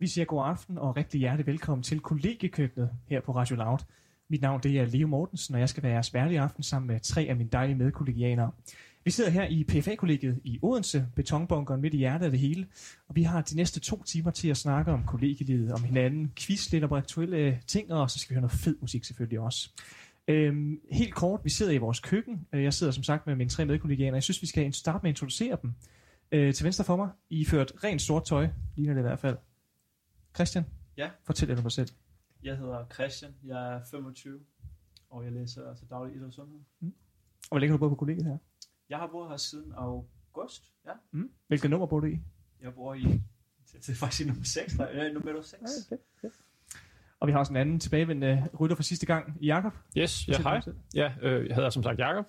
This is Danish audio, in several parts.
Vi siger god aften og rigtig hjertelig velkommen til kollegekøkkenet her på Radio Loud. Mit navn det er Leo Mortensen, og jeg skal være jeres vært i aften sammen med tre af mine dejlige medkollegianere. Vi sidder her i PFA-kollegiet i Odense, betonbunkeren midt i hjertet af det hele, og vi har de næste to timer til at snakke om kollegielivet, om hinanden, quiz lidt om aktuelle ting, og så skal vi høre noget fed musik selvfølgelig også. Øhm, helt kort, vi sidder i vores køkken. Øh, jeg sidder som sagt med mine tre medkollegianer. Jeg synes, vi skal starte med at introducere dem. Øh, til venstre for mig, I ført rent sort tøj, ligner det i hvert fald. Christian, Ja, fortæl lidt om dig selv. jeg hedder Christian, jeg er 25, og jeg læser til daglig idræt og sundhed. Og hvor længe har du boet på kollegiet her? Jeg har boet her siden august, ja. Mm. Hvilket nummer bor du i? Jeg bor i, det er faktisk i nummer 6, nej, øh, nummer 6. Og vi har også en anden tilbagevendende rytter for sidste gang, Jakob. Yes, ja, hej. Ja, øh, jeg hedder som sagt Jakob.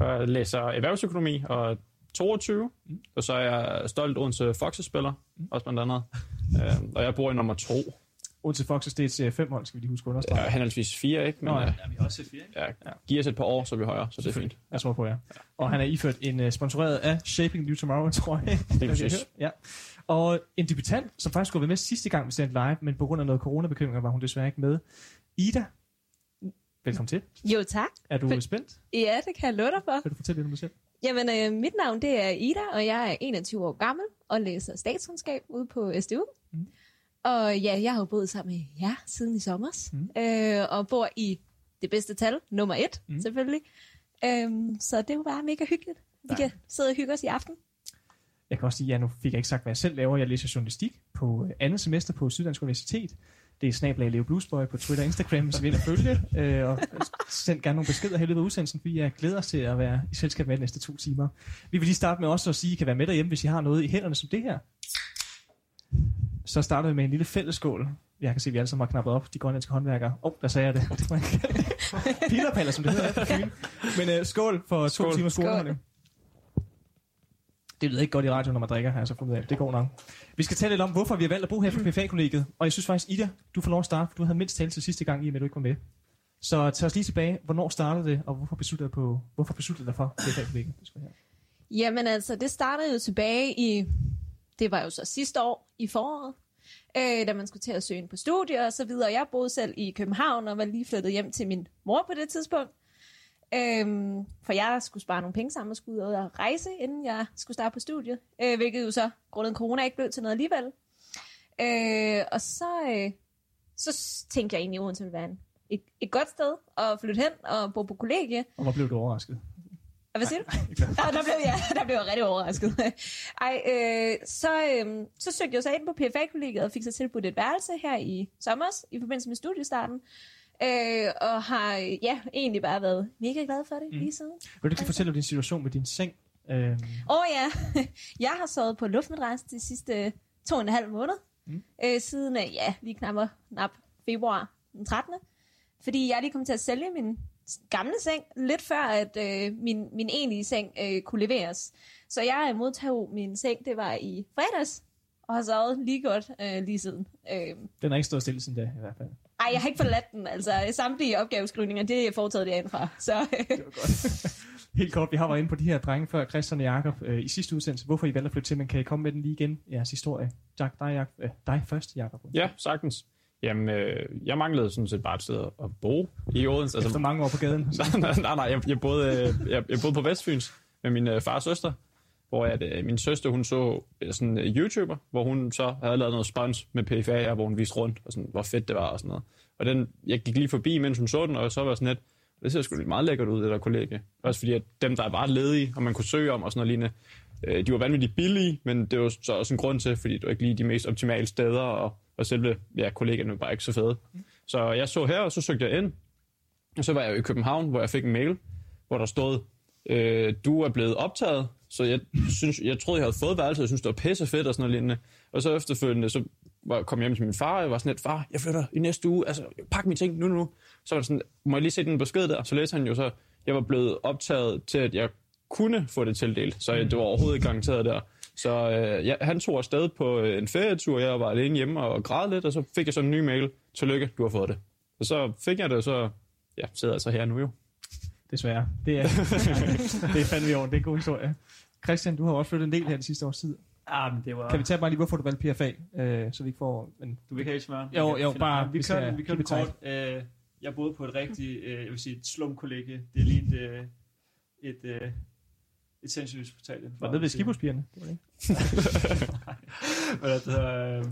Jeg læser erhvervsøkonomi og er 22. Mm. Og så er jeg stolt Odense Foxe-spiller, mm. også blandt andet. Øh, og jeg bor i nummer 2. Odense Foxes, det er et serie 5 hold, skal vi lige huske at understrege. Er henholdsvis 4, ikke? Men Nå, ja. øh, Ja, vi har også set fire, ikke? jeg giver os et par år, så er vi højere, så det er fint. Jeg tror på jer. Og han er iført en uh, sponsoreret af Shaping New Tomorrow, tror jeg. Det er præcis. Ja. Og en debutant, som faktisk skulle være med sidste gang, vi sendte live, men på grund af noget coronabekymringer var hun desværre ikke med. Ida, velkommen til. Jo, tak. Er du Vel- spændt? Ja, det kan jeg love dig for. Vil du fortælle lidt om dig selv? Jamen, øh, mit navn det er Ida, og jeg er 21 år gammel og læser statskundskab ude på SDU. Mm. Og ja, jeg har jo boet sammen med jer siden i sommer, mm. øh, og bor i det bedste tal, nummer et, mm. selvfølgelig. Øhm, så det er jo bare mega hyggeligt. Vi Nej. kan sidde og hygge os i aften. Jeg kan også sige, ja, nu fik jeg ikke sagt, hvad jeg selv laver. Jeg læser journalistik på øh, andet semester på Syddansk Universitet. Det er snablag Leo Bluesboy på Twitter og Instagram, så vi ind og følge. Øh, og send gerne nogle beskeder her i løbet af udsendelsen, fordi jeg glæder os til at være i selskab med de næste to timer. Vi vil lige starte med også at sige, at I kan være med derhjemme, hvis I har noget i hænderne som det her. Så starter vi med en lille fællesskål. Jeg kan se, at vi alle sammen har knappet op, de grønlandske håndværkere. Åh, oh, der sagde jeg det. Pillerpaller, som det hedder på Fyn. Men uh, skål for skål. to Skål. timers Skål. Det lyder ikke godt i radio, når man drikker, har jeg så fundet af. Det går nok. Vi skal tale lidt om, hvorfor vi har valgt at bo her på PFA-kollegiet. Og jeg synes faktisk, Ida, du får lov at starte, for du havde mindst talt til sidste gang, i og med at du ikke var med. Så tag os lige tilbage. Hvornår startede det, og hvorfor besluttede du, på, hvorfor besluttede du dig for PFA-kollegiet? Det skal jeg høre. Jamen altså, det startede jo tilbage i, det var jo så sidste år i foråret, øh, da man skulle til at søge ind på studier og så videre. Jeg boede selv i København og var lige flyttet hjem til min mor på det tidspunkt. Øhm, for jeg skulle spare nogle penge sammen og skulle ud og rejse, inden jeg skulle starte på studiet. Øh, hvilket jo så, grundet corona, ikke blev til noget alligevel. Øh, og så, øh, så tænkte jeg egentlig, at Odense ville være en, et, et godt sted at flytte hen og bo på kollegie. Og hvor blev du overrasket? Hvad siger du? Ja, der blev jeg, der blev jeg rigtig overrasket. Ej, øh, så, øh, så søgte jeg så ind på PFA-kollegiet og fik så tilbudt et værelse her i sommer i forbindelse med studiestarten. Øh, og har ja, egentlig bare været mega glad for det mm. lige siden. Vil du ikke lige fortælle om din situation med din seng? Øhm, Åh oh, ja, jeg har sovet på luftmadras de sidste to og en halv måned. Mm. Øh, siden, øh, ja, lige knap, knap februar den 13. Fordi jeg er lige kommet til at sælge min gamle seng, lidt før at øh, min, min egentlige seng øh, kunne leveres. Så jeg modtog min seng, det var i fredags, og har sovet lige godt øh, lige siden. Øh, den har ikke stået stille siden da, i hvert fald. Ej, jeg har ikke forladt den. Altså, samtlige opgaveskrivninger, det er foretaget derindefra. Så Det var godt. Helt kort, vi har været inde på de her drenge før, Christian og Jakob, øh, i sidste udsendelse. Hvorfor I valgte at flytte til, men kan I komme med den lige igen? Jeres historie. Jack, dig, Jakob, øh, dig først, Jakob. Ja, sagtens. Jamen, øh, jeg manglede sådan set bare et sted at bo i Odense. Efter mange år på gaden. nej, nej, nej, nej, jeg, jeg, boede, øh, jeg, jeg boede på Vestfyns med min øh, far og søster, hvor at, øh, min søster, hun så øh, sådan en YouTuber, hvor hun så havde lavet noget spons med PFA, hvor hun viste rundt, og sådan, hvor fedt det var og sådan noget. Og den, jeg gik lige forbi, mens hun så den, og så var sådan lidt, det ser sgu lidt meget lækkert ud, det der kollegie. Også fordi, at dem, der var ledige, og man kunne søge om og sådan noget lignende, øh, de var vanvittigt billige, men det var så også en grund til, fordi det var ikke lige de mest optimale steder, og, og selve ja, kollegaerne var bare ikke så fede. Så jeg så her, og så søgte jeg ind, og så var jeg jo i København, hvor jeg fik en mail, hvor der stod, øh, du er blevet optaget, så jeg, synes, jeg troede, jeg havde fået værelse, jeg synes, det var pisse fedt og sådan noget lignende. Og så efterfølgende, så var, kom jeg hjem til min far, og jeg var sådan lidt, far, jeg flytter i næste uge, altså pak mine ting nu, nu. Så var det sådan, må jeg lige se den besked der? Så læste han jo så, jeg var blevet optaget til, at jeg kunne få det tildelt, så jeg, det var overhovedet ikke garanteret der. Så øh, ja, han tog afsted på øh, en ferietur, jeg var alene hjemme og græd lidt, og så fik jeg sådan en ny mail, tillykke, du har fået det. Og så fik jeg det, og så ja, sidder jeg så her nu jo. Desværre. Det er, det er fandme i år. Det er en god historie. Christian, du har også flyttet en del her de sidste års tid. Ah, men det var... Kan vi tage bare lige, hvorfor du valgte PFA, øh, så vi ikke får... Men, Du vil ikke have et smør? Jo, jo, bare- vi vi kører, vi kører den kort. Øh, jeg boede på et rigtig, øh, jeg vil sige, et slumkollega. Det lignede øh, et, øh, et sindssygt hospital. var det ved skibuspigerne? Det var det ikke. Det hedder, øh,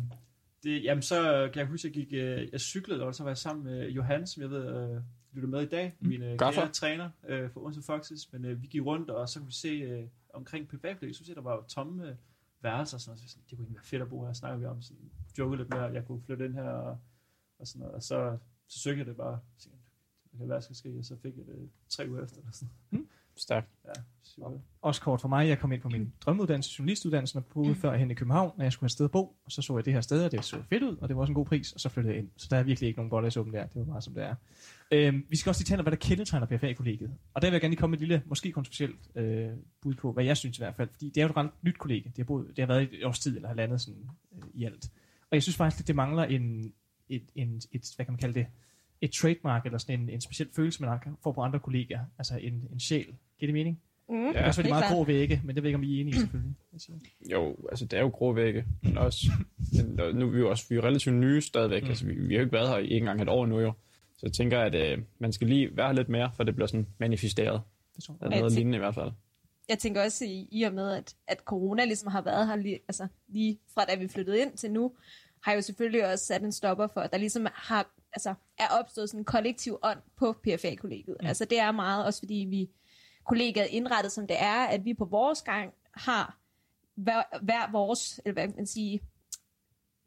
det, jamen så kan jeg huske, at jeg, gik, øh, jeg cyklede, og så var jeg sammen med Johan, som jeg ved øh, lytter med i dag, Mm. min øh, kære træner øh, for Odense Foxes, men øh, vi gik rundt, og så kunne vi se øh, omkring PFA, så synes, at der var jo tomme øh, værelser og sådan noget, så sådan, det kunne egentlig være fedt at bo her, snakker vi om, sådan, joke lidt med, at jeg kunne flytte ind her, og, og sådan noget, og så, så søgte jeg det bare, så tænkte, hvad kan være, skal ske, og så fik jeg det tre uger efter, eller sådan Stærkt. Ja, super. Også kort for mig, jeg kom ind på min drømmeuddannelse, journalistuddannelsen, og boede før hen i København, når jeg skulle have sted at bo, og så så jeg det her sted, og det så fedt ud, og det var også en god pris, og så flyttede jeg ind. Så der er virkelig ikke nogen bolle åben der, det var bare som det er. Øhm, vi skal også lige tale om, hvad der kendetegner PFA-kollegiet. Og der vil jeg gerne lige komme med et lille, måske kontroversielt øh, bud på, hvad jeg synes i hvert fald, fordi det er jo et ret nyt kollega. Det har, boet, det har været et års tid eller halvandet sådan, øh, i alt. Og jeg synes faktisk, at det mangler en, et, en, et, hvad kan man kalde det, et trademark, eller sådan en, en speciel følelse, man får på andre kollegaer. Altså en, en sjæl. Giver det mening? Mm, Ja. Det er også det er meget klart. grå vægge, men det ved jeg ikke, om I er enige i, selvfølgelig. Jo, altså det er jo grå vægge, men også, men nu er vi jo også vi er jo relativt nye stadigvæk, Mm. mm. altså vi, vi har jo ikke været her i ikke engang et år nu jo. Så jeg tænker, at øh, man skal lige være her lidt mere, for det bliver sådan manifesteret. Det tror jeg. Eller noget lignende i hvert fald. Jeg tænker også i, i og med, at, at corona ligesom har været her lige, altså, lige fra da vi flyttede ind til nu, har jo selvfølgelig også sat en stopper for, at der ligesom har, altså, er opstået sådan en kollektiv ånd på PFA-kollegiet. Mm. Altså det er meget også fordi vi kollegiet indrettet som det er, at vi på vores gang har hver, hver vores, eller hvad kan man sige,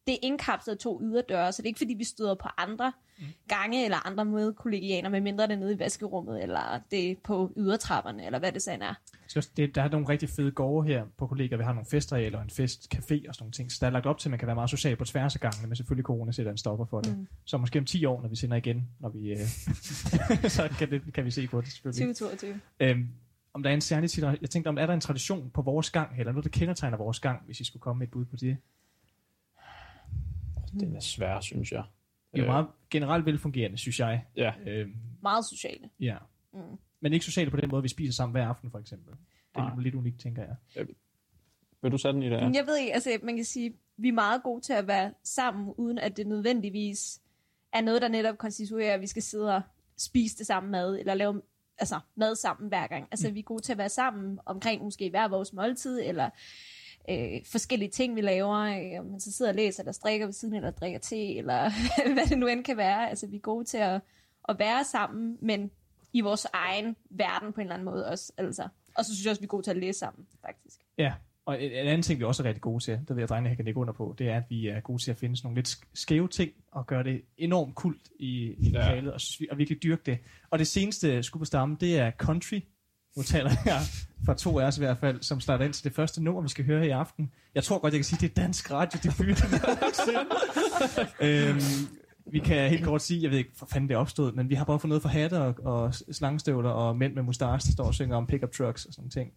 det er indkapslet to yderdøre, så det er ikke fordi, vi støder på andre mm. gange eller andre medkollegianer, medmindre det er nede i vaskerummet, eller det er på ydertrapperne, eller hvad det så end er. Så det, der er nogle rigtig fede gårde her på kollegaer. Vi har nogle festarealer og en festcafé og sådan nogle ting. Så der er lagt op til, at man kan være meget social på tværs af gangene, men selvfølgelig corona sætter en stopper for det. Mm. Så måske om 10 år, når vi sender igen, når vi, øh, så kan, det, kan vi se på det selvfølgelig. 2022. Øhm, om der er en særlig tradition, jeg tænkte, om er der en tradition på vores gang, eller noget, der kendetegner vores gang, hvis I skulle komme med et bud på det? Den er svær, synes jeg. Det er jo Øh, meget generelt velfungerende, synes jeg. Ja, Øhm, Meget sociale. ja. Mm. Men ikke sociale på den måde, vi spiser sammen hver aften, for eksempel. Det er Nej. lidt, unikt, tænker jeg. vil du sætte den i det? Ja. Jeg ved ikke, altså man kan sige, vi er meget gode til at være sammen, uden at det nødvendigvis er noget, der netop konstituerer, at vi skal sidde og spise det samme mad, eller lave altså, mad sammen hver gang. Altså mm. vi er gode til at være sammen omkring måske hver vores måltid, eller øh, forskellige ting, vi laver. Øh, om man så sidder og læser, eller strikker ved siden, eller drikker te, eller hvad det nu end kan være. Altså vi er gode til at, at være sammen, men i vores egen verden på en eller anden måde også. Altså. Og så synes jeg også, vi er gode til at læse sammen, faktisk. Ja, og en en anden ting, vi også er rigtig gode til, der vil jeg drenge, jeg kan lægge under på, det er, at vi er gode til at finde sådan nogle lidt sk- skæve ting, og gøre det enormt kult i, i Ja. lokalet, og, og virkelig dyrke det. Og det seneste skub på stammen, det er country. Nu taler jeg fra to af os i hvert fald, som starter ind til det første nummer, vi skal høre i aften. Jeg tror godt, jeg kan sige, det er dansk radio, debut. øhm, vi kan helt kort sige, jeg ved ikke, hvor fanden det opstået, men vi har bare fået noget for hatte og, og slangstøvler og mænd med mustache, der står og synger om pickup trucks og sådan ting.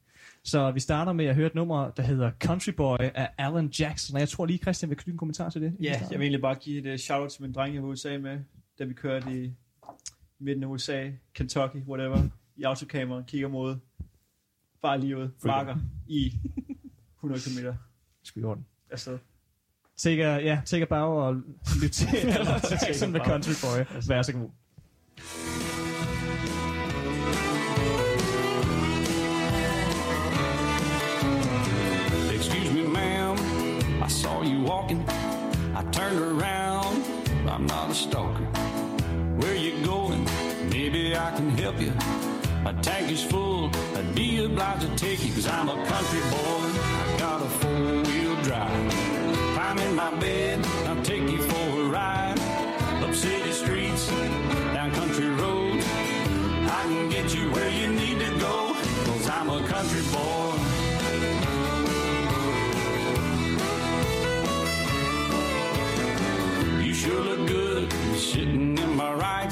Så vi starter med at høre et nummer, der hedder Country Boy af Alan Jackson. Og jeg tror lige, Christian vil knytte en kommentar til det. Ja, jeg vil egentlig bare give et uh, shout-out til min dreng, jeg var i USA med, da vi kørte i midten af USA, Kentucky, whatever, i autokamera, kigger mod bare lige ud, marker i 100 km Skal vi orden. afsted. Take a, ja, take a bow og lyt til Alan Jackson med Country Boy. Vær så god. Excuse me, ma'am, I saw you walking. I turned around, I'm not a stalker. Where you going? Maybe I can help you. My tank is full, I'd be obliged to take you, cause I'm a country boy. I got a four wheel drive. Climb in my bed, I'll take you for a ride. Up city streets, down country roads. I can get you where you need to go, cause I'm a country boy. You sure look good sitting in my right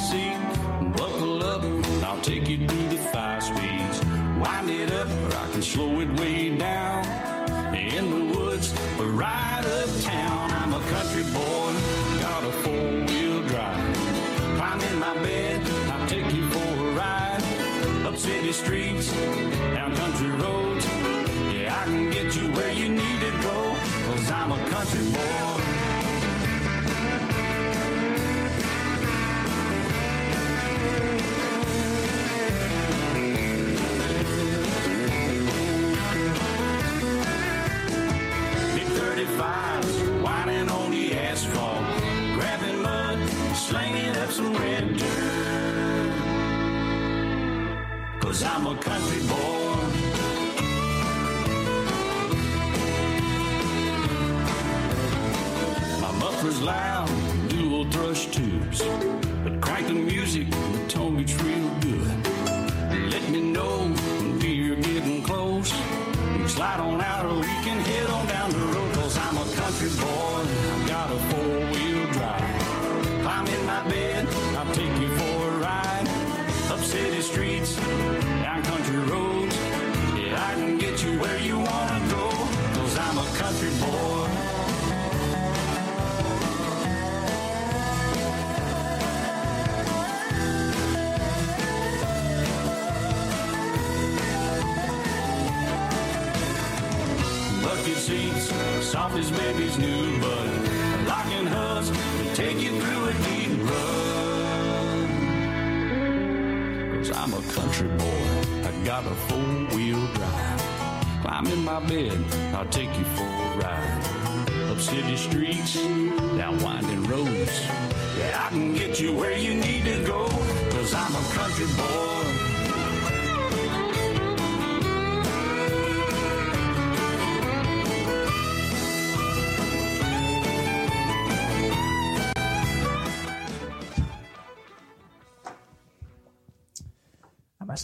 country boy.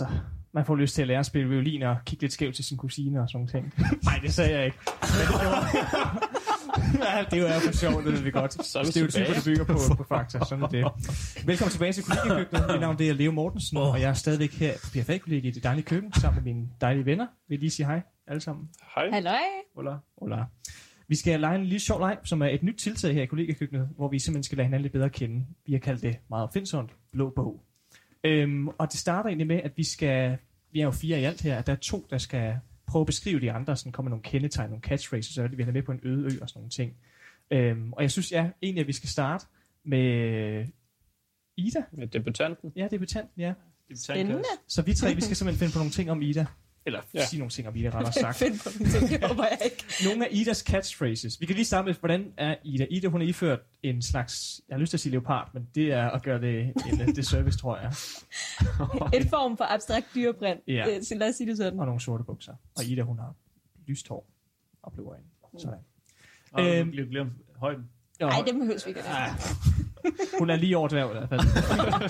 Altså, man får lyst til at lære at spille violin og kigge lidt skævt til sin kusine og sådan ting. Nej, det sagde jeg ikke. Men det gjorde ja, det er jo for sjovt, det ved vi godt. Så er vi Stereotyper, tilbage. det bygger på, på fakta. Sådan er det. Velkommen tilbage til kollegiekøkkenet. Mit navn det er Leo Mortensen, og jeg er stadigvæk her på PFA-kollegiet i det dejlige køkken, sammen med mine dejlige venner. Vil I lige sige hej alle sammen? Hej. Halløj. Hola. Hola. Vi skal lege en lille sjov leg, som er et nyt tiltag her i kollegiekøkkenet, hvor vi simpelthen skal lade hinanden lidt bedre at kende. Vi har kaldt det meget opfindsomt Blå Bog. Øhm, og det starter egentlig med, at vi skal, vi er jo fire i alt her, at der er to, der skal prøve at beskrive de andre, sådan kommer nogle kendetegn, nogle catchphrases, så vi har med på en øde ø og sådan nogle ting. Øhm, og jeg synes ja, egentlig, at vi skal starte med Ida. Med debutanten. Ja, debutanten, ja. Spændende. Så vi tre, vi skal simpelthen finde på nogle ting om Ida. Eller ja. Sige nogle ting om Ida, rettere sagt. Find på nogle ting, det håber jeg ikke. Nogle af Idas catchphrases. Vi kan lige starte med, hvordan er Ida? Ida, hun er iført en slags, jeg har lyst til at sige leopard, men det er at gøre det en det service, tror jeg. En form for abstrakt dyreprint. Ja. Øh, Så lad os sige det sådan. Og nogle sorte bukser. Og Ida, hun har lyst hår og blå øjne. Sådan. Og Øhm. bliver glemt højden. Og, Nej, det behøves vi ikke. Ah, hun er lige over dværg i hvert fald.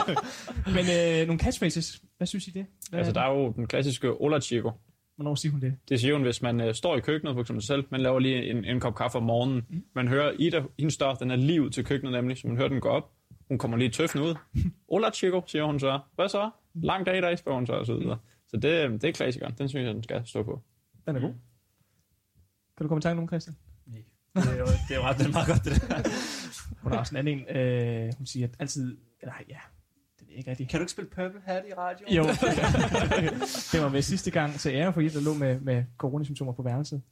men øh, nogle catchphrases, hvad synes I det? Hvad, Altså, der er jo den klassiske Ola Chico. Hvornår siger hun det? Det siger hun, hvis man øh, står i køkkenet, for eksempel selv, man laver lige en, en kop kaffe om morgenen. Mm. Man hører Ida, hendes dør, den er lige ud til køkkenet nemlig, så man hører den gå op. Hun kommer lige tøffen ud. Ola Chico, siger hun så. Hvad så? Lang dag i dag, spørger hun så, og så videre. Så det, det er klassikeren. Den synes jeg, den skal stå på. Den er god. Kan du komme i tanke om nogen, Christian? Nej. Det er jo, det er jo ret det er meget godt, det der. Hun har også en anden en. Øh, hun siger at altid... Eller ja, det er ikke rigtigt. Kan du ikke spille Purple Hat i radio? Jo, det var med sidste gang til ære for Ida, der lå med, med coronasymptomer på værelset.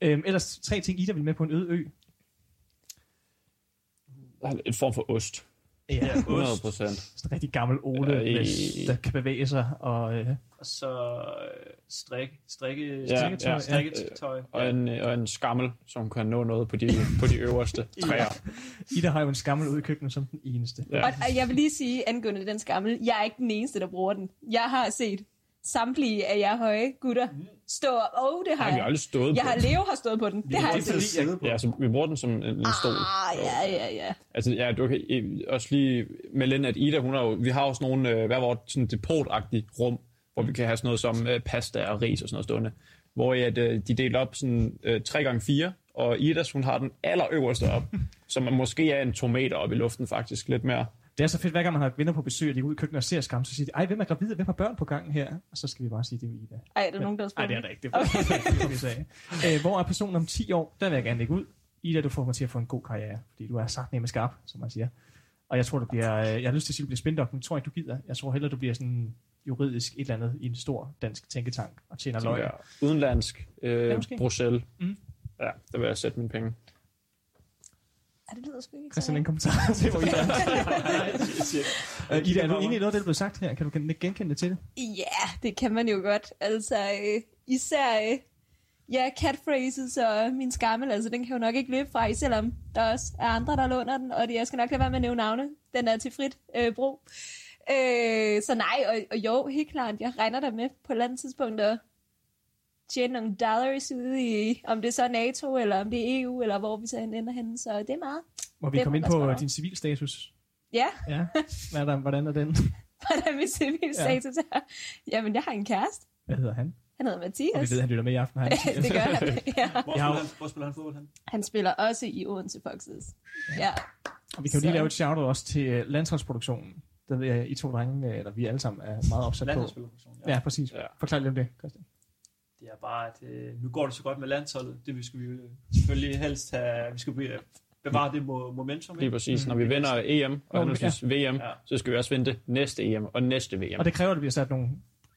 Øhm, ellers tre ting, Ida vil med på en øde ø. En form for ost. Ja, 100 procent. Sådan en rigtig gammel Ole, Ja, i- med, der kan bevæge sig. Og, øh, Og så øh, strik, strikke, Ja, strikketøj. ja. strikketøj. Og en, øh, og en skammel, som kan nå noget på de, på de øverste træer. Ida har jo en skammel ude i køkkenet som den eneste. Ja. Og, og jeg vil lige sige, angående den skammel, jeg er ikke den eneste, der bruger den. Jeg har set samtlige af jer høje gutter stå, og oh, det har Har vi jeg. aldrig stået Jeg på har Leo har stået på den. Det har jeg sidde på. Ja, så vi bruger den som en, en stol. Ah, ja, ja, ja. Altså, ja, du kan i- også lige melde ind, at Ida, hun har jo, vi har også nogle, øh, hver vores sådan depotagtige rum, hvor vi kan have sådan noget som øh, pasta og ris og sådan noget stående. Hvor at, øh, de deler op sådan øh, 3x4, og Idas, hun har den allerøverste op, som måske er en tomat op i luften faktisk, lidt mere. Det er så fedt, hver gang man har venner på besøg, og de går ud i køkkenet og ser skam, så siger de, ej, hvem er gravid, hvem har børn på gangen her? Og så skal vi bare sige, det er Ida. Ej, er der nogen, der har Nej, det er der ikke. Det er okay. det, sagde. Øh, hvor er personen om 10 år? Der vil jeg gerne lægge ud. Ida, du får mig til at få en god karriere, fordi du er sagt med skarp, som man siger. Og jeg tror, du bliver, øh, jeg har lyst til at sige, du bliver spindok, men tror jeg ikke, du gider. Jeg tror hellere, du bliver sådan juridisk et eller andet i en stor dansk tænketank og tjener løg. er udenlandsk, øh, Ja. Bruxelles. Mm. Ja, der vil jeg sætte mine penge. Ja, det lyder sgu ikke Christian, en så. kommentar til, hvor Ida er. Øh, Ida, er du enig i noget af det, der blev sagt her? Kan du gen- genkende det til det? Ja, det kan man jo godt. Altså, øh, især... Øh, ja, catphrases og min skammel, altså den kan jo nok ikke løbe fra, selvom der også er andre, der låner den, og det, jeg skal nok lade være med at nævne navne. Den er til frit øh, brug. Øh, så nej, og, og jo, helt klart, jeg regner der med på et eller andet tidspunkt at tjene nogle dollars ude i, om det er så NATO, eller om det er EU, eller hvor vi så end ender henne, så det er meget. Må vi komme ind på din civilstatus? Ja, Ja. Hvad er der, hvordan er den? hvordan min civil status er. Jamen, jeg har en kæreste. Hvad hedder han? Han hedder Mathias. Og vi ved, at han lytter med i aften. Han. det gør han, ja. Hvor, spiller han, hvor spiller han fodbold han? Han spiller også i Odense Foxes. Ja. Og vi kan jo lige Så- lave et shout også til uh, landtransproduktionen. Der ved jeg, I to drenge, øh, eller vi alle sammen er meget opsat på. Landsholdsspillerfunktion. Ja, præcis. Ja. Forklar lidt om det, Christian. Det er bare, at øh, nu går det så godt med landsholdet. Det vi skal vi jo selvfølgelig helst have, vi skal be- bevare det mo- momentum. Lige Ikke? præcis. Mhm. Når vi vinder EM og Nå, henholdsvis VM, Ja. så skal vi også vinde det næste EM og næste VM. Og det kræver, at vi har sat nogle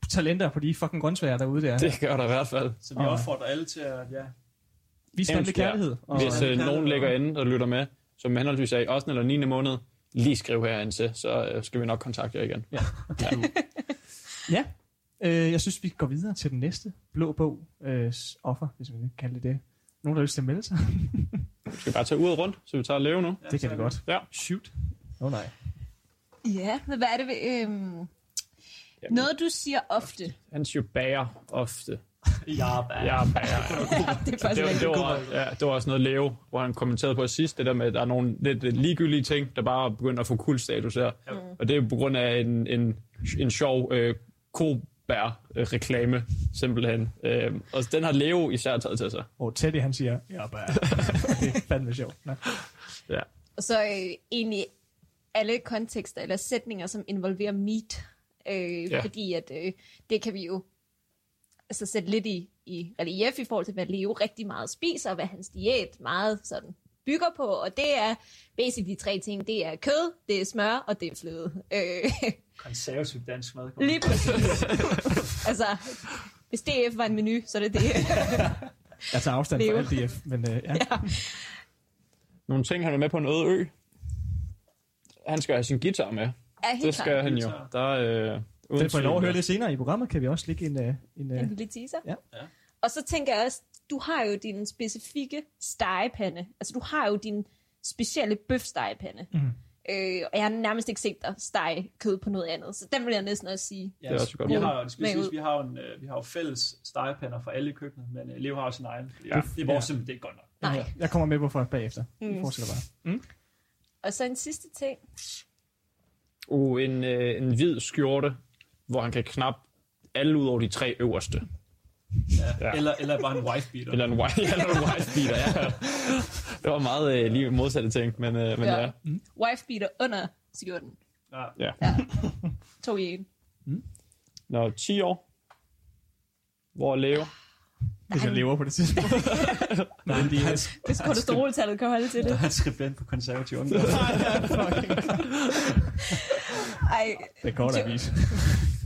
talenter på de fucking grøntsvære derude der. Det gør der i hvert fald. Så vi opfordrer alle til at, ja, Vi skal med Ja. kærlighed. Og, Hvis Ja. øh, nogen ligger inde og lytter med, som henholdsvis er i 8. eller 9. måned, lige skriv herinde til, så øh, skal vi nok kontakte jer igen. ja. Øh, jeg synes, vi går videre til den næste blå bog øh, offer, hvis man kan kalde det det. Nogen, der har lyst til at melde sig? Skal vi bare tage ud rundt, så vi tager Leo nu? ja det kan vi godt. Ja. Shoot. Åh oh, nej. Ja, men hvad er det ved... Øhm, Jamen, noget, du siger ofte. Han siger bager ofte. Ja, bad. Ja, bager. det er faktisk Det, var- det, var, ja, det var også noget Leo, hvor han kommenterede på sidst, det der med, at der er nogle lidt ligegyldige ting, der bare begynder at få kultstatus her. Ja. Og det er på grund af en, en, en sjov øh, kobær-reklame, simpelthen. Øh, og den har Leo især taget til sig. Og Teddy, han siger, ja, bare. det er fandme sjovt. Nå. Ja. Og så øh, egentlig alle kontekster eller sætninger, som involverer meat. Øh, ja. Fordi at øh, det kan vi jo altså, sætte lidt i, i relief i forhold til, hvad Leo rigtig meget spiser, og hvad hans diæt meget sådan bygger på. Og det er basically de tre ting. Det er kød, det er smør, og det er fløde. Øh, Konservativ dansk mad. lige præcis. altså, hvis DF var en menu, så er det det. Jeg tager afstand fra alt DF, men øh, ja. Nogle ting, han er med på en øde ø. Han skal have sin guitar med. helt Det skal klart han jo. Der er... Øh, uden Den får I lov at høre lidt senere i programmet, kan vi også lægge en... Øh, en øh, en lille teaser. Ja. Ja. Og så tænker jeg også, du har jo din specifikke stegepande. Altså, du har jo din specielle bøfstegepande. Mhm. Øh, og jeg har nærmest ikke set dig stege kød på noget andet. Så den vil jeg næsten også sige. Ja, Det er også godt. vi har, det skal siges, vi har jo, en, øh, vi har jo fælles stegepander for alle i køkkenet, men øh, Leo har jo sin egen. Ja. ja. Det er vores simpelthen, det er ikke godt nok. Nej. Jeg kommer med hvorfor bagefter. Vi Mm. fortsætter bare. Mm. Og så en sidste ting. Uh, en, øh, en hvid skjorte, hvor han kan knappe alle ud over de tre øverste. Ja. Ja. Ja. Eller, eller bare en wife beater. Eller en white, eller en white beater, ja. Det var meget øh, lige modsatte ting, men, øh, men ja. Ja. ja. Wife beater under skjorten. Ja. ja. To i en. Når 10 år, hvor Leo? Hvis jeg lever på det tidspunkt. Nej, det er Hvis kolesteroltallet kan holde til det. han skribent på konservativ ungdom. Ej, Det går da Jo. Nej.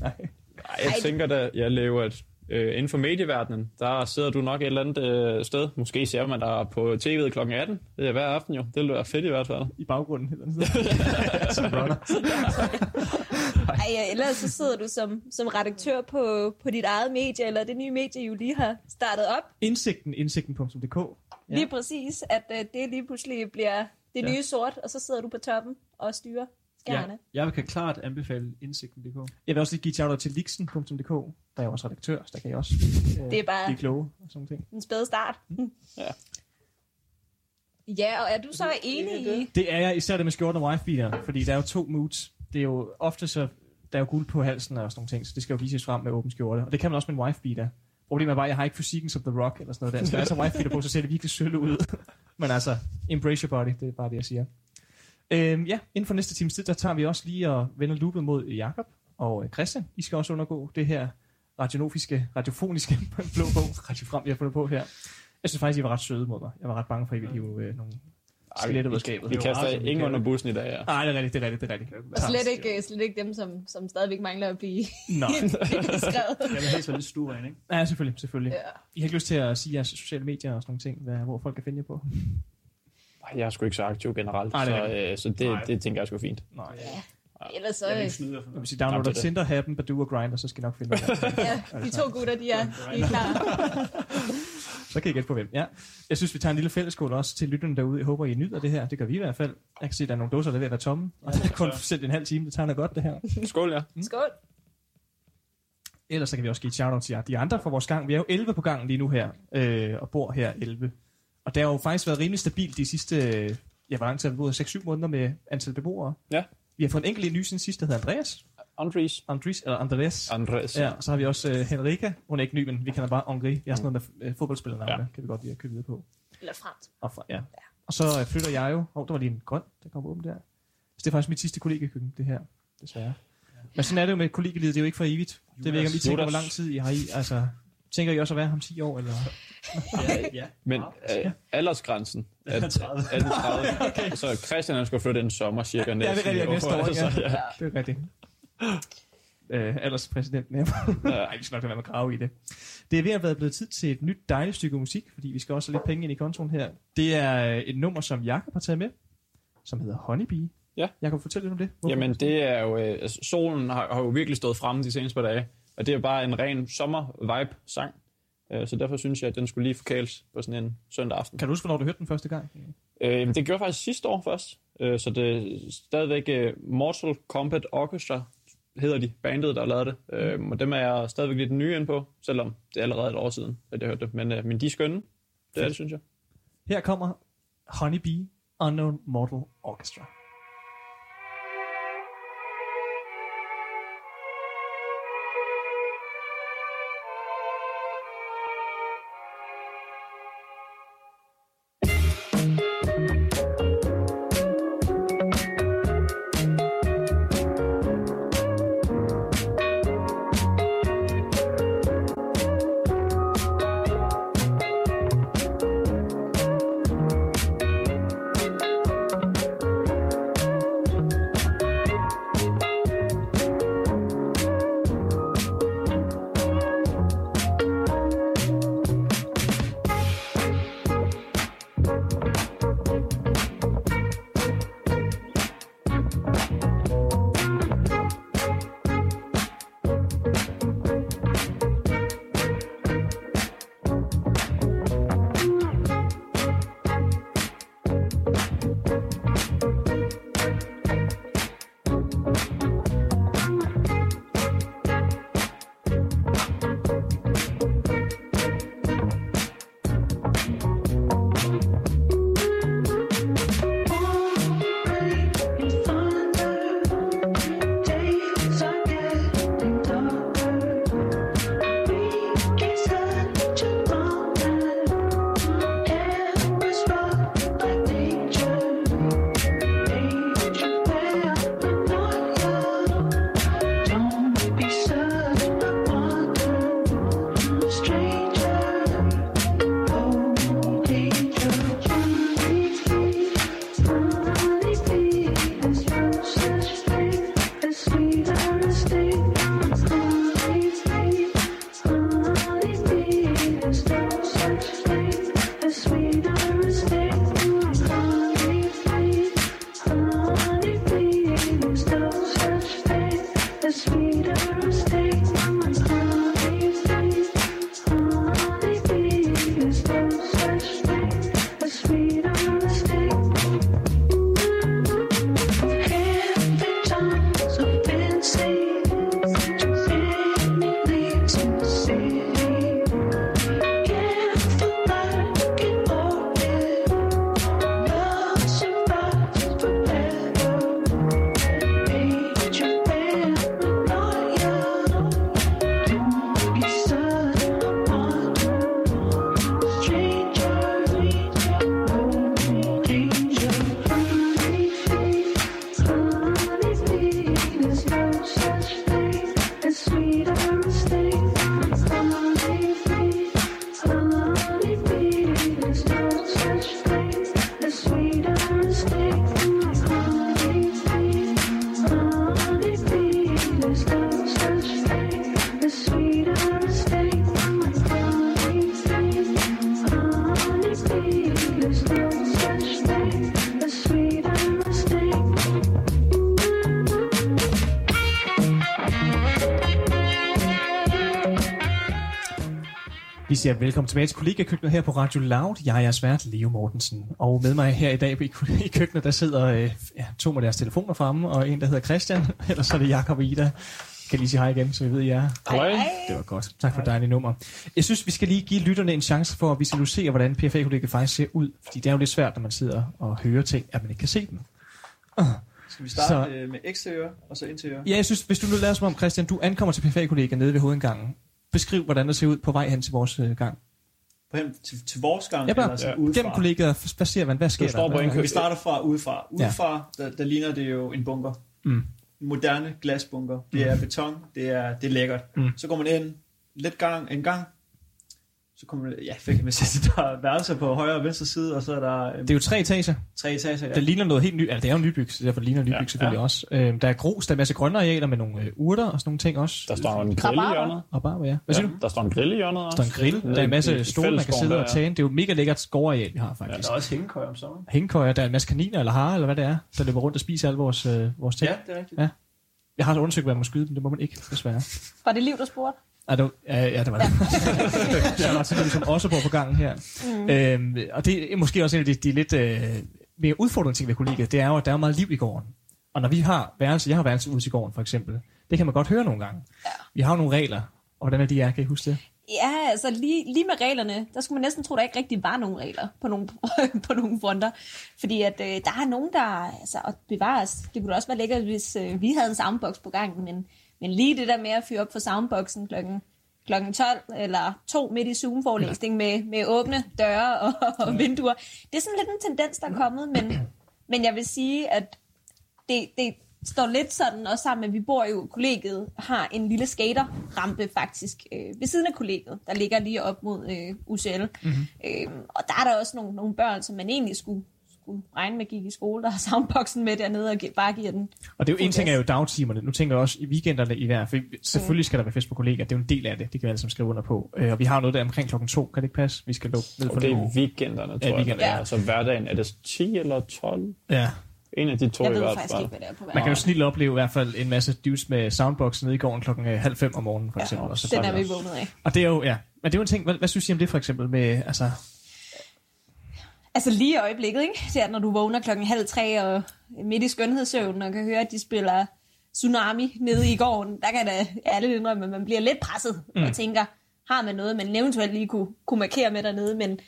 Ej, jeg Ej, tænker da, jeg lever at øh, inden for medieverdenen, der sidder du nok et eller andet øh, sted. Måske ser man dig på tv'et kl. 18. Det er hver aften jo. Det ville være fedt i hvert fald. I baggrunden. Eller sådan. Som runner. ej, ellers så sidder du som, som redaktør på, på dit eget medie, eller det nye medie, I jo lige har startet op. Indsigten, indsigten.dk. Ja. Lige præcis, at uh, det lige pludselig bliver det Ja. nye sort, og så sidder du på toppen og styrer skærene. Ja, jeg kan klart anbefale indsigten.dk. Jeg vil også lige give shout til Lixen.dk. Der er også redaktør, så der kan jeg også øh, Det er bare- blive kloge og sådan ting. En spæde start. Ja. Ja, og er du så enig i... Det er jeg, især det med skjorten og wife fordi der er jo to moods. Det er jo ofte så, der er jo guld på halsen og sådan nogle ting, så det skal jo vises frem med åben skjorte. Og det kan man også med en wife beater. Problemet er bare, at jeg har ikke fysikken som The Rock eller sådan noget der. Så der er så wife beater på, så ser det virkelig sølle ud. Men altså, embrace your body, det er bare det, jeg siger. Øhm, ja, inden for næste times tid, der tager vi også lige og vender loopet mod Jakob og øh, Christian. I skal også undergå det her radionofiske, radiofoniske blå bog, radio frem, vi har fundet på her. Jeg synes faktisk, I var ret søde mod mig. Jeg var ret bange for, at I ville hive øh, nogle skeletter ud af skabet. Vi er kaster vi ingen under bussen i dag, ja. Nej, det er rigtigt, det er rigtigt, det er rigtigt. Og slet ikke, slet ikke dem, som, som stadigvæk mangler at blive Nå, beskrevet. Jeg vil helst være lidt stueren, ikke? ja, selvfølgelig, selvfølgelig. Ja. I har ikke lyst til at sige jeres sociale medier og sådan nogle ting, hvad, hvor folk kan finde jer på? Jeg er sgu ikke så aktiv generelt, Nej, det er så, øh, så det, Nej. det tænker jeg er sgu fint. Nej. Ja. Ellers så... Jeg vil øh, ikke snyde for vil noget. sige, downloader det er. Tinder, Happen, Badoo og Grindr, så skal I nok finde det. Ja, de to gutter, de er, de er klar. Så kan I gætte på hvem. Ja. Jeg synes, vi tager en lille fælleskål også til lytterne derude. Jeg håber, I nyder det her. Det gør vi i hvert fald. Jeg kan se, at der er nogle dåser, der er ved at være tomme. Og det er kun sendt en halv time. Det tager noget godt, det her. Skål, ja. Skål. Ellers så kan vi også give et shout-out til jer. De andre for vores gang. Vi er jo 11 på gang lige nu her. Øh, og bor her 11. Og det har jo faktisk været rimelig stabilt de sidste... øh, Ja, hvor lang tid har vi boet? 6-7 måneder med antal beboere. Ja. Vi har fået en enkelt ny siden sidst, der hedder Andreas. Andres. Andres, eller Andreas. Andres. Ja, og så har vi også uh, Henrika. Hun er ikke ny, men vi kender bare Henri. Jeg har sådan noget med uh, fodboldspillernavne. Ja. Ja. Kan vi godt lide at købe videre på. Eller fransk. Og, fra, ja. og så uh, flytter jeg jo. Åh, oh, der var lige en grøn, der kom åben der. Så det er faktisk mit sidste kollegekøkken, det her. Desværre. Men sådan er det jo med kollegelivet. Det er jo ikke for evigt. Det ved jeg ikke, om I tænker, hvor lang tid I har i. Altså, tænker I også at være ham 10 år? Eller? Ja, ja. Men Ja. øh, aldersgrænsen er, Den er 30. er den 30. okay. Så Christian han skulle flytte en sommer cirka Ja, det er rigtigt, næste år. Så, Ja. ja. Det er rigtigt. Øh, alderspræsidenten her. Nej, vi skal nok lade være med at grave i det. Det er ved at være blevet tid til et nyt dejligt stykke musik, fordi vi skal også have lidt penge ind i kontoen her. Det er øh, et nummer, som Jakob har taget med, som hedder Honeybee. Ja. Jakob, fortæl lidt om det. Hvorfor? Jamen, det er jo... Øh, altså, solen har, har jo virkelig stået fremme de seneste par dage. Og det er bare en ren sommer-vibe-sang. Øh, så derfor synes jeg, at den skulle lige forkæles på sådan en søndag aften. Kan du huske, hvornår du hørte den første gang? Øh, det gjorde jeg faktisk sidste år først. Øh, så det er stadigvæk øh, Mortal Kombat Orchestra, hedder de, bandet, der lavet det. Øh, og dem er jeg stadigvæk lidt nye ind på, selvom det er allerede et år siden, at jeg hørte det. Men, øh, men de er skønne. Det er det, synes jeg. Her kommer Honeybee Unknown Mortal Orchestra. Siger velkommen tilbage til kollegakøkkenet her på Radio Loud. Jeg er jeres vært, Leo Mortensen. Og med mig her i dag i i køkkenet, der sidder øh, ja, to med deres telefoner fremme, og en, der hedder Christian, ellers så er det Jakob og Ida. Jeg kan lige sige hej igen, så vi ved, I er. Hej. Det var godt. Tak for dejligt nummer. Jeg synes, vi skal lige give lytterne en chance for at visualisere, hvordan PFA-kollegiet faktisk ser ud. Fordi det er jo lidt svært, når man sidder og hører ting, at man ikke kan se dem. Skal vi starte Så- med eksteriør, og så interiør? Ja, jeg synes, hvis du nu lader som om, Christian, du ankommer til PFA-kollegiet nede ved hovedindgangen. Beskriv, hvordan det ser ud på vej hen til vores øh, gang. På hen til, til vores gang, Ja, bare eller sådan ja. Gennem kollegiet, hvad ser man? Hvad sker står der? på Vi starter fra udefra. Ja. Udefra, der, der ligner det jo en bunker. Mm. En moderne glasbunker. Det er beton, det er, det er lækkert. Mm. Så går man ind, lidt gang, en gang. Så kommer man, ja, hvad kan man sige, der er værelser på højre og venstre side, og så er der øh, Det er jo tre etager. tre etager. Ja. Ja. Det ligner noget helt nyt. Altså, det er jo en nybyg, så derfor ligner nybyg Ja. selvfølgelig Ja. også. Øh, der er grus, der er en masse grønne arealer med nogle øh, urter og sådan nogle ting også. Der står en grill i hjørnet. Og bare, ja. Hvad siger du? Der står en grill i hjørnet Der også. er en grill, der er en masse stole, man kan sidde og tage. Det er jo mega lækkert skovareal, vi har Ja, faktisk. der er også hængekøj om sommeren. Hængekøjer, der er en masse kaniner eller harer, eller hvad det er, der løber rundt og spiser alle vores, øh, vores ting. Ja, det er rigtigt. Ja. Jeg har så undersøgt, hvad man må skyde dem, det må man ikke, desværre. Var det liv, der spurgte? Ah, det var, ja, ja, det var det. så er der også som også bor på gangen her. Mm. Øhm, og det er måske også en af de, de lidt øh, mere udfordrende ting ved kollegiet, det er jo, at der er meget liv i gården. Og når vi har værelse, jeg har værelse ude i gården for eksempel, det kan man godt høre nogle gange. Ja. Vi har jo nogle regler, og hvordan er de er, kan I huske det? Ja, altså lige, lige med reglerne, der skulle man næsten tro, der ikke rigtig var nogen regler på nogle, på nogle fronter. Fordi at øh, der er nogen, der altså, at bevares. Det kunne også være lækkert, hvis øh, vi havde en soundbox på gangen, men, men lige det der med at fyre op for soundboxen klokken, klokken 12 eller 2 midt i Zoom-forelæsning med, med åbne døre og, og vinduer, det er sådan lidt en tendens, der er kommet, men, men jeg vil sige, at det, det står lidt sådan også sammen med, at vi bor jo, kollegiet har en lille skaterrampe faktisk øh, ved siden af kollegiet, der ligger lige op mod øh, UCL. Mm-hmm. Øh, og der er der også nogle, nogle børn, som man egentlig skulle, skulle regne med gik i skole, der har soundboxen med dernede og bare giver den. Og det er jo en ting er jo dagtimerne. Nu tænker jeg også i weekenderne i hver, for selvfølgelig skal der være fest på kollegaer. Det er jo en del af det. Det kan vi alle sammen skrive under på. Øh, og vi har noget der omkring klokken to. Kan det ikke passe? Vi skal lukke ned for Og det er weekenderne, tror jeg. weekender, ja. Ja. Så hverdagen, er det 10 eller 12? Ja. En af de to Jeg i ved hvert faktisk fald. ikke, hvad det er på Man kan jo snilt opleve i hvert fald en masse dudes med soundbox nede i gården klokken øh, halv fem om morgenen, for eksempel. og så Den er vi vågnet af. Og det er jo, ja. Men det er jo en ting, hvad, hvad synes I om det for eksempel med, altså, Altså lige i øjeblikket, ikke? Der, når du vågner klokken halv tre og midt i skønhedssøvnen og kan høre, at de spiller Tsunami nede i gården, der kan da alle indrømme, at man bliver lidt presset mm. og tænker, har man noget, man eventuelt lige kunne, kunne markere med dernede, men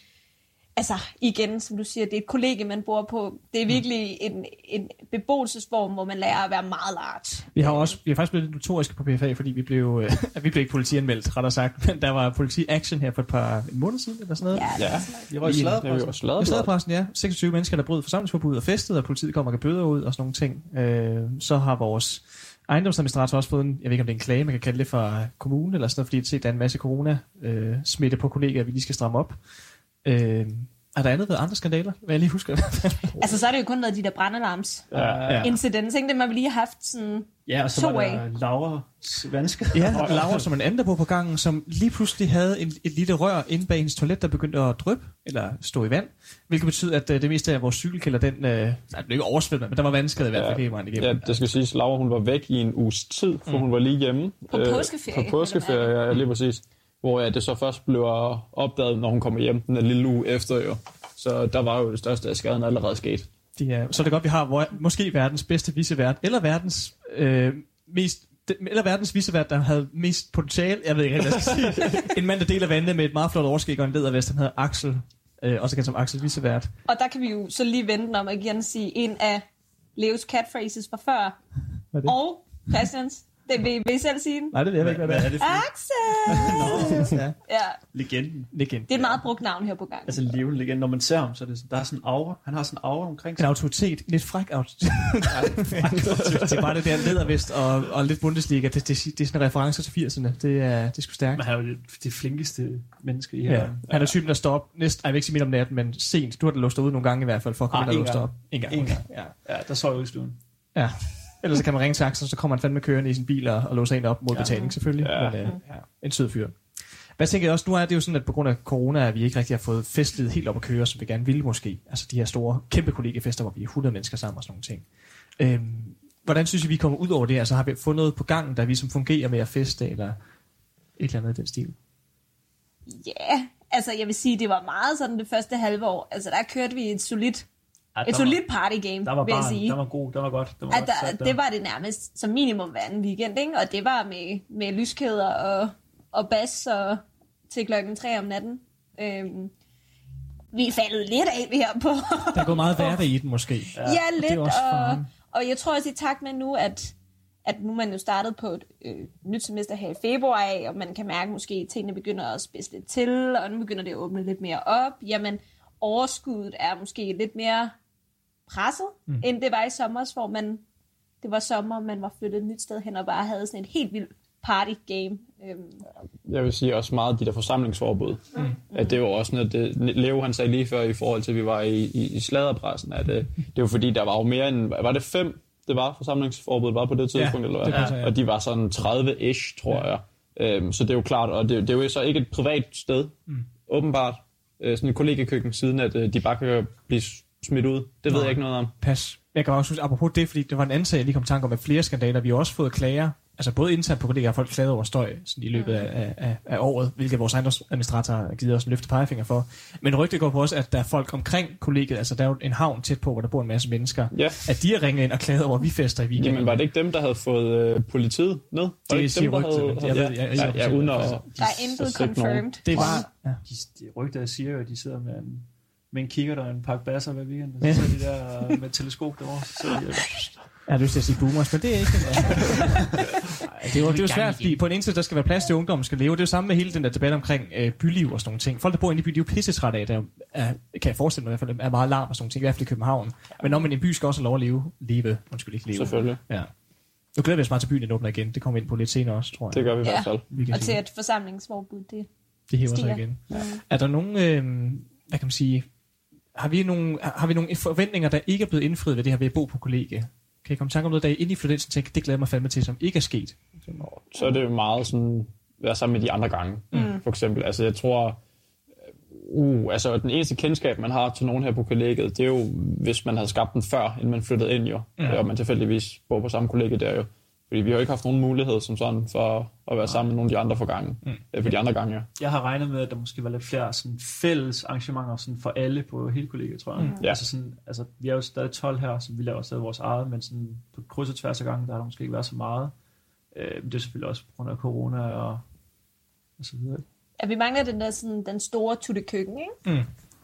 altså igen, som du siger, det er et kollegie, man bor på. Det er virkelig en, en beboelsesform, hvor man lærer at være meget large. vi har også, vi har faktisk blevet lidt notoriske på PFA, fordi vi blev, øh, vi blev ikke politianmeldt, rettere sagt, men der var politi-action her for et par en måned siden, eller sådan noget. Ja, det Ja. sådan noget. Vi røg I- er sladderpressen. Stadepressen, ja. 26 mennesker, der brød forsamlingsforbud og festede, og politiet kommer og kan bøder ud og sådan nogle ting. Øh, så har vores ejendomsadministrator også fået en, jeg ved ikke om det er en klage, man kan kalde det fra kommunen eller sådan noget, fordi det der er en masse corona-smitte på kollegaer, vi lige skal stramme op. Øh, er der andet ved andre skandaler, hvad jeg lige husker? Altså, så har det jo kun været de der brandalarms Ja. Ja. incidents, ikke? Dem har vi lige haft sådan... Ja, og så To var af. der Laura Svanske. ja, Laura, som en anden der boede på gangen, som lige pludselig havde en, et lille rør inde bag hendes toilet, der begyndte at dryppe, eller stå i vand, hvilket betyder, at øh, det meste af vores cykelkælder, den, øh, nej, den blev ikke oversvømmet, men der var vandskade i hvert fald Ja. hele vejen igennem. Ja, det skal siges, Laura hun var væk i en uges tid, for mm. hun var lige hjemme. På Øh, påskeferie, På påskeferie, ja, lige præcis. Hvor ja, det så først blev opdaget, når hun kommer hjem den lille uge efter jo. Så der var jo det største af skaden allerede sket. De er, så er det godt, vi har hvor, måske verdens bedste visevært, eller verdens øh, mest eller verdens visevært, der havde mest potentiale, jeg ved ikke hvad jeg skal sige. en mand, der deler vandene med et meget flot overskæg og en ledervest, han hedder Axel, øh, også kendt som Axel Visevært. Og der kan vi jo så lige vente om at igen sige en af Leos catphrases fra før. Hvad er det? Og Christians. Det vil, vil I selv sige den? Nej, det ved jeg ikke, hvad det er. det for Axel! Ja, Ja, legenden? legend. det er et meget brugt navn her på gang. Altså en levende legende. Når man ser ham, så er det, sådan- der er sådan en aura. Han har sådan en aura omkring En sig. autoritet, lidt fræk autoritet. det er bare det der ledervest og, og lidt Bundesliga, det, det, det er sådan referencer til 80'erne. Det er, det er sgu stærkt. Men han er jo det, det flinkeste menneske i Ja. her. Han er typen, der står op næsten, jeg vil ikke sige midt om natten, men sent. Du har da låst dig ud nogle gange i hvert fald, for at komme Ah, ind og en gang. op. En gang. En gang. Ja. Ja, der sov jeg jo i stuen. Ja. Ellers så kan man ringe til Axel, så kommer han fandme kørende i sin bil og, og låser en op mod Ja. betaling selvfølgelig. Ja. Men, øh, ja. En sød fyr. Hvad tænker jeg også, nu er det jo sådan, at på grund af corona, at vi ikke rigtig har fået festlivet helt op at køre, som vi gerne ville måske. Altså de her store, kæmpe kollegefester, hvor vi er 100 mennesker sammen og sådan nogle ting. Øhm, hvordan synes I, vi kommer ud over det? Altså har vi fundet noget på gangen, der vi som fungerer med at feste, eller et eller andet i den stil? Ja, altså jeg vil sige, det var meget sådan det første halve år. Altså der kørte vi et solidt, Ja, et der solidt party game, Der var vil jeg bare, sige. der var god, der var godt. Der var godt sat der, det var det nærmest som minimum hver anden weekend, ikke? Og det var med, med lyskæder og, og bas og til klokken 3 om natten. Øhm, vi faldet lidt af her på. Der er gået meget hverdag i den måske. ja, er lidt. Og, faren. og jeg tror også i takt med nu, at, at nu er man jo startet på et øh, nyt semester her i februar af, og man kan mærke måske, at tingene begynder at spidse lidt til, og nu begynder det at åbne lidt mere op. Jamen, overskuddet er måske lidt mere presset, mm. end det var i sommer, hvor man, det var sommer, man var flyttet et nyt sted hen og bare havde sådan et helt vildt party game. Øhm, jeg vil sige også meget de der forsamlingsforbud. Mm. At det var også noget, det, Leo han sagde lige før i forhold til, at vi var i, i, i sladderpressen, at øh, det var fordi, der var jo mere end, var det fem, det var forsamlingsforbuddet var på det tidspunkt, eller det hvad? passer, ja. Og de var sådan 30-ish, tror ja. jeg. Øhm, så det er jo klart, og det, det er jo så ikke et privat sted, mm. åbenbart, øh, sådan et kollegekøkken, siden at øh, de bare kan blive smidt ud. Det ved Nej. jeg ikke noget om. Pas. Jeg kan også huske, apropos det, fordi det var en anden sag, jeg lige kom i tanke om, at flere skandaler, vi har også fået klager, altså både internt på kollegaer, folk klaget over støj sådan i løbet af, af, af året, hvilket vores ejendomsadministrator har givet os en løfte pegefinger for. Men rygtet går på også, at der er folk omkring kollegiet, altså der er jo en havn tæt på, hvor der bor en masse mennesker, Ja. at de har ringet ind og klaget over, at vi fester i weekenden. Jamen, var det ikke dem, der havde fået øh, politiet ned? Var Det ikke siger dem, der rygtet, men jeg ved- jeg- jeg- ja, ja, uden at... der er intet confirmed. det var... Ja. De, de rygter siger jo, at de sidder med en, med en kikkert og en pakke basser hver weekend. Og Ja. så sidder de der med et teleskop derovre. Så sidder de, Jeg har lyst til at sige boomers, men det er ikke det. det er jo, det er jo svært, fordi på en ene side, der skal være plads til, at ungdommen skal leve. Det er jo samme med hele den der debat omkring øh, byliv og sådan nogle ting. Folk, der bor inde i by, de er jo pissetræt af, der er, kan jeg forestille mig i hvert fald, er meget larm og sådan nogle ting, i hvert fald i København. Men om en by skal også have lov at leve, leve, undskyld ikke leve. Selvfølgelig. Ja. Nu glæder vi os meget til byen, den åbner igen. Det kommer vi ind på lidt senere også, tror jeg. Det gør vi i Ja. hvert fald. vi kan Og til et forsamlingsforbud, det Det hæver sig stiger. igen. Er der nogen, øh, hvad kan man sige, har vi, nogle, har vi nogle forventninger, der ikke er blevet indfriet ved det her ved at bo på kollegie? Kan I komme i tanke om noget, der er inde i flyttelsen, tænker, det glæder mig fandme til, som ikke er sket? så er det jo meget sådan, være sammen med de andre gange, mm. for eksempel. Altså, jeg tror, uh, altså, den eneste kendskab, man har til nogen her på kollegiet, det er jo, hvis man havde skabt den før, inden man flyttede ind jo, mm. og man tilfældigvis bor på samme kollegie der jo. Fordi vi har jo ikke haft nogen mulighed som sådan for at være sammen med nogle af de andre for gange. Mm. For de andre gange, ja. jeg har regnet med, at der måske var lidt flere sådan, fælles arrangementer sådan, for alle på hele kollegiet, tror jeg. Mm. Ja. Altså, sådan, altså, vi er jo stadig 12 her, så vi laver stadig vores eget, men sådan, på kryds og tværs af gangen, der har der måske ikke været så meget. Øh, men det er selvfølgelig også på grund af corona og, og så videre. Ja, vi mangler den der sådan, den store tutte køkken, ikke? Mm.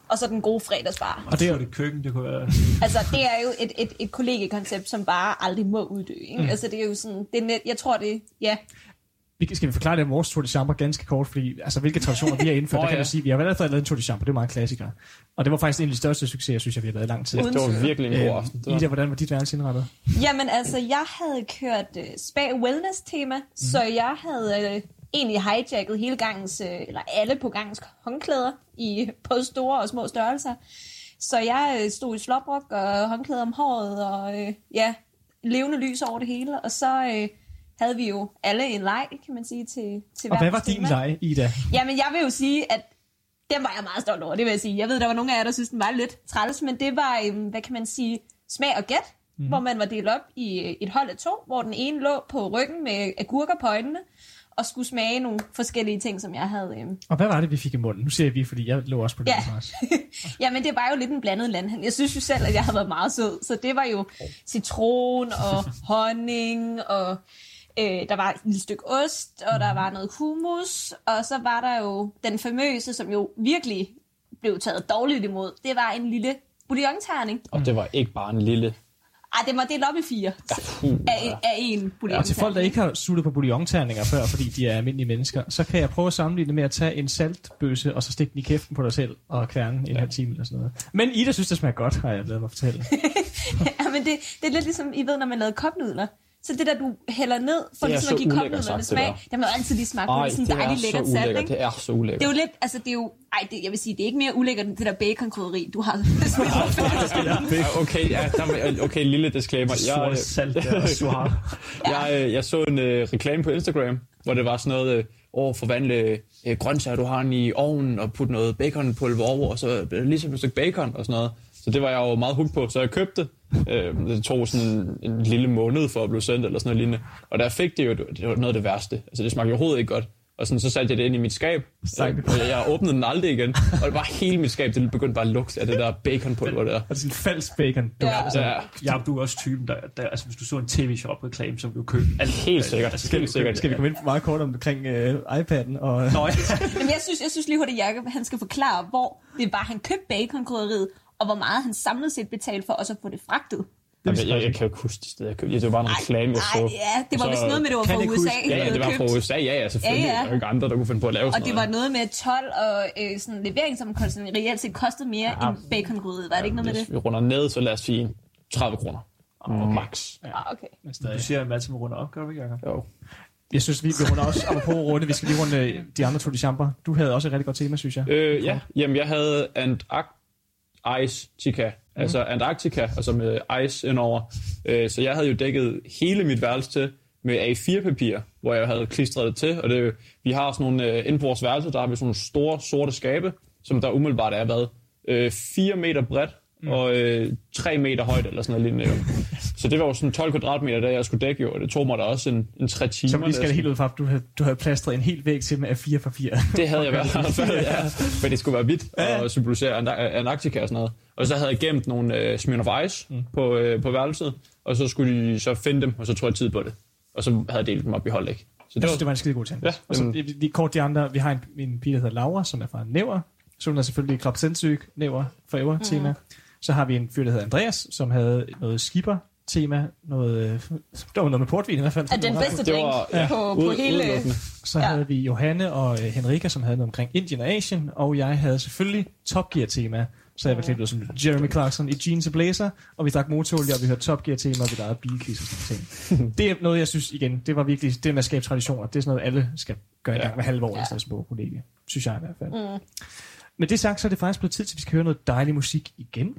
Og så den gode fredagsbar. Og det er jo det køkken, det kunne være... Altså, det er jo et, et, et kollegekoncept, som bare aldrig må uddø, ikke? Mm. Altså, det er jo sådan, det er net, jeg tror det, ja. Vi Skal vi forklare det om vores Tour de Chambre ganske kort, fordi altså, hvilke traditioner vi har indført, Åh, der kan ja. du sige, vi har allerede lavet en Tour de Chambre, det er meget klassiker. Og det var faktisk en af de største succeser, synes jeg, vi har lavet i lang tid. Det var virkelig en god Øhm, aften. Ida, hvordan var dit værelse indrettet? Jamen, altså, jeg havde kørt uh, spa-wellness-tema, mm. så jeg havde uh, egentlig hijacket hele gangens, uh, eller alle på gangens håndklæder i, på store og små størrelser. Så jeg uh, stod i slåbrok og håndklæder om håret, og uh, ja, levende lys over det hele. Og så uh, havde vi jo alle en leg, kan man sige, til, til Og hvad var din leg, Ida? Jamen, jeg vil jo sige, at den var jeg meget stolt over, det vil jeg sige. Jeg ved, der var nogle af jer, der synes, den var lidt træls, men det var, øhm, hvad kan man sige, smag og gæt, mm. hvor man var delt op i øh, et hold af to, hvor den ene lå på ryggen med agurker på øjnene, og skulle smage nogle forskellige ting, som jeg havde. Øhm. Og hvad var det, vi fik i munden? Nu siger jeg vi, fordi jeg lå også på det. Ja. også. Jamen, det var jo lidt en blandet landhandel. Jeg synes jo selv, at jeg havde været meget sød, så det var jo citron og honning, og øh, der var et lille stykke ost, og der var noget hummus, og så var der jo den famøse, som jo virkelig blev taget dårligt imod. Det var en lille bouillonterning. Og det var ikke bare en lille... Ej, det var delt op i fire Puh, af, af en bouillonterning. Og til folk, der ikke har suttet på bouillonterninger før, fordi de er almindelige mennesker, så kan jeg prøve at sammenligne det med at tage en saltbøsse, og så stikke den i kæften på dig selv, og kværne en halv time eller sådan noget. Men Ida synes, det smager godt, har jeg lavet mig fortælle. ja, men det, det er lidt ligesom, I ved, når man lavede kopnudler. Så det der, du hælder ned, for Det ligesom at give sagt, det smag, der. det må jo altid lige smage på. Er sådan så lækkert salt, ikke? Det er så ulækkert. Det er jo lidt, altså det er jo, ej, det, jeg vil sige, det er ikke mere ulækkert end det der bacon-krydderi, du har Ja, okay, ja, der, okay, lille disclaimer. Sort Jeg, salt der, og suar. jeg, øh, jeg så en øh, reklame på Instagram, hvor det var sådan noget, øh, over forvandle øh, grøntsager, du har i ovnen, og putte noget baconpulver over, og så øh, ligesom et stykke bacon og sådan noget. Så det var jeg jo meget hooked på, så jeg købte det. Øh, det tog sådan en, en lille måned for at blive sendt, eller sådan noget lignende. Og der fik det jo, det var noget af det værste. Altså det smagte jo overhovedet ikke godt. Og sådan, så satte jeg det ind i mit skab. Sejt. Og jeg, jeg åbnede den aldrig igen. Og det var hele mit skab, det begyndte bare at lugte af det der baconpulver der. Og det er sådan en falsk bacon. Du, Ja. altså, Ja, Ja, du er også typen, der, der altså hvis du så en tv-shop-reklame, så ville du købe alt. helt sikkert. Altså, skal, vi, Helt sikkert. skal vi komme ind meget kort omkring øh, iPad'en? Og, Nå, ja. Men jeg synes, jeg synes lige hurtigt, Jacob, han skal forklare, hvor det var, han købte baconkrydderiet, og hvor meget han samlet set betalte for også at få det fragtet. Jamen, jeg, jeg, jeg, kan jo ikke huske det sted, jeg købte. Det var bare en reklame, jeg så. Ej, ja, det var vist noget med, det var Kan fra USA. huske- Ja, ja, det var fra USA, ja, ja, selvfølgelig. Ja, ja. Der er jo ikke andre, der kunne finde på at lave Og sådan det var noget. med 12 og øh, sådan leveringsomkostninger reelt set kostede mere Ja. end baconkrydderiet. Var det ikke noget med Hvis det? vi runder ned, så lad os sige 30 kroner. Okay. Max. Ah, okay. men Du siger, at Mads må runde op, gør du ikke, Jacob? Jo. Jeg synes, vi, vi runder også op på runde. Vi skal lige runde øh, de andre to de champer. Du havde også et rigtig godt tema, synes jeg. Øh, ja, jamen jeg havde Antarctica, altså Antarctica, altså med ice indover. Øh, så jeg havde jo dækket hele mit værelse til med A4-papir, hvor jeg havde klistret det til. Og det, vi har sådan nogle, øh, inde på vores værelse, der har vi sådan nogle store sorte skabe, som der umiddelbart er, hvad, øh, 4 meter bredt og øh, 3 meter højt, eller sådan noget lignende. Så det var jo sådan 12 kvadratmeter, der jeg skulle dække jo, og det tog mig da også en, en 3 timer. Så vi skal helt ud fra, at du havde, du havde plastret en helt væg til med A4 for 4. Det havde jeg i hvert fald, ja. Men det skulle være hvidt Ja, og symbolisere Ant- Antarctica og sådan noget. Og så havde jeg gemt nogle øh, Smirnoff Ice mm. på, øh, på værelset, og så skulle de så finde dem, og så tog jeg tid på det. Og så havde jeg delt dem op i holdæk. Så Jeg det synes, var, det var en skide god ting. Ja, og så lige kort de andre. Vi har en, en pige, der hedder Laura, som er fra Næver. Så hun er selvfølgelig krop sindssyg, Næver forever tema. Så har vi en fyr, der hedder Andreas, som havde noget skipper tema, noget, øh, der var noget med portvin i hvert fald. Er den bedste drink var ja, på, på hele... Så Ja. ja. havde vi Johanne og øh, Henrika, som havde noget omkring Indien og Asien, og jeg havde selvfølgelig Top Gear tema. Så jeg var ud som Jeremy Clarkson i jeans og blazer, og vi drak motorolie, og vi hørte Top Gear tema, og vi lavede bilquiz og sådan ting. det er noget, jeg synes igen, det var virkelig, det med at skabe traditioner, det er sådan noget, alle skal gøre en Ja. gang hver halve år, ja. ja. på kollegie. Synes jeg i hvert fald. Mm. Med det sagt, så er det faktisk blevet tid til, at vi skal høre noget dejlig musik igen.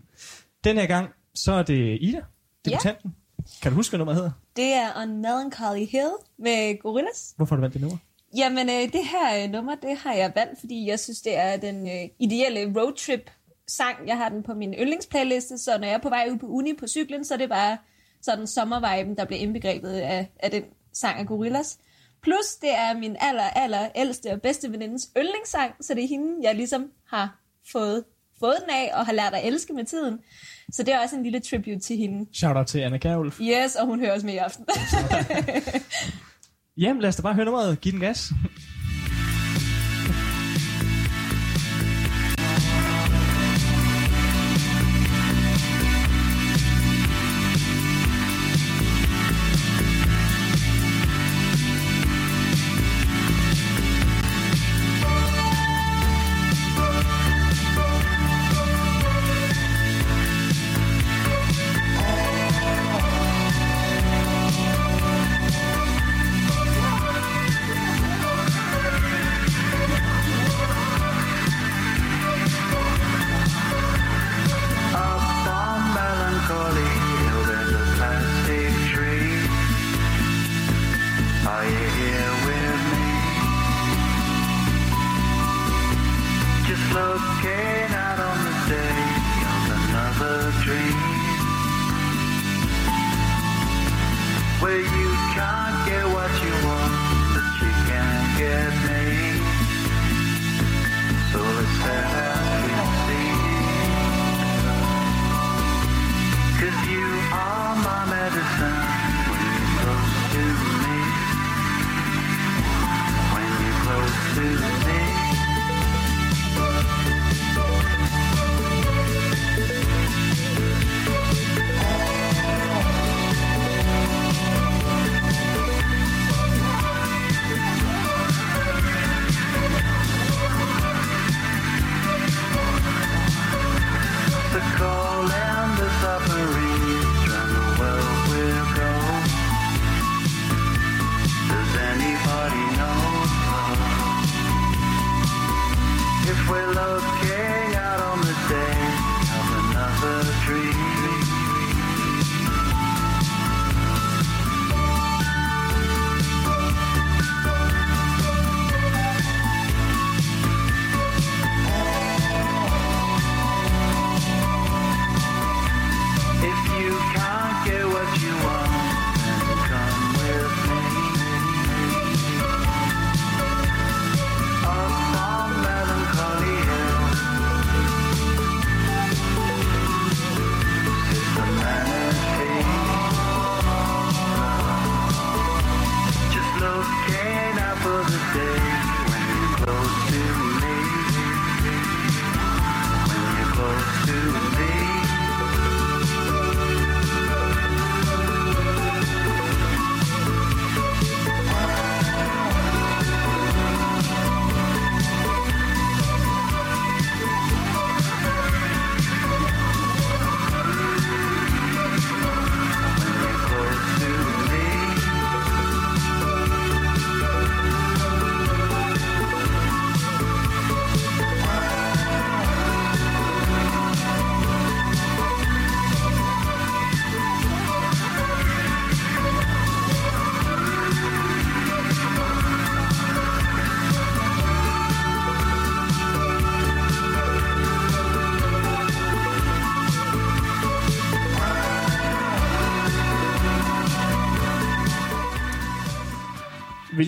Den her gang, så er det Ida, debutanten. Kan du huske, hvad nummeret hedder? Det er On Melancholy Hill med Gorillaz. Hvorfor har du valgt det nummer? Jamen, øh, det her øh, nummer, det har jeg valgt, fordi jeg synes, det er den øh, ideelle roadtrip sang. Jeg har den på min yndlingsplayliste, så når jeg er på vej ud på uni på cyklen, så er det bare sådan sommerviben, der bliver indbegrebet af, af den sang af Gorillaz. Plus, det er min aller, aller ældste og bedste venindes yndlingssang, så det er hende, jeg ligesom har fået, fået den af og har lært at elske med tiden. Så det er også en lille tribute til hende. Shout out til Anna Kjærulf. Yes, og hun hører også med i aften. Jamen, lad os da bare høre nummeret. Giv den gas.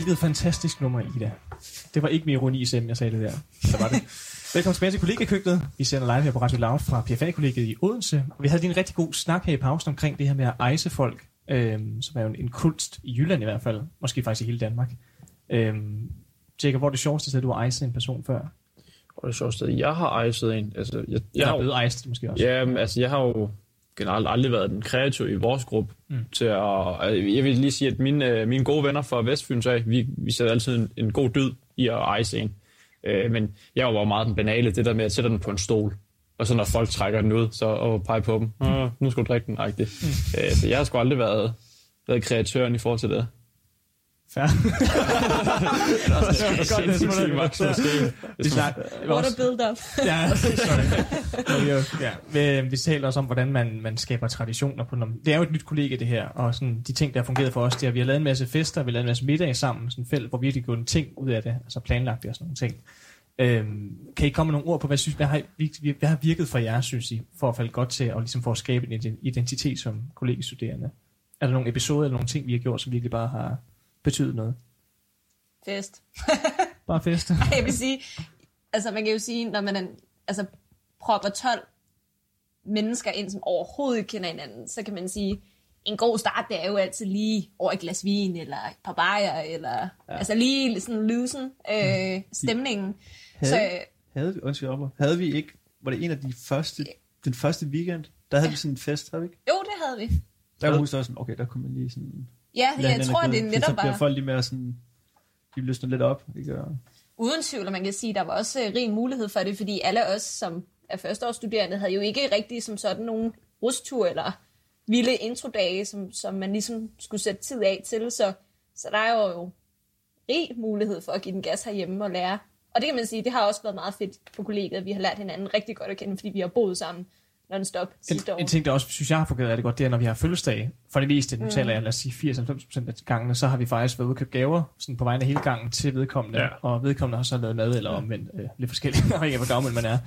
Hvilket fantastisk nummer, Ida. Det var ikke mere ironi i jeg sagde det der. Så var det. Velkommen tilbage til kollegekøkkenet. Vi sender live her på Radio Loud fra PFA-kollegiet i Odense. Og vi havde lige en rigtig god snak her i pausen omkring det her med at ejse folk, øhm, som er jo en, en kunst i Jylland i hvert fald. Måske faktisk i hele Danmark. Øhm, Jacob, hvor er det sjoveste sted, du har ejset en person før? Og det sjoveste, jeg har ejset en. Altså, jeg, jeg, Jeg har blevet ejst måske også. ja, altså, jeg har jo generelt aldrig været den kreative i vores gruppe. Mm. Til at, altså, jeg vil lige sige, at mine, øh, mine gode venner fra Vestfyn, så vi, vi sætter altid en, en god dyd i at ejse en. Øh, men jeg var meget den banale, det der med at sætte den på en stol. Og så når folk trækker den ud, så og pege på dem. Mm. nu skal du drikke den, agtigt. Mm. Øh, så jeg har sgu aldrig været, været kreatøren i forhold til det. Fair. det var godt, det er Vi snak- What a også- build-up. Ja, sorry. Er ja. Vi, vi taler også om, hvordan man, man skaber traditioner. På, nogle- det er jo et nyt kollega, det her, og sådan, de ting, der har fungeret for os, det er, at vi har lavet en masse fester, vi har lavet en masse middage sammen, sådan felt, hvor vi virkelig gjort en ting ud af det, altså planlagt det og sådan nogle ting. Øhm, kan I komme med nogle ord på, hvad, synes, hvad, har, hvad har virket for jer, synes I, for at falde godt til, og ligesom for at skabe en ident- identitet som kollegestuderende? Er der nogle episoder eller nogle ting, vi har gjort, som virkelig bare har betydet noget? Fest. Bare fester? Jeg vil sige, altså man kan jo sige, når man altså, propper 12 mennesker ind, som overhovedet ikke kender hinanden, så kan man sige, en god start, det er jo altid lige over et glas vin, eller et par bajer, eller ja. altså lige sådan loosen øh, stemningen. Havde, Så, havde vi, undskyld, Robert, havde vi ikke, var det en af de første, den første weekend, der havde vi sådan en fest, havde vi ikke? jo, det havde vi. Der kunne huske også sådan, okay, der kunne man lige sådan... Ja, jeg tror, glide, det er for Så netop bliver bare folk lige mere sådan, de løsner lidt op, ikke? Uden tvivl, og man kan sige, der var også øh, rig mulighed for det, fordi alle os, som er førsteårsstuderende, havde jo ikke rigtig som sådan nogen rustur eller vilde introdage, som, som man ligesom skulle sætte tid af til, så, så der er jo rig mulighed for at give den gas herhjemme og lære. Og det kan man sige, det har også været meget fedt på kollegiet, vi har lært hinanden rigtig godt at kende, fordi vi har boet sammen non-stop sidste år. En, en ting, der også synes jeg har fungeret rigtig godt, det er, når vi har fødselsdag. For det meste, nu Mm. taler jeg, lad os sige 80-90% af gangene, så har vi faktisk været ude og købe gaver sådan på vegne af hele gangen til vedkommende. Ja. Og vedkommende har så lavet mad eller omvendt. Øh, lidt forskelligt, afhængig af, hvor gammel man er.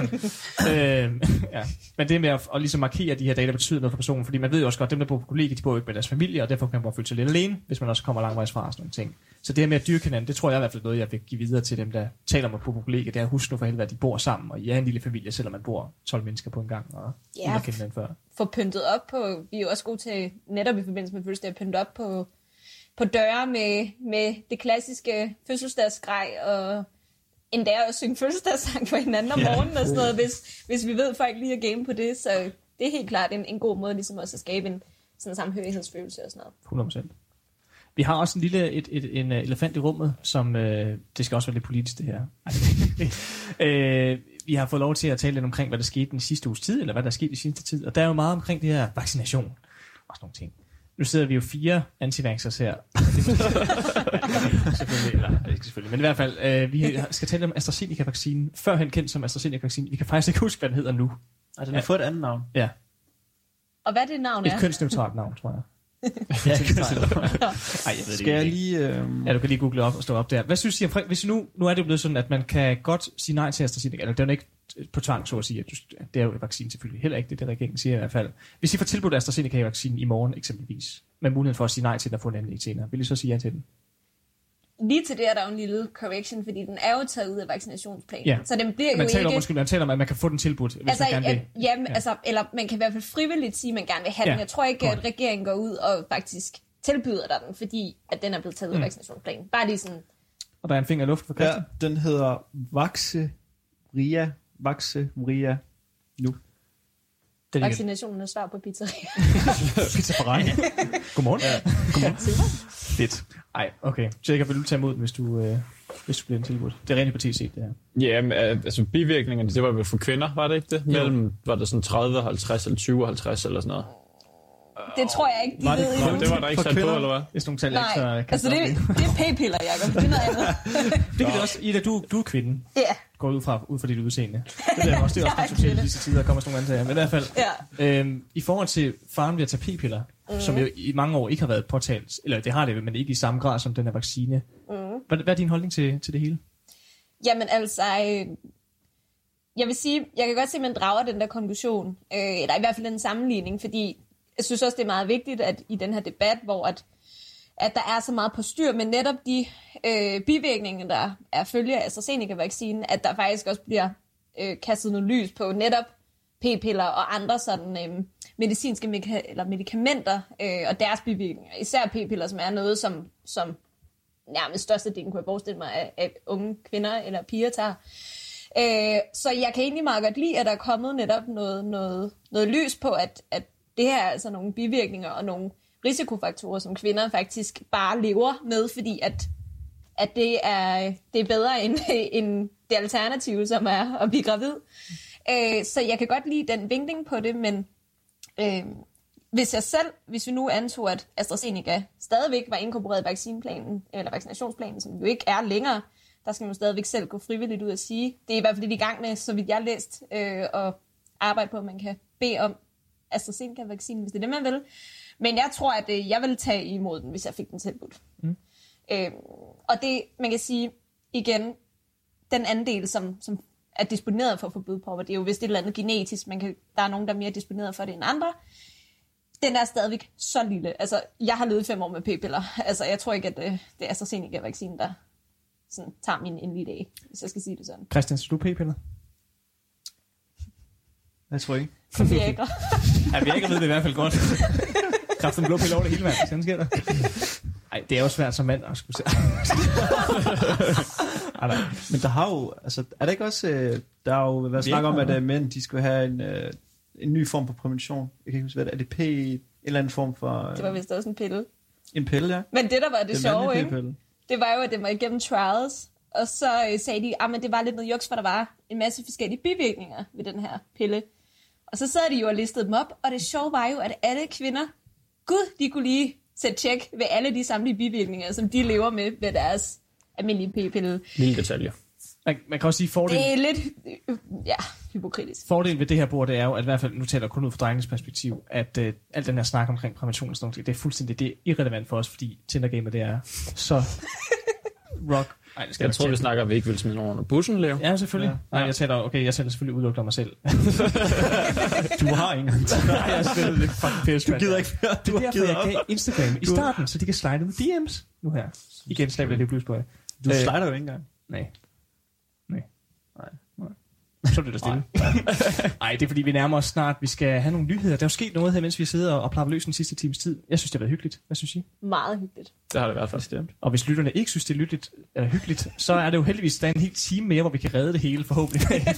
øh, ja. Men det med at, at ligesom markere de her dage, der betyder noget for personen, fordi man ved jo også godt, dem der bor på kollegiet, de bor jo ikke med deres familie, og derfor kan man bare føle sig lidt alene, hvis man også kommer langvejs fra og sådan nogle ting. Så det her med at dyrke hinanden, det tror jeg i hvert fald noget, jeg vil give videre til dem, der taler om at bo på kollegiet. Det er at huske nu for helvede, at de bor sammen, og I er en lille familie, selvom man bor 12 mennesker på en gang, og Ja. hinanden før. få pyntet op på, vi er jo også gode til netop i forbindelse med fødselsdag at pynte op på, på døre med, med det klassiske fødselsdagsgrej og endda også synge fødselsdagssang for hinanden om Ja. morgenen og sådan noget, hvis, hvis vi ved, at folk lige er game på det. Så det er helt klart en, en god måde ligesom også at skabe en sådan samhørighedsfølelse og sådan noget. 100%. Vi har også en lille et, et, en uh, elefant i rummet, som øh, det skal også være lidt politisk det her. Øh, vi har fået lov til at tale lidt omkring, hvad der skete den sidste uges tid, eller hvad der er sket i sidste tid. Og der er jo meget omkring det her vaccination og sådan nogle ting. Nu sidder vi jo fire antivaxxers her. selvfølgelig, eller, ikke selvfølgelig, men i hvert fald, øh, vi skal tale om AstraZeneca-vaccinen, førhen kendt som AstraZeneca-vaccinen. Vi kan faktisk ikke huske, hvad den hedder nu. og den har fået et andet navn. Ja, Og hvad det navn et er? kønsneutralt navn, tror jeg. Ja, Ej, jeg ved Skal jeg lige... Øh, Ja, du kan lige google op og stå op der. Hvad synes I om, hvis nu, nu er det jo blevet sådan, at man kan godt sige nej til AstraZeneca, eller det er jo ikke på tvang, så at sige, at du, det er jo et vaccine selvfølgelig heller ikke, det er det, regeringen siger i hvert fald. Hvis I får tilbudt AstraZeneca-vaccinen i morgen eksempelvis, med muligheden for at sige nej til den og få en anden senere, vil I så sige ja til den? Lige til det er der jo en lille correction, fordi den er jo taget ud af vaccinationsplanen. Ja. Så den bliver jo Man taler, ikke... undskyld, man taler om, at man kan få den tilbudt, hvis altså, man gerne vil. ja, jamen, Ja. ja. altså, eller man kan i hvert fald frivilligt sige, at man gerne vil have Ja, den. Jeg tror ikke, at regeringen går ud og faktisk tilbyder dig den, fordi at den er blevet taget ud af Mm. vaccinationsplanen. Bare lige sådan, Og der er en finger i luft for ja, Christian. den hedder Vaxe Ria. Vaxe Ria. Det er vaccinationen er svar på pizzeria. pizza for regn. Godmorgen. Ja. Godmorgen. Fedt. Ej, okay. Jacob, vil du tage imod den, hvis du, øh, hvis du bliver en tilbudt? Det er rent hypotetisk set, det her. Ja, men, øh, altså bivirkningerne, det var vel for kvinder, var det ikke det? Jo. Mellem, var det sådan 30 og 50 eller 20 og 50 eller sådan noget? Det tror jeg ikke, de Var det- ved var endnu. Det var der ikke For sat på, eller hvad? Hvis ikke så Nej, altså det, det er p-piller, Jacob. Det er noget andet. det kan det også. Ida, du, du er kvinde. Ja, Går ud fra, ud fra dit udseende. Det er også, det er også er kontroversielt i disse tider, der kommer sådan nogle antager. Men i hvert fald, ja. øhm, i forhold til faren ved at tage p-piller, mm. som jo i mange år ikke har været påtalt, eller det har det, men ikke i samme grad som den her vaccine. Mm. Hvad, hvad er din holdning til, til det hele? Jamen altså, øh, jeg vil sige, jeg kan godt se, at man drager den der konklusion, øh, eller i hvert fald en sammenligning, fordi jeg synes også, det er meget vigtigt, at i den her debat, hvor at at der er så meget på styr, men netop de øh, bivirkninger, der er følger af AstraZeneca-vaccinen, at der faktisk også bliver øh, kastet noget lys på netop p-piller og andre sådan øh, medicinske meka- eller medicamenter øh, og deres bivirkninger. Især p-piller, som er noget, som, som nærmest størstedelen, kunne jeg forestille mig, at, at unge kvinder eller piger tager. Øh, så jeg kan egentlig meget godt lide, at der er kommet netop noget, noget, noget lys på, at, at det her er altså nogle bivirkninger og nogle risikofaktorer, som kvinder faktisk bare lever med, fordi at, at det, er, det er bedre end, end det alternative, som er at blive gravid. Øh, så jeg kan godt lide den vinkling på det, men øh, hvis jeg selv, hvis vi nu antog, at AstraZeneca stadigvæk var inkorporeret i vaccineplanen, eller vaccinationsplanen, som jo ikke er længere, der skal man jo stadigvæk selv gå frivilligt ud og sige. Det er i hvert fald det, de er i gang med, så vidt jeg har læst, øh, og arbejde på, at man kan bede om AstraZeneca-vaccinen, hvis det er det, man vil. Men jeg tror, at øh, jeg vil tage imod den, hvis jeg fik den tilbudt. Mm. Øh, og det, man kan sige, igen, den anden del, som, som er disponeret for at få blodpropper, det er jo vist et eller andet genetisk, man kan, der er nogen, der er mere disponeret for det end andre. Den er stadigvæk så lille. Altså, jeg har levet fem år med p-piller. Altså, jeg tror ikke, at det, det er AstraZeneca-vaccinen, der sådan, tager min endelige dag, hvis jeg skal sige det sådan. Christian, så du p-piller? Jeg tror ikke. Viagra. Ja, vi ikke ved det i hvert fald godt. Kraft en blå pille over det hele, mand. Sådan sker der. Ej, det er jo svært som mand at skulle se. Ej, nej. Men der har jo, altså, er der ikke også, øh, der har jo været snak om, at øh, mænd, de skal have en, øh, en ny form for prævention. Jeg kan ikke huske, hvad det er. Er det P, en eller anden form for øh, Det var vist også en pille. en pille, ja? Men det, der var det, det sjove, mandlige ikke? p-pille. det var jo, at det var igennem trials, og så øh, sagde de, at det var lidt noget juks, for der var en masse forskellige bivirkninger ved den her pille. Og så sad de jo og listede dem op, og det sjove var jo, at alle kvinder, gud, de kunne lige sætte tjek ved alle de samlede bivirkninger, som de lever med ved deres almindelige p-pille. Lille detaljer. Man, man kan også sige, Det fordelen, er lidt, øh, ja, hypokritisk. fordelen ved det her bord, det er jo, at i hvert fald, nu taler jeg kun ud fra drengens perspektiv, at øh, alt den her snak omkring prævention og sådan noget, det er fuldstændig det er irrelevant for os, fordi Tinder-gamet, det er så rock. Ej, det skal Jeg tror, vi snakker, at vi ikke vil smide nogen under bussen, Leo. Ja, selvfølgelig. Ja. Nej, jeg taler, okay, jeg taler selvfølgelig udelukkende om mig selv. Du har engang. Nej, jeg er selvfølgelig lidt fucking pisse, Du gider ikke mere. Det Du er har derfor, jeg gav Instagram i starten, så de kan slide med DM's nu her. Igen, slag det blues på. Du Øh, slider jo ikke engang. Nej. Så bliver det stille. Nej, det er fordi, vi nærmer os snart. Vi skal have nogle nyheder. Der er jo sket noget her, mens vi sidder og plapper løs den sidste times tid. Jeg synes, det har været hyggeligt. Hvad synes I? Meget hyggeligt. Det har det i hvert fald. Bestemt. Og hvis lytterne ikke synes, det er lyttigt, eller hyggeligt, så er det jo heldigvis, der er en hel time mere, hvor vi kan redde det hele forhåbentlig ja.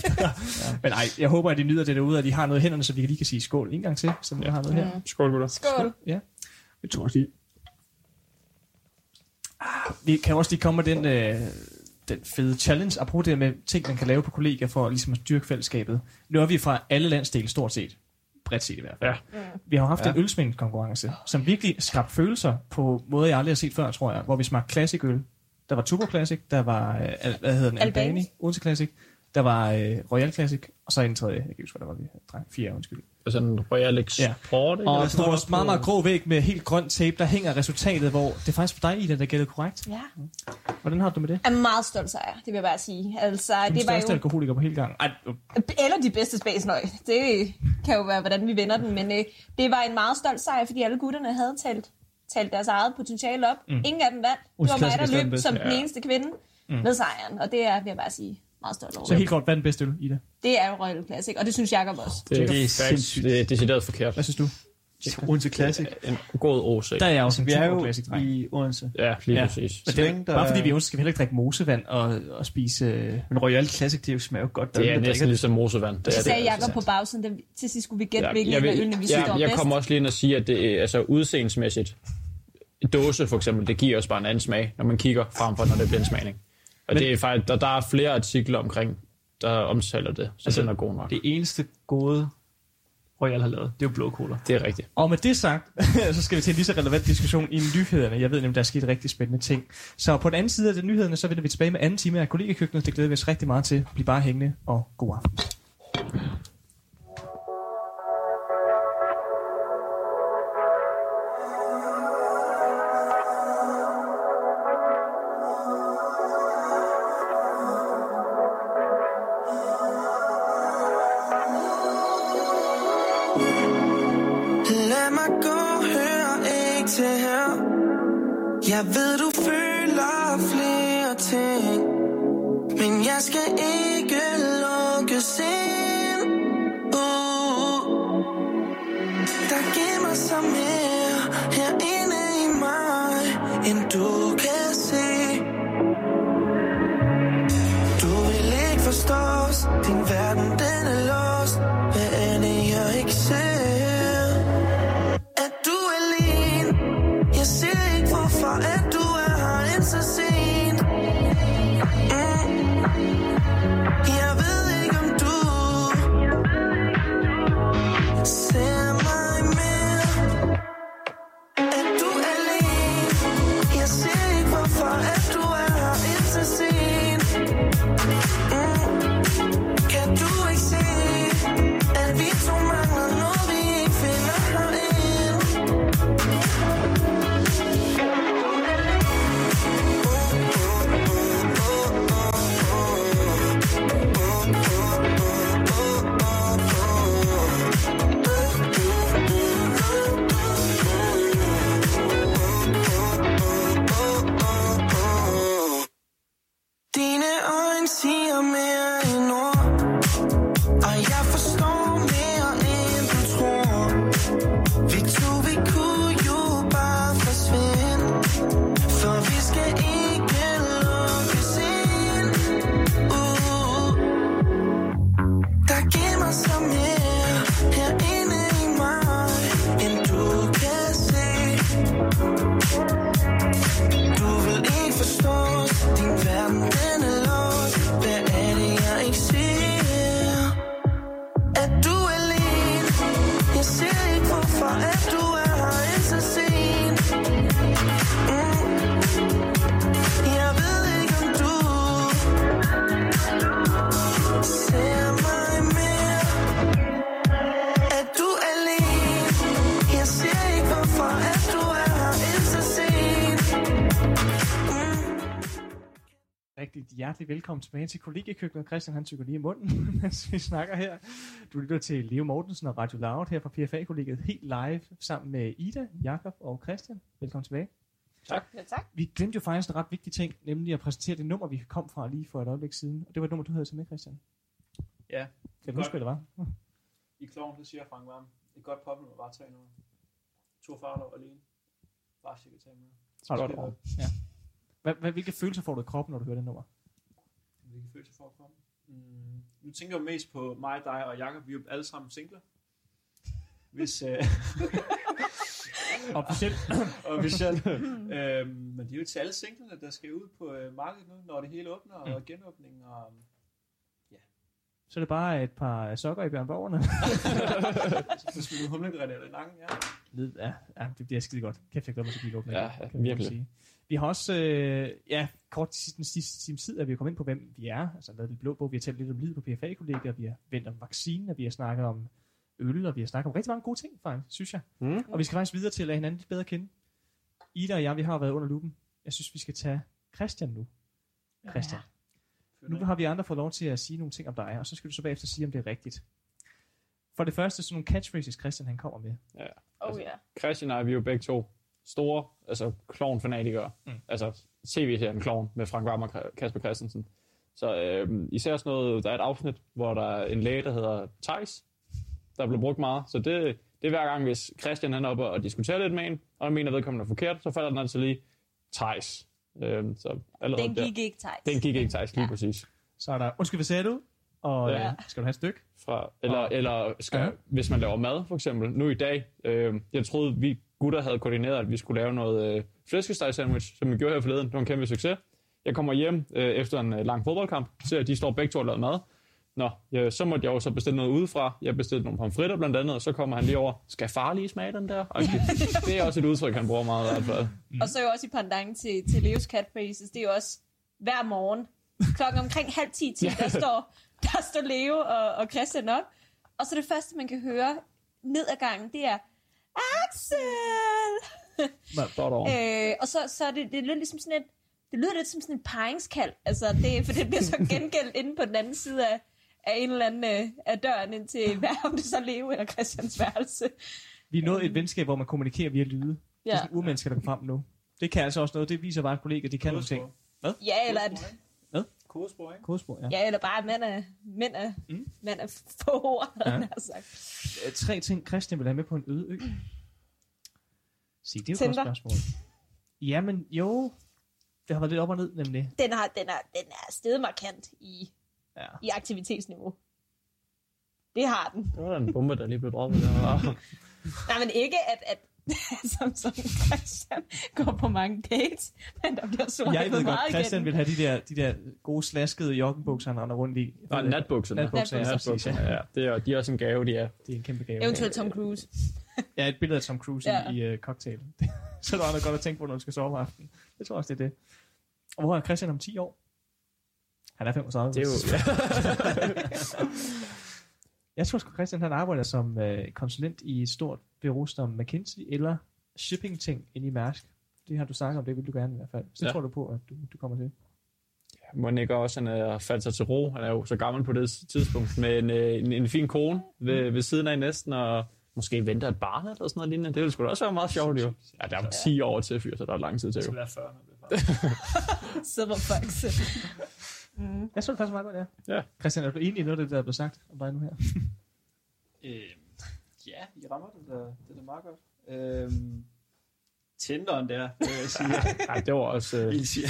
Men nej, jeg håber, at de nyder det derude, og de har noget i hænderne, så vi lige kan sige skål en gang til, som jeg har noget her. Skål, gutter. Skål. Ja. Jeg tror også lige... Ah, vi kan også lige komme med den, øh, den fede challenge, apropos det med ting, man kan lave på kollegier for ligesom at styrke fællesskabet. Nu er vi fra alle landsdele stort set. Bredt set i hvert fald. Ja. Vi har haft Ja. en ølsmængdskonkurrence, som virkelig skabte følelser på måder, jeg aldrig har set før, tror jeg. Hvor vi smagte classic øl. Der var Tuborg Classic, der var, øh, hvad hedder den, Albani. Albani, Odense Classic. Der var øh, Royal Classic, og så en tredje, jeg kan ikke huske, hvad der var, vi drak. Fire, undskyld. Altså en Royal Export, ikke? Og sådan på vores meget, meget grå væg med helt grøn tape, der hænger resultatet, hvor det er faktisk for dig, Ida, der gættede korrekt. Ja. Hvordan har du med det? Er meget stolt sejr, det vil jeg bare sige. Altså, Den det var jo... alkoholiker på hele gang. Ej, Eller de bedste Space Nøj. Det kan jo være, hvordan vi vender den. Men øh, det var en meget stolt sejr, fordi alle gutterne havde talt, talt deres eget potentiale op. Mm. Ingen af dem vandt. Det var mig, er der den løb som den Ja. eneste kvinde mm. med sejren. Og det er, vil jeg bare sige, meget stolt over. så helt kort, hvad er den bedste øl, Ida? Det er jo Royal Classic, og det synes Jacob også. Det er, Det er sindssygt. Det er decideret forkert. Hvad synes du? Odense Classic. En god OC. Der er jeg også en Vi er jo Classic i Odense. Ja, lige Ja. præcis. Men det, længe der bare fordi vi er- er skal vi heller ikke drikke mosevand og, og spise... Øh, Men Royal Classic, det er jo smager jo godt. Der Det er næsten ligesom mosevand. Det Det er sagde det. Jacob på bagsiden, da vi, til sidst skulle vi gætte, Ja, hvilken jeg, af ølene vi synes, ja, var jeg kommer også lige ind og sige, at det er, altså udseendemæssigt, dåse for eksempel, det giver også bare en anden smag, når man kigger frem for, når det bliver en smagning. Og Men- det er faktisk, der, der er flere artikler omkring, der omtaler det, så Altså, den er god nok. Det eneste gode Royal har lavet, det er jo blå cola. Det er rigtigt. og med det sagt, så skal vi til en lige så relevant diskussion i nyhederne. Jeg ved nemlig, der er sket rigtig spændende ting. Så på den anden side af de nyhederne, så vender vi tilbage med anden time af kollegekøkkenet. Det glæder vi os rigtig meget til. Bliv bare hængende, og god aften. Velkommen tilbage til kollegiekøkkenet. Christian han tykker lige i munden, mens vi snakker her. Du lytter til Leo Mortensen og Radio Loud her fra PFA-kollegiet helt live sammen med Ida, Jakob og Christian. Velkommen tilbage. Ja, tak. Vi glemte jo faktisk en ret vigtig ting, nemlig at præsentere det nummer, vi kom fra lige for et øjeblik siden. Og det var et nummer, du havde til med, Christian. Ja, Kan du huske, hvad det var? i Kloven, der siger Frank Varm, et godt popnummer var tre nummer. To farter alene. Bare cirka tre du godt Ja. Hvad, hvad, hvilke følelser får du i kroppen, når du hører det nummer? Hvilke følelser for at komme? Mm, nu tænker jeg mest på mig, dig og Jakob. Vi er jo alle sammen singler. Hvis, øh, Officielt. officielt. øhm, men det er jo til alle singlerne, der skal ud på øh, markedet nu, når det hele åbner, og Mm. genåbning. Og, Så er det bare et par sokker i Bjørn Borgerne. så smider humlegræn eller lange, ja. Lyd, ja, ja, det bliver skide godt. Kæft, jeg glæder mig til bilåbningen. Ja, ja, virkelig. sige. Vi har også, øh, ja, kort til den sidste time tid, at vi er kommet ind på, hvem vi er. Altså lavet lidt blå bog, vi har talt lidt om livet på PFA-kollegier, vi har vendt om vaccinen, og vi har snakket om øl, og vi har snakket om rigtig mange gode ting, faktisk, synes jeg. Mm. Og vi skal faktisk videre til at lade hinanden lidt bedre kende. Ida og jeg, vi har været under lupen. Jeg synes, vi skal tage Christian nu. Christian. Nu har vi andre fået lov til at sige nogle ting om dig, og så skal du så bagefter sige, om det er rigtigt. For det første, sådan nogle catchphrases, Christian han kommer med. Oh ja. Christian og jeg, vi er jo begge to store altså, klovn-fanatikere. Mm. Mm. Altså tv-serien Klovn med Frank Varm og Kasper Christensen. Så øh, især sådan noget, der er et afsnit, hvor der er en læge, der hedder Thijs, der bliver brugt meget. Så det, det er hver gang, hvis Christian han er oppe og diskuterer lidt med en, og han mener, at vedkommende er forkert, så falder den altså lige Thijs. Øh, så allerede Den der. gik ikke tejt. Den gik ikke Thijs, lige ja. præcis. Så er der, undskyld, hvad sagde du? Og Ja. ja. skal du have et stykke? Fra, eller, Og- eller skal, Ja. hvis man laver mad, for eksempel. Nu i dag, øh, jeg troede, vi gutter havde koordineret, at vi skulle lave noget øh, flæskesteg sandwich, som vi gjorde her forleden. Det var en kæmpe succes. Jeg kommer hjem øh, efter en øh, lang fodboldkamp, ser at de står begge to og laver mad. Nå, ja, så måtte jeg jo så bestille noget udefra. Jeg bestilte nogle pomfritter blandt andet, og så kommer han lige over. Skal far lige smage den der? Okay. det er også et udtryk, han bruger meget i hvert fald. Og så er jo også i pandang til, til Leos catphrases, det er jo også hver morgen, klokken omkring halv 10 til, der står, der står Leo og, og Christian op. Og så det første, man kan høre ned ad gangen, det er, Axel! Øh, og så, så er det, det lyder ligesom sådan et, det lyder lidt som sådan en paringskald, altså det, for det bliver så gengældt inde på den anden side af, af en eller anden øh, af døren ind til, hvad om det så Leo eller Christians værelse. Vi er nået et venskab, hvor man kommunikerer via lyde. Det er Ja. sådan urmennesker, der kommer frem nu. Det kan altså også noget. Det viser bare, at kollegaer, de kan nogle ting. Ja, eller, at, Kodespor, ikke? Kodespor, ja. ja, eller bare, mænd er, mænd er, Mm. mænd er få ord, Ja. har sagt. Øh, Tre ting, Christian vil have med på en øde ø. Sig, det er jo et godt Tinder. spørgsmål. Jamen, jo. Det har været lidt op og ned, nemlig. Den, har, den, er, den er steget markant i, Ja. i aktivitetsniveau. Det har den. Det var da en bombe, der lige blev droppet der. Nej, men ikke at, at som, som Christian går på mange dates, men der bliver så Jeg ved godt, Christian igen. vil have de der, de der gode slaskede joggenbukser, han render rundt i. Nej, natbukserne. Natbukser, ja, præcis, Natbukserne, ja. ja. Det er, de er også en gave, de er. Det er en kæmpe gave. Eventuelt Tom Cruise. Ja, et billede af Tom Cruise ja. Ja. i uh, cocktail. så er der noget godt at tænke på, når du skal sove om aftenen. Jeg tror også, det er det. Og hvor er Christian om 10 år? Han er 35. Det er jo... Ja. Jeg tror sgu, Christian han arbejder som øh, konsulent i et stort bureau som McKinsey eller shipping-ting inde i Mærsk. Det har du sagt om, det vil du gerne i hvert fald. Så det Ja. tror du på, at du, du kommer til. Må ikke også, han er faldt sig til ro. Han er jo så gammel på det tidspunkt, med en, øh, en, en fin kone ved, ved siden af næsten, og måske venter et barn eller sådan noget lignende. Det ville sgu da også være meget sjovt, jo. Ja, der er jo 10 år til fyr, så der er lang tid til, Det jo. skal være 40, når det er far. Silver Fox. Mm. Jeg tror det faktisk meget godt, ja. Ja. Christian, er du enig i noget af det, der er blevet sagt om dig nu her? Øh, ja, I rammer det der, det er meget godt. Øhm, Tinderen der, vil jeg sige. Nej, det var også... Øh, siger.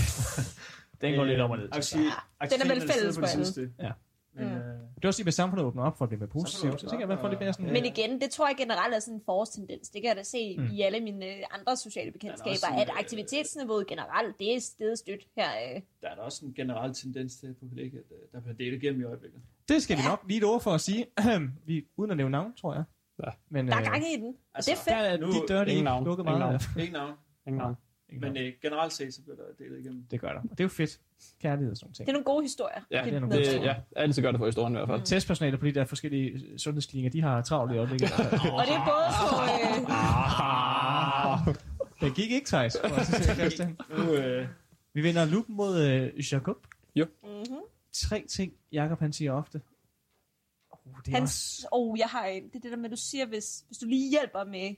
Den går lidt op og ned. Vil sige, Den er vel fælles stedet for det alle. sidste. Ja. Men, Mm. øh, Det er også hvis samfundet åbner op for at blive mere positivt. Så tænker jeg, at man får lidt mere sådan... Men igen, det tror jeg generelt er sådan en forårstendens. Det kan jeg da se Mm. i alle mine øh, andre sociale bekendtskaber, at øh, aktivitetsniveauet generelt, det er stedet stødt her. Øh. der er der også en generel tendens til på kollegiet, at øh, der bliver delt igennem i øjeblikket. Det skal vi nok lige et ord for at sige. vi, uden at nævne navn, tror jeg. Ja. Men, Der er øh, gang i den, og altså, det er Der fedt. er Nu- de de ingen ikke navn. lukket Ingen meget. navn. Ikke navn, ingen navn. Men øh, generelt set, så bliver der delt igennem. Det gør der. Og det er jo fedt. Kærlighed og sådan ting. Det er nogle gode historier. Ja, det er nogle det, gode det, ja, altid gør det for historien i hvert fald. Mm. Testpersonalet på de der forskellige sundhedsklinikker, de har travlt i øjeblikket. Og det er både på... Øh, Den gik ikke, Thijs. Nu, øh, Vi vinder lupen mod øh, Jacob. mm-hmm. Tre ting, Jacob han siger ofte. Oh, det er Hans, også... oh, jeg har en. Det er det der med, du siger, hvis, hvis du lige hjælper med,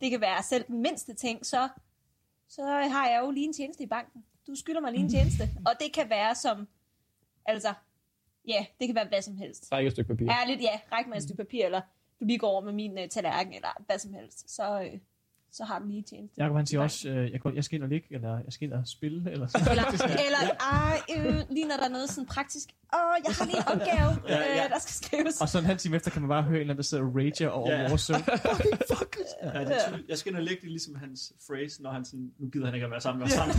det kan være selv den mindste ting, så, så har jeg jo lige en tjeneste i banken. Du skylder mig lige en tjeneste. Og det kan være som, altså, ja, det kan være hvad som helst. Række et stykke papir. Ærligt, ja, ræk mig et stykke papir, eller du lige går over med min uh, tallerken, eller hvad som helst. Så, øh, så har du lige en tjeneste. Jacob han siger også, øh, jeg, går, jeg skal ind og ligge, eller jeg skal ind og spille, eller sådan Eller, eller ej, øh, lige når der er noget sådan praktisk. Åh, jeg har lige en opgave, Ja, ja. øh, der skal skrives. Og så en halv time efter kan man bare høre en eller anden, der sidder og rager over Ja. vores søn. ja, det er jeg skal ind og lægge det ligesom hans phrase, når han sådan, nu gider han ikke at være sammen med os sammen.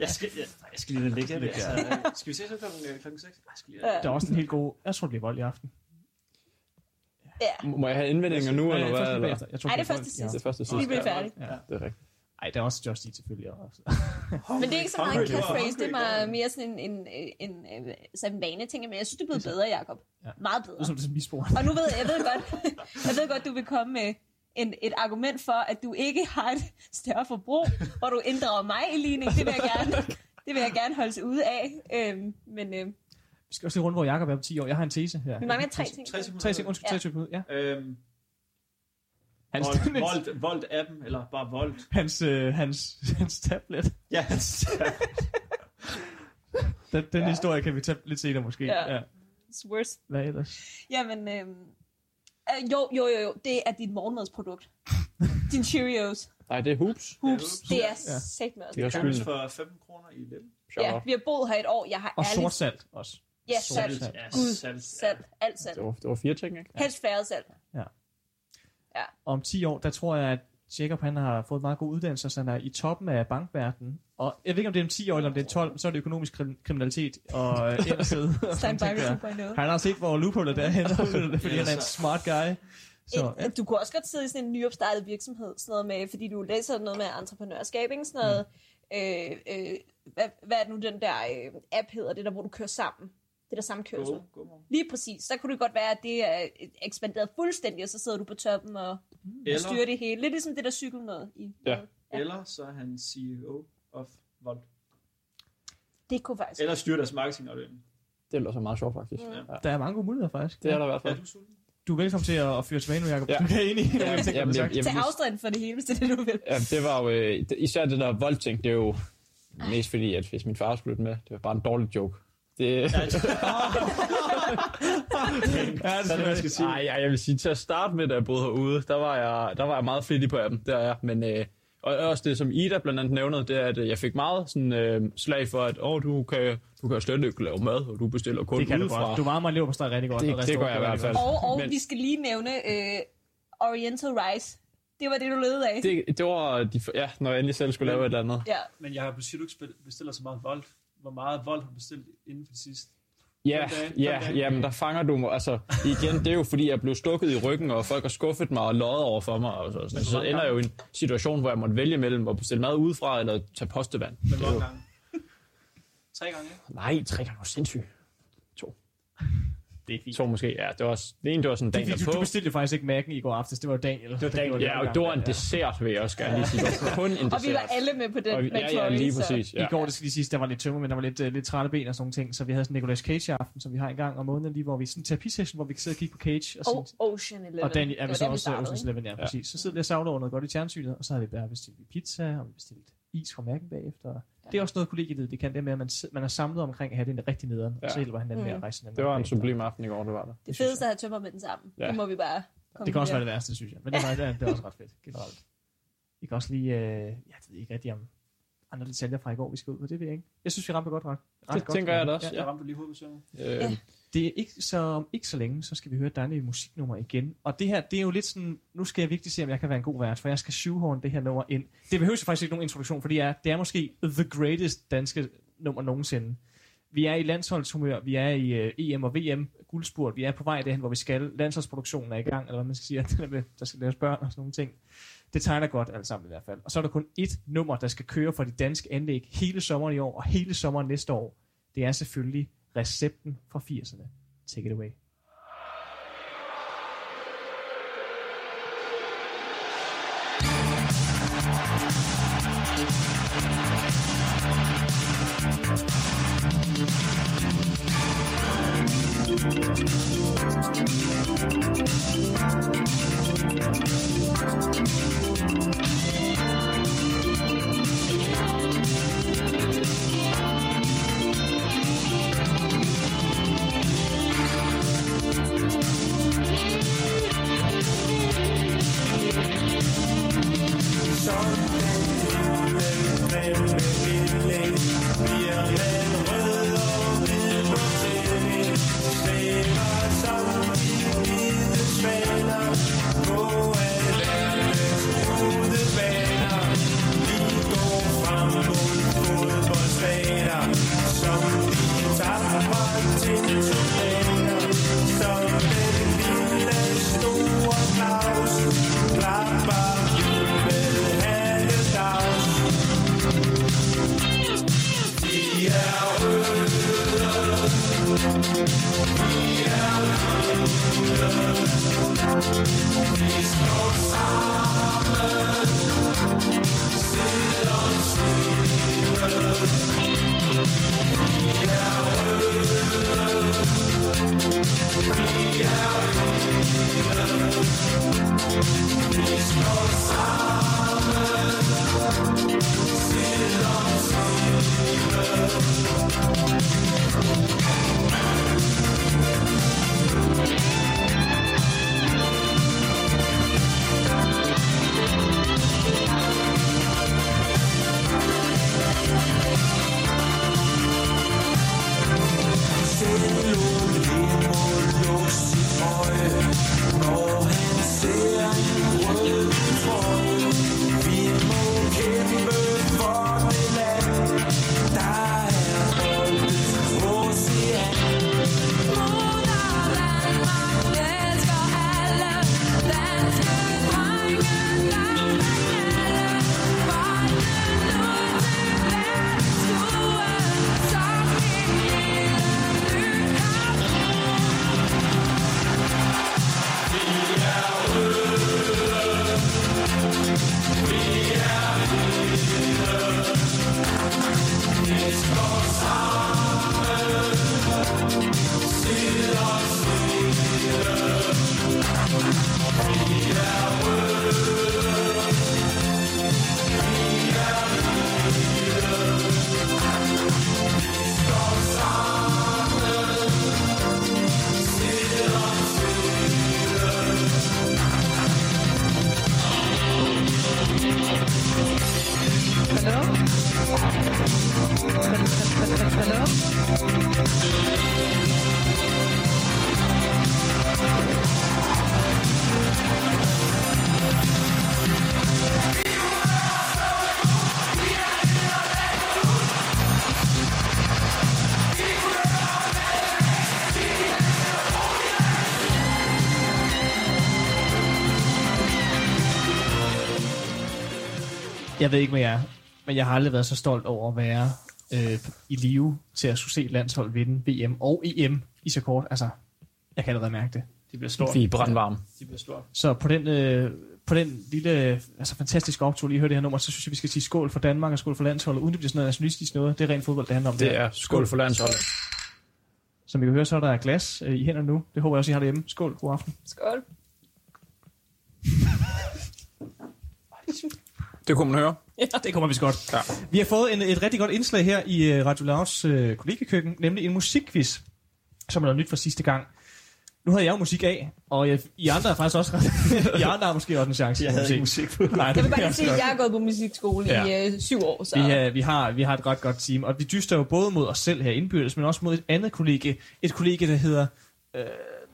jeg, skal, jeg, jeg skal lige ind og lægge det. Altså, øh, skal vi se så klokken, øh, klokken 6? Jeg skal lige Ja. Der er også en helt god... Jeg tror, det bliver vold i aften. Ja, Må jeg have indvendinger nu, eller Øh, først hvad? Eller? Jeg tror, Ej, det er først til Det er første vi sidste. bliver færdige. Ja. Det er rigtigt. Ej, der er også Just Eat selvfølgelig. Også. Men det er ikke så meget en catchphrase, det er mere sådan en, en, en, en, sådan en vane ting, men jeg synes, det er blevet bedre, Jacob. Ja. Meget Det er bedre. som det er misbrug. Og nu ved jeg, jeg ved godt, jeg ved godt, du vil komme med en, et argument for, at du ikke har et større forbrug, hvor du inddrager mig i ligning. Det vil jeg gerne, det vil jeg gerne holde sig ude af. Øhm, men øh, Vi skal også lige rundt, hvor Jacob er om 10 år. Jeg har en tese her. vi mangler tre ting. Tre sekunder. Tre sekunder, undskyld, Ja. tre sekunder. Ja. Øhm, Hans, Volt, Volt, Volt appen, eller bare Volt. hans, øh, hans, hans tablet. Ja, hans, Den, den ja. historie kan vi tage lidt senere måske. Ja. Ja. It's worse. Hvad ellers? Jamen, øhm, øh, jo, jo, jo, jo, det er dit morgenmadsprodukt. Din Cheerios. Nej, det er hoops. Hoops, Hoops. det er Ja. sæt med Det er også for 15 kroner i. Shout Ja, vi har boet her et år. Jeg har Og ærligt... sort salt også. Ja, salt. salt. Ja, Gud, salt. Salt. Alt salt. Det var, det var fire ting, ikke? Helst færre salt. Og om 10 år, der tror jeg, at Jacob han har fået meget god uddannelse, så han er i toppen af bankverdenen. Og jeg ved ikke, om det er om 10 år eller om det er 12, så er det økonomisk krim- kriminalitet og øh. 2.0. Han har set, hvor loophullet er henne, fordi han er en smart guy. Så, ja. Et, du kunne også godt sidde i sådan en nyopstartet virksomhed, sådan noget med, fordi du læser noget med entreprenørskab, ikke? Sådan noget, øh, øh, hvad, hvad er det nu den der øh, app hedder, det der, hvor du kører sammen? Det der samkørsel. God, god. Lige præcis. Så kunne det godt være, at det er ekspanderet fuldstændig, og så sidder du på toppen og, og Eller, styrer det hele. Lidt ligesom det der cykel noget i. Ja. Ja. eller så er han CEO of Volt. Det kunne faktisk. Eller styrer deres marketingafdeling. Det er også meget sjovt, faktisk. Mm. Ja. der er mange gode muligheder, faktisk. Det er der i hvert Er fald. du sulten? Du er velkommen til at, fyre tilbage nu, Jacob. Ja. Du kan ind i Ja, der jamen, jeg- jeg- Tag afstand for det hele, hvis det er det, du vil. Ja, det var jo... Øh, især det der voldting, det er jo mest fordi, at hvis min far skulle med, det var bare en dårlig joke. Det, Ja, det er det, skal sige. Nej, jeg, jeg vil sige, til at starte med, da jeg boede herude, der var jeg, der var jeg meget flittig på appen, der er jeg. Men øh, og også det, som Ida blandt andet nævnede, det er, at øh, jeg fik meget sådan, øh, slag for, at åh, du kan, du kan slet ikke lave mad, og du bestiller kun Det kan du udefra. godt. Du varmer en lever på steg rigtig godt. Det- og det gør jeg i hvert fald. Og, og Men- vi skal lige nævne øh, Oriental Rice. Det var det, du levede af. Det, det var, de, ja, når jeg endelig selv skulle lave et eller andet. Ja. Men jeg har du ikke bestiller så meget vold. Hvor meget vold har du bestilt inden for det sidste? Ja, ja, ja, men der fanger du mig. Altså, igen, det er jo fordi, jeg blev stukket i ryggen, og folk har skuffet mig og løjet over for mig. Og så, så, så ender jeg jo i en situation, hvor jeg måtte vælge mellem at bestille mad udefra, eller tage postevand. Men hvor gange? Tre gange? Nej, tre gange var sindssygt. Det er fint. To måske, ja. Det var, også- det ene, det var sådan Det dagen fint, du, du derpå. bestilte faktisk ikke Mac'en i går aftes. Det var Daniel. Det var Daniel, Ja, og det var en dessert, vil jeg også gerne lige sige. Kun en dessert. Og vi var alle med på den Og ja, ja, lige præcis. Ja. I går, det skal lige siges, der var lidt tømmer, men der var lidt, uh, lidt trætte ben og sådan nogle ting. Så vi havde sådan Nicolas Cage aften, som vi har en gang om måneden, lige hvor vi sådan en terapisession, hvor vi kan sidde og kigge på Cage. Og, sådan, Og Ocean Eleven. og Daniel, ja, vi så også Ocean's ikke? Eleven, ja, Ja. præcis. Så sidder vi og savler over noget godt i fjernsynet, og så havde vi bare bestilt pizza, og vi bestilt is fra Mac'en bagefter. Det er også noget, kollegiet det kan, det med, at man, man er samlet omkring at have det rigtig nederen, ja. og så Ja. hjælper hinanden med Mm. at rejse hinanden. Det var en sublim aften i går, det var det. Det synes fedeste er at have tømmer med den sammen. Ja. Det må vi bare Det kan også være det værste, synes jeg. Men det er, det er, det er også ret fedt, generelt. Vi kan også lige, øh, jeg ved ikke rigtig om andre detaljer fra i går, vi skal ud på. Det ved jeg ikke. Jeg synes, vi ramte godt ret. ret Det godt. tænker jeg da også, Jeg ramte lige hovedet på søvn. Øh, det er ikke så, om ikke så længe, så skal vi høre et dejligt musiknummer igen. Og det her, det er jo lidt sådan, nu skal jeg virkelig se, om jeg kan være en god vært, for jeg skal shoehorn det her nummer ind. Det behøver faktisk ikke nogen introduktion, for det er, det er måske the greatest danske nummer nogensinde. Vi er i landsholdshumør, vi er i øh, uh, EM og VM guldspurt, vi er på vej derhen, hvor vi skal. Landsholdsproduktionen er i gang, eller hvad man skal sige, at med, der skal laves børn og sådan nogle ting. Det tegner godt alt sammen i hvert fald. Og så er der kun ét nummer, der skal køre for de danske anlæg hele sommeren i år, og hele sommeren næste år. Det er selvfølgelig recepten fra 80'erne. Take it away. Jeg ved ikke med jer, men jeg har aldrig været så stolt over at være øh, i live til at skulle se landshold vinde VM og EM i så kort. Altså, jeg kan allerede mærke det. De bliver store. Vi er brandvarme. De bliver store. Så på den, øh, på den lille, altså fantastiske optog, lige hørte det her nummer, så synes jeg, vi skal sige skål for Danmark og skål for landsholdet, uden det bliver sådan noget nationalistisk noget. Det er rent fodbold, det handler om. Det her. er skål for landsholdet. Som I kan høre, så er der glas øh, i hænderne nu. Det håber jeg også, I har derhjemme. Skål, god aften. Skål. Det kunne man høre. Det kommer vi godt. Ja. Vi har fået en, et rigtig godt indslag her i uh, Radio Louds uh, kollegekøkken, nemlig en musikquiz, som er noget nyt fra sidste gang. Nu havde jeg jo musik af, og jeg, I andre er faktisk også ret. I andre har måske også en chance. Jeg til havde ikke musik på. Nej, Jeg vil det bare lige sige, at jeg har gået på musikskole Ja. i øh, syv år, så... vi, har, vi, har, vi har et ret godt team, og vi dyster jo både mod os selv her indbyrdes, men også mod et andet kollega. Et kollega, der hedder... Øh,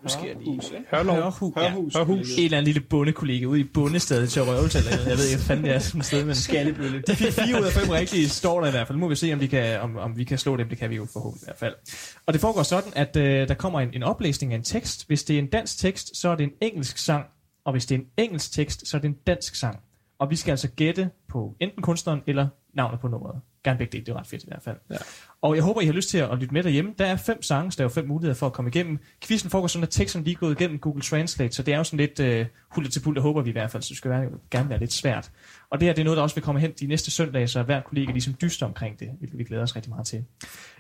nu skal jeg lige... Hørlov. Hørhus. Ja. Hørhus. Hørhus. En eller anden lille bondekollega ude i bondestedet til Røvelse, eller jeg ved ikke, hvad fanden det er sådan et sted, men Skallebølle. de fik fire ud af fem rigtige, står der i hvert fald. Nu må vi se, om vi kan, om, om vi kan slå dem. Det kan vi jo forhåbentlig i hvert fald. Og det foregår sådan, at øh, der kommer en, en oplæsning af en tekst. Hvis det er en dansk tekst, så er det en engelsk sang. Og hvis det er en engelsk tekst, så er det en dansk sang. Og vi skal altså gætte på enten kunstneren eller navnet på nummeret. Gerne begge dele, det er ret fedt i hvert fald. Ja. Og jeg håber, I har lyst til at, lytte med derhjemme. Der er fem sange, så der er jo fem muligheder for at komme igennem. Quizzen foregår sådan, at teksten lige er gået igennem Google Translate, så det er jo sådan lidt øh, hullet til pult, det håber vi i hvert fald, så det skal være, gerne være lidt svært. Og det her det er noget, der også vil komme hen de næste søndage, så hver kollega ligesom dyster omkring det, hvilket vi glæder os rigtig meget til.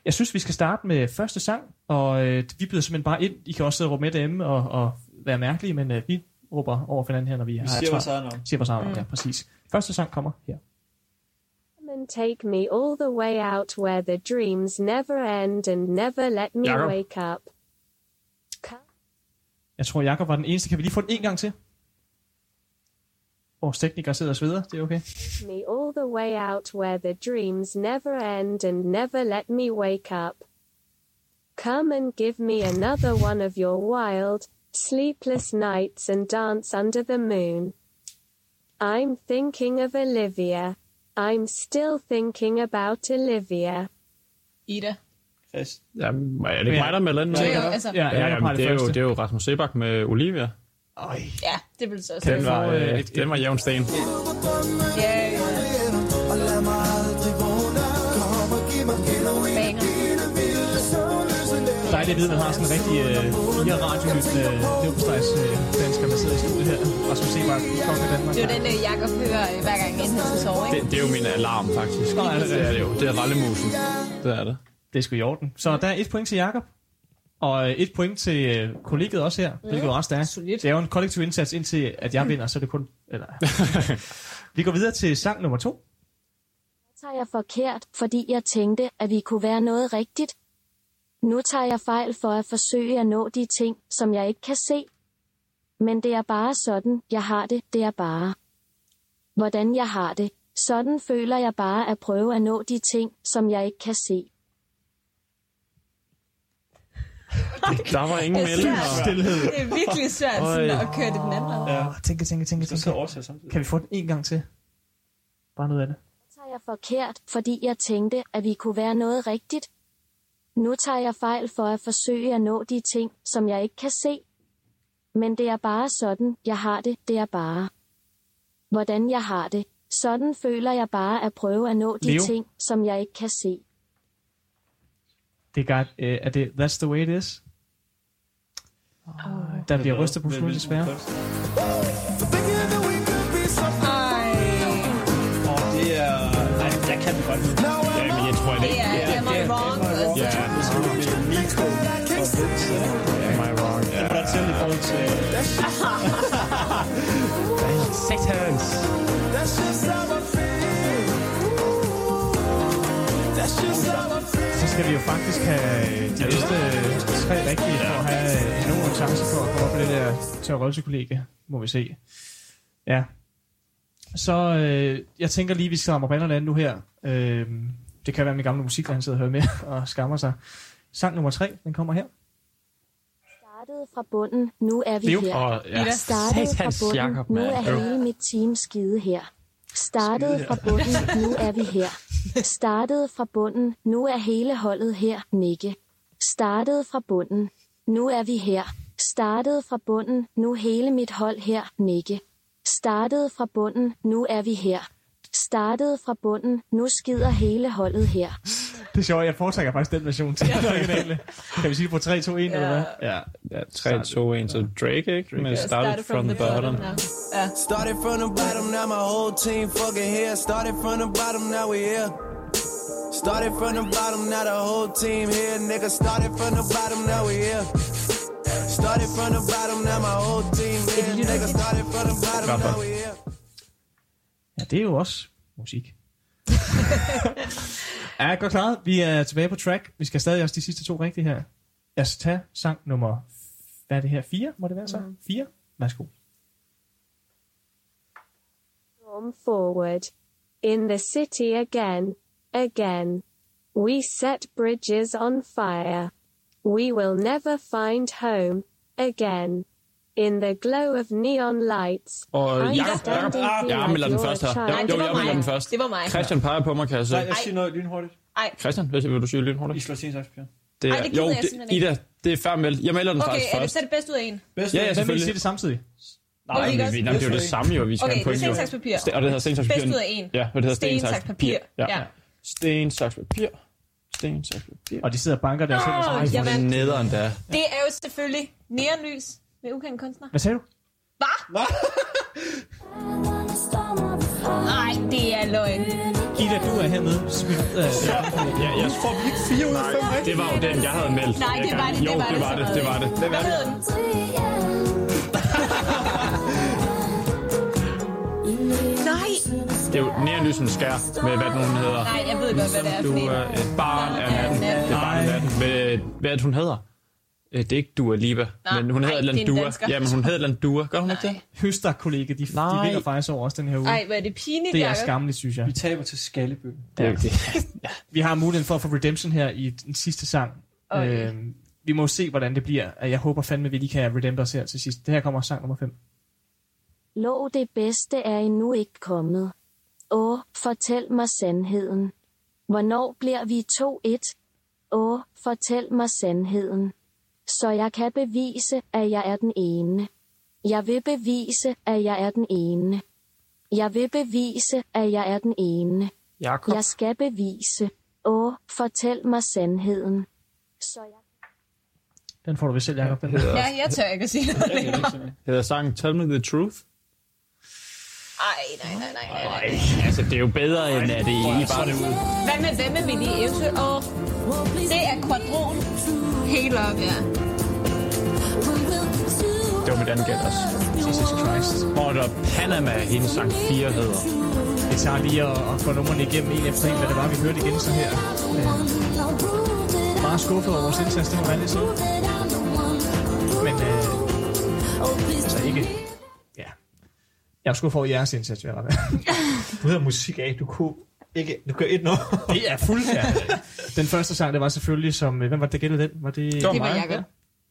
Jeg synes, vi skal starte med første sang, og øh, vi byder simpelthen bare ind. I kan også sidde og råbe med derhjemme og, og være mærkelige, men øh, vi råber over for hinanden her, når vi, Vi har siger et vores eget navn. Siger vores eget navn, Mm. ja, præcis. Første sang kommer her. And take me all the way out where the dreams never end and never let me Jakob. wake up. Jeg tror, Jakob var den eneste. Kan vi lige få den en gang til? Vores tekniker sidder og sveder. Det er okay. me all the way out where the dreams never end and never let me wake up. Come and give me another one of your wild, sleepless nights and dance under the moon. I'm thinking of Olivia. I'm still thinking about Olivia. Ida. Jamen, er det ikke Ja. mig, der melder den? Ja, jo, altså, Ja, jamen, det, det, er jo, det er jo Rasmus Sebak med Olivia. Øj. ja, det vil så sige. Den var, øh, den var jævn sten. Ja, ja. Dejligt at vide, at man har sådan en rigtig øh, fire radiolyttende leverpostejs øh, dansker, der sidder i studiet her. Rasmus Sebak, kongen af Danmark. Det er jo den, øh, Jakob hører øh, hver gang inden han skal sove, ikke? Det, det er jo min alarm, faktisk. Nå, er det det er det jo. Det er rallemusen. Det er det. Det er sgu i orden. Så der er et point til Jakob. Og øh, et point til øh, kollegiet også her, hvilket er ret stærkt. Solidt. Det er jo en kollektiv indsats, indtil at jeg vinder, så er det kun... Eller, vi går videre til sang nummer to. tager jeg forkert, fordi jeg tænkte, at vi kunne være noget rigtigt. Nu tager jeg fejl for at forsøge at nå de ting, som jeg ikke kan se. Men det er bare sådan, jeg har det, det er bare. Hvordan jeg har det, sådan føler jeg bare at prøve at nå de ting, som jeg ikke kan se. Der var ingen Det er. Stillhed. Det er virkelig svært sådan, at køre det den anden vej. Ja. Tænke, tænke, tænke, Så så tænke. Kan vi få den en gang til? Bare noget af det. tager jeg forkert, fordi jeg tænkte, at vi kunne være noget rigtigt. Nu tager jeg fejl for at forsøge at nå de ting, som jeg ikke kan se. Men det er bare sådan, jeg har det, det er bare. Hvordan jeg har det, sådan føler jeg bare at prøve at nå de Leo? ting, som jeg ikke kan se. Det er godt. Øh, er det That's the way it is? Der bliver rystet på skolen, desværre. Åh, det er... Nej, jeg kan det godt. Ja, men jeg tror, det Det er forhold til... Satans. Så skal vi jo faktisk have øh, de næste øh, tre rigtige for at have øh, nogen chance for at komme op på det der teoretikollega, må vi se. Ja. så øh, jeg tænker lige, vi skal om brillerne nu her. Øh, det kan være min gamle musiklærer sidder og hører med og skammer sig. Sang nummer tre, den kommer her. Startede fra bunden, nu er vi Leo. her. Og ja, Startede fra satans bunden, Jacob, nu er hele mit team skide her. Startede fra bunden, nu er vi her. Startede fra bunden, nu er hele holdet her, Nikke. Startede fra bunden, nu er vi her. Startede fra bunden, nu hele mit hold her, Nikke. Startede fra bunden, nu er vi her. Startede fra bunden, nu skider hele holdet her. Det er sjovt, jeg foretrækker faktisk den version til den originale. Kan vi sige på 3, 2, 1 eller hvad? Ja, ja 3, 2, 1, så Drake, ikke? Men started from the bottom. Ja. ja. Started from the bottom, now my whole team fucking here. Started from the bottom, now we here. Started from the bottom, now the whole team here. Nigga, started from the bottom, now we here. Started from the bottom, now my whole team here. Nigga, started from the bottom, now we here. Ja, det er jo også musik. ja, godt klaret. Vi er tilbage på track. Vi skal stadig også de sidste to rigtige her. Jeg skal tage sang nummer... Hvad er det her? 4? Må det være så? 4? Værsgo. Storm forward. In the city again, again. We set bridges on fire. We will never find home again. In the glow of neon lights. Og Jacob, standing Jacob, here jeg melder den først her. a Jo, det jeg melder mig. den først. Det var mig. Christian peger på mig, kan jeg Nej, se. jeg siger noget lynhurtigt. Christian, hvad vil du sige I lynhurtigt? slår sten, saks, papir. Det Ej, det jo, jeg det. Ida, det er færdig meldt. Jeg melder den Okay, faktisk er det først. så det bedste ud af en? Bedst Ja, ja, af- Hvem vil selvfølgelig. sige det samtidig? Nej, Okay, men vi, nej, det er jo det samme jo, vi skal Okay, have point. sten, jo. saks, papir. Sten- Og det hedder sten, saks, papir. Bedst ud af en. Ja, og det hedder sten, saks, papir. papir. Ja. Sten, saks, papir. Sten, saks, papir. Og de sidder og banker der selv. Ej, hvor er det nederen der. Det er jo selvfølgelig neonlys med ukendt kunstner. Hvad sagde du? Hvad? Nej, det er løgn. Ida, du er hernede. Af... Ja, jeg får vi ikke 4 ud af 5 rigtigt? Det var jo den, jeg havde meldt. Nej, det var det, Jo, det var det det. var det, det var det. Hvad hedder den? Nej, Det er jo neonlysen skær med, hvad den hedder. nej, jeg ved godt, hvad det er for Du er et barn af natten. Det er barn af natten. Hvad, hun hedder? Øh, Det er ikke Dua Lipa, Nej, men hun hedder nej, et eller andet det er en Dua. dansker. Jamen, hun hedder et eller andet Dua. Gør hun ikke det? Høster kollega, de, de Nej. vinder faktisk over os den her uge. Ej, hvor er det pinligt, det er skammeligt, synes jeg. Vi taber til Skallebø. Det er jo det. Vi har muligheden for at få redemption her i den sidste sang. Okay. Øhm, vi må se, hvordan det bliver. Jeg håber fandme, at vi lige kan redempe os her til sidst. Det her kommer sang nummer 5. Lå det bedste er endnu ikke kommet. Åh, fortæl mig sandheden. Hvornår bliver vi to et? Åh, fortæl mig sandheden. Så jeg kan bevise, at jeg er den ene. Jeg vil bevise, at jeg er den ene. Jeg vil bevise, at jeg er den ene. Jakob. Jeg skal bevise. Åh, fortæl mig sandheden. Så jeg Den får du ved selv, Jacob. Den Hedder, Ja, jeg tør ikke at sige noget længere. hedder sangen Tell Me The Truth? Ej, nej, nej, nej, nej, nej. Altså, det er jo bedre, end at det ikke bare det ud. Hvad med, hvad med Willy Eventyr? Og det er kvadron. Helt op, ja. Det var mit andet gæt også. Jesus Christ. Hvor der Panama, hendes sang 4 hedder. Vi tager lige og, og går numrene igennem en efter en, hvad det var, vi hørte igen så her. Øh, meget skuffet over vores indsats, det må være lidt sige. Men øh, altså ikke... Ja. Jeg er skuffet over jeres indsats, vil jeg. Du hedder musik af. Du kunne ikke... Du gør et nummer. Det er fuldstændig. Den første sang, det var selvfølgelig som... øh, Hvem var det, der gættede den? Var det, Det var Det var mig. Jacob.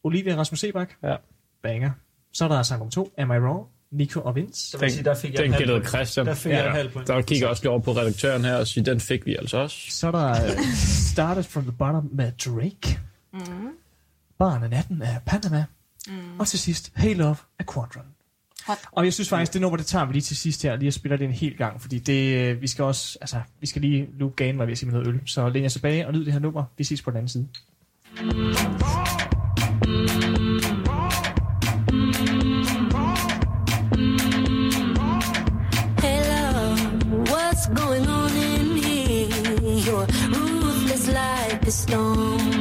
Olivia Rasmus Sebak? Ja. Banger. Så er der sang nummer to, Am I Wrong? Nico og Vince. Så vil jeg sige, der fik jeg Den gættede point. Christian. Der fik jeg en halv point. Der kigger også lige over på redaktøren her og siger, den fik vi altså også. Så er der uh, Started from the Bottom med Drake. Mm. Barn af natten af Panama. Mm. Og til sidst, Hey Love af Quadron. Hot. Og jeg synes faktisk, det nummer, det tager vi lige til sidst her, lige at spille det en hel gang, fordi det, øh, vi skal også, altså, vi skal lige loop gain, var ved at sige med noget øl. Så læn jer tilbage og nyd det her nummer. Vi ses på den anden side. Hello, what's going on in here? You're ruthless like a storm.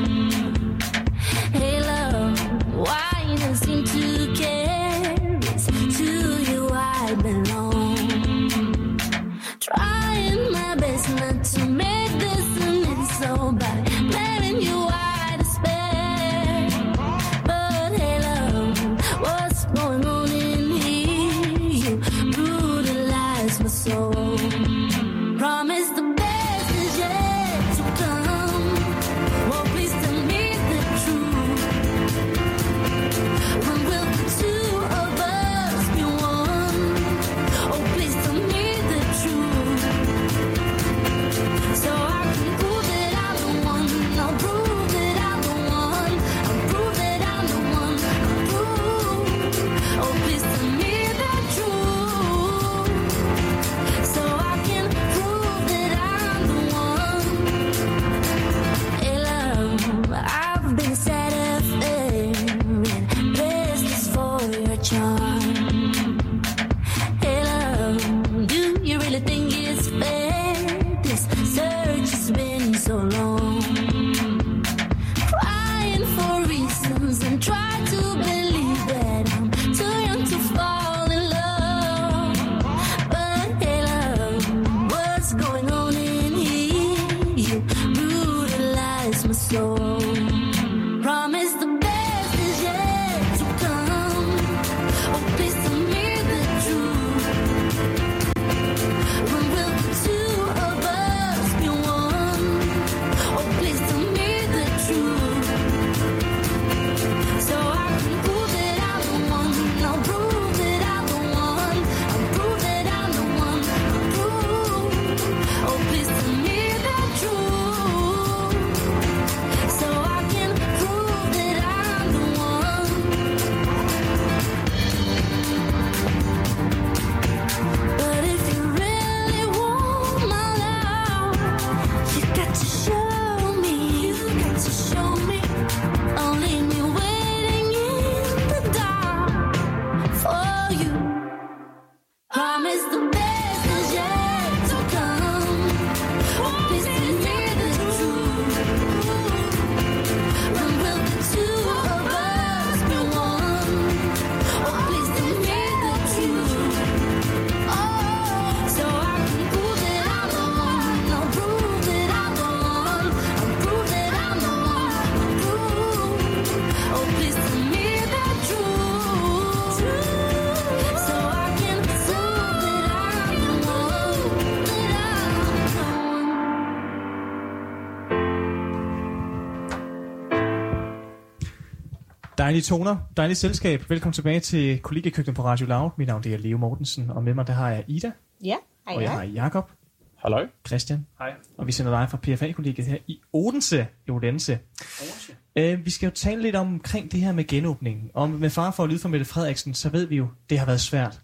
Dejlige toner, dejligt selskab. Velkommen tilbage til kollegekøkkenet på Radio Loud. Mit navn det er Leo Mortensen, og med mig der har jeg Ida, Ja, hej, og jeg har. Jakob, Halløj. Christian, Hej. og vi sender dig fra PFA-kollegiet her i Odense, i Odense. Orange. Øh, vi skal jo tale lidt omkring det her med genåbningen. Og med far for at lyde fra Mette Frederiksen, så ved vi jo, det har været svært.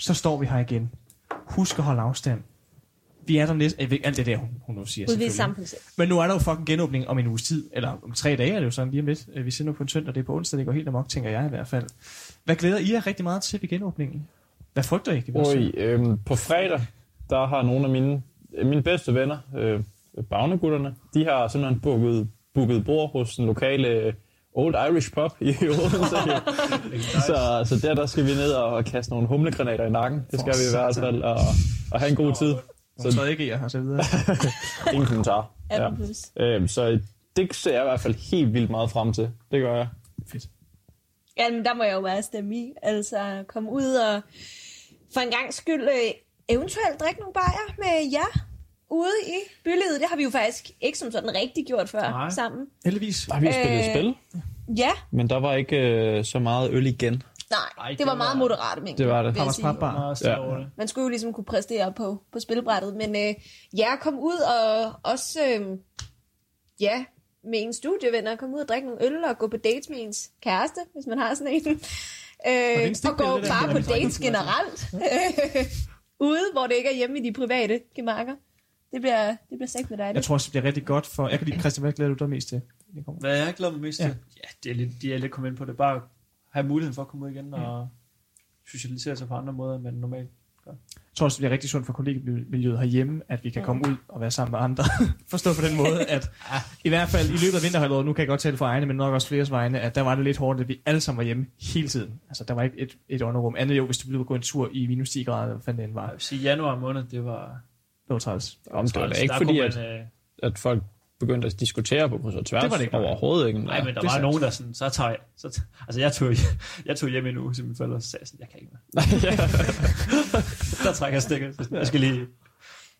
Så står vi her igen. Husk at holde afstand. Vi er der næste... Jeg ved, alt det der, hun, hun nu siger selvfølgelig. samfundssind. Men nu er der jo fucking genåbning om en uges tid, eller om tre dage er det jo sådan lige om lidt. Øh, Vi sender på en søndag, det er på onsdag, det går helt amok, tænker jeg i hvert fald. Hvad glæder I jer rigtig meget til ved genåbningen? Hvad frygter I? Oj, øhm, på fredag, der har nogle af mine, mine bedste venner, øh, bagnegutterne, de har simpelthen booket, booket bord hos den lokale øh, Old Irish Pub i Odense. så, så der, der skal vi ned og kaste nogle humlegranater i nakken. Det skal For vi i hvert fald, og, og have en god tid. Så Så tredje G'er og så videre. ingen kommentar. 18 plus. Øhm, så det ser jeg i hvert fald helt vildt meget frem til. Det gør jeg. Fedt. Ja, men der må jeg jo bare stemme i. Altså, komme ud og for en gang skyld øh, eventuelt drikke nogle bajer med jer ude i bylivet. Det har vi jo faktisk ikke som sådan rigtig gjort før Nej. sammen. Heldigvis. Der har vi spillet Øh, spil, Ja, men der var ikke øh, så meget øl igen. Nej, Ej, det det var var- meget moderate mængder. Det var det. Papbar. Meget stille Ja. Man skulle jo ligesom kunne præstere på, på spilbrættet. Men øh, ja, kom ud og også, øh, ja, med en studievenner, komme ud og drikke nogle øl og gå på dates med ens kæreste, hvis man har sådan en. Øh, og gå bare på dates generelt. Ude, hvor det ikke er hjemme i de private gemakker. Det bliver, det bliver sæt med dig. Jeg tror også, det bliver rigtig godt for... Jeg kan lide, Christian, hvad glæder du dig mest til? Det kommer. Hvad jeg glæder mig mest Ja. til? Ja, det er lidt, de er lidt kommet ind på det. Bare have muligheden for at komme ud igen og socialisere sig på andre måder, end man normalt gør. Jeg tror også, det bliver rigtig sundt for kollegemiljøet herhjemme, at vi kan komme ud og være sammen med andre. Forstå på den måde, at i hvert fald i løbet af vinterhalvåret, nu kan jeg godt tale for egne, men nok også flere vegne, at der var det lidt hårdt, at vi alle sammen var hjemme hele tiden. Altså, der var ikke et, et underrum. Andet jo, hvis du ville gå en tur i minus 10 grader, hvad fanden det end var. Jeg vil sige, januar måned, det var... Det var træls. Det var træls. ikke Der fordi, kunne at, man, øh, at folk begyndte at diskutere på kryds og tværs. Det var det ikke. Overhovedet ikke. Nej, men der det er var sandt. nogen, der sådan, så tager jeg, så altså jeg tog, jeg tog hjem en uge til mine forældre, og så sagde jeg sådan, jeg kan ikke mere. der trækker jeg stikket. Jeg skal lige... Men,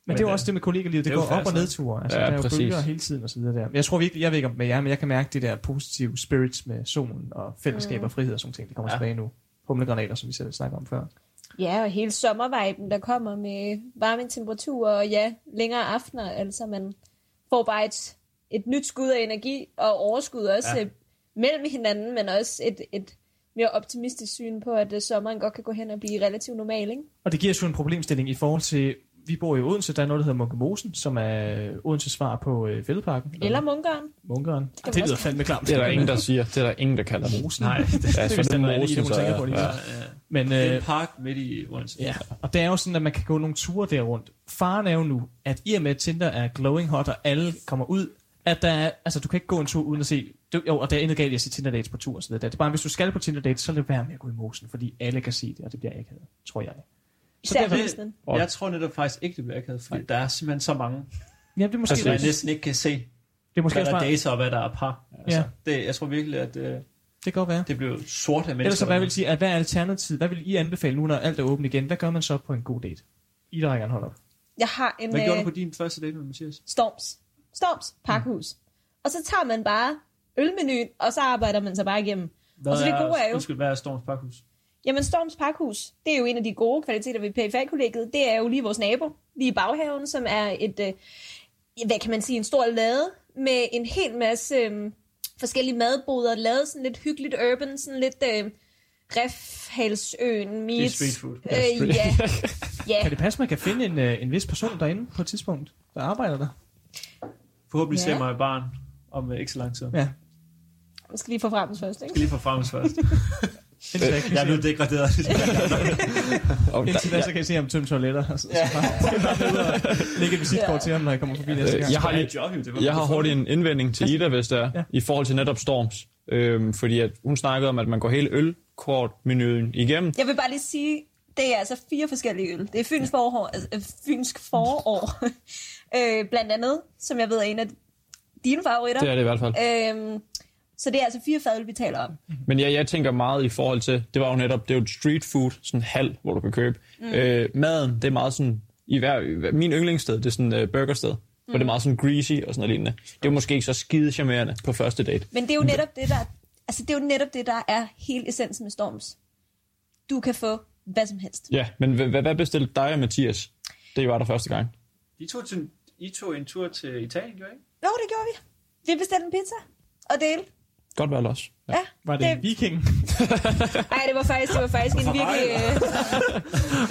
Men, det er jo øh, også det med kollegalivet. Det, det går op og nedture. Altså, Ja, der er jo præcis. bølger hele tiden og så videre der. Men jeg tror virkelig, jeg ved ikke om med jer, men jeg kan mærke det der positive spirits med solen og fællesskab og frihed og sådan ting. Det kommer Ja. tilbage nu. Humlegranater, som vi selv snakker om før. Ja, og hele sommerviben, der kommer med varme temperaturer og ja, længere aftener. Altså, man får bare et, et nyt skud af energi og overskud også Ja. ja. mellem hinanden, men også et, et mere optimistisk syn på, at øh, sommeren godt kan gå hen og blive relativt normal, ikke? Og det giver os jo en problemstilling i forhold til, vi bor i Odense, der er noget, der hedder Munkemosen, som er Odense svar på øh, Fældeparken. Eller munkeren. Munkeren. kan Det man lyder fandme klart. Det er der ingen, der siger. Det er der ingen, der kalder Mosen. Nej, det, det er det er noget andet, mosen, så tænker på lige. ja. Ja. Men, Det er øh, en park midt i Odense. ja, og det er jo sådan, at man kan gå nogle ture der rundt. Faren er jo nu, at i og med at Tinder er glowing hot, og alle kommer ud, at der er, altså du kan ikke gå en tur uden at se, du, jo, og der er intet galt i at se Tinder dates på tur og så videre. Det er bare, hvis du skal på Tinder dates, så lad være med at gå i mosen, fordi alle kan se det, og det bliver akavet, tror jeg. Især for Disney. Jeg tror netop faktisk ikke, det bliver akavet, fordi der er simpelthen så mange, Ja, det er måske jeg rigtigt. næsten ikke kan se. Det er måske hvad der er data og hvad der er par. Altså, Ja. det, jeg tror virkelig, at øh, det kan godt være. det blev sort af mennesker. Ellers så, hvad vil sige, at hvad er alternativet? Hvad vil I anbefale nu, når alt er åbent igen? Hvad gør man så på en god date? I der gerne holde op. Jeg har en Hvad gjorde du øh, på din første date med Mathias? Storms. Storms pakkehus. Mm. Og så tager man bare ølmenuen, og så arbejder man sig bare igennem. Hvad Og så det gode er jo- Undskyld, hvad er Storms Pakhus? Jamen, Storms Pakhus, det er jo en af de gode kvaliteter ved PFA-kollegiet. Det er jo lige vores nabo, lige i baghaven, som er et, øh, hvad kan man sige, en stor lade med en hel masse øh, forskellige madboder, lavet sådan lidt hyggeligt urban, sådan lidt øh, Refhalsøen Det er meets. street food. Øh, ja, ja. Kan det passe, man kan finde en, øh, en vis person derinde på et tidspunkt, der arbejder der? Forhåbentlig Ja. ser mig i barn om ikke så lang tid. Ja. Man skal lige få frem først, ikke? skal lige få fremmes først. Indtil Jeg er blevet degraderet. Indtil da, så kan jeg se ham tømme toiletter. Og så, så bare, lægge et visitkort til ham, når jeg kommer forbi næste Øh, gang. jeg har lige, et job, jo. Det var jeg har hurtigt en indvending til Ida, hvis det er, Ja. i forhold til netop Storms. Øhm, fordi at hun snakkede om, at man går hele ølkortmenuen igennem. Jeg vil bare lige sige, det er altså fire forskellige øl. Det er Fyns forår, altså, øh, Fynsk forår, øh, blandt andet, som jeg ved er en af dine favoritter. Det er det i hvert fald. Øhm, så det er altså fire fadøl, vi taler om. Men jeg, jeg tænker meget i forhold til, det var jo netop, det er jo et street food, sådan en hal, hvor du kan købe. Mm. Øh, maden, det er meget sådan, i hver, min yndlingssted, det er sådan et uh, burgersted, mm. hvor det er meget sådan greasy og sådan noget lignende. Det er måske ikke så skide charmerende på første date. Men det er jo netop det, der, altså det er jo netop det, der er hele essensen med Storms. Du kan få hvad som helst. Ja, men hvad, hvad- hvad bestilte dig og Mathias, det var der første gang? I tog, til, I tog en tur til Italien, gjorde I ikke? Jo, det gjorde vi. Vi bestilte en pizza og delte. Godt valg også. Ja. Ja, Var det en det, viking? nej, det var faktisk, det var faktisk en virkelig... Øh,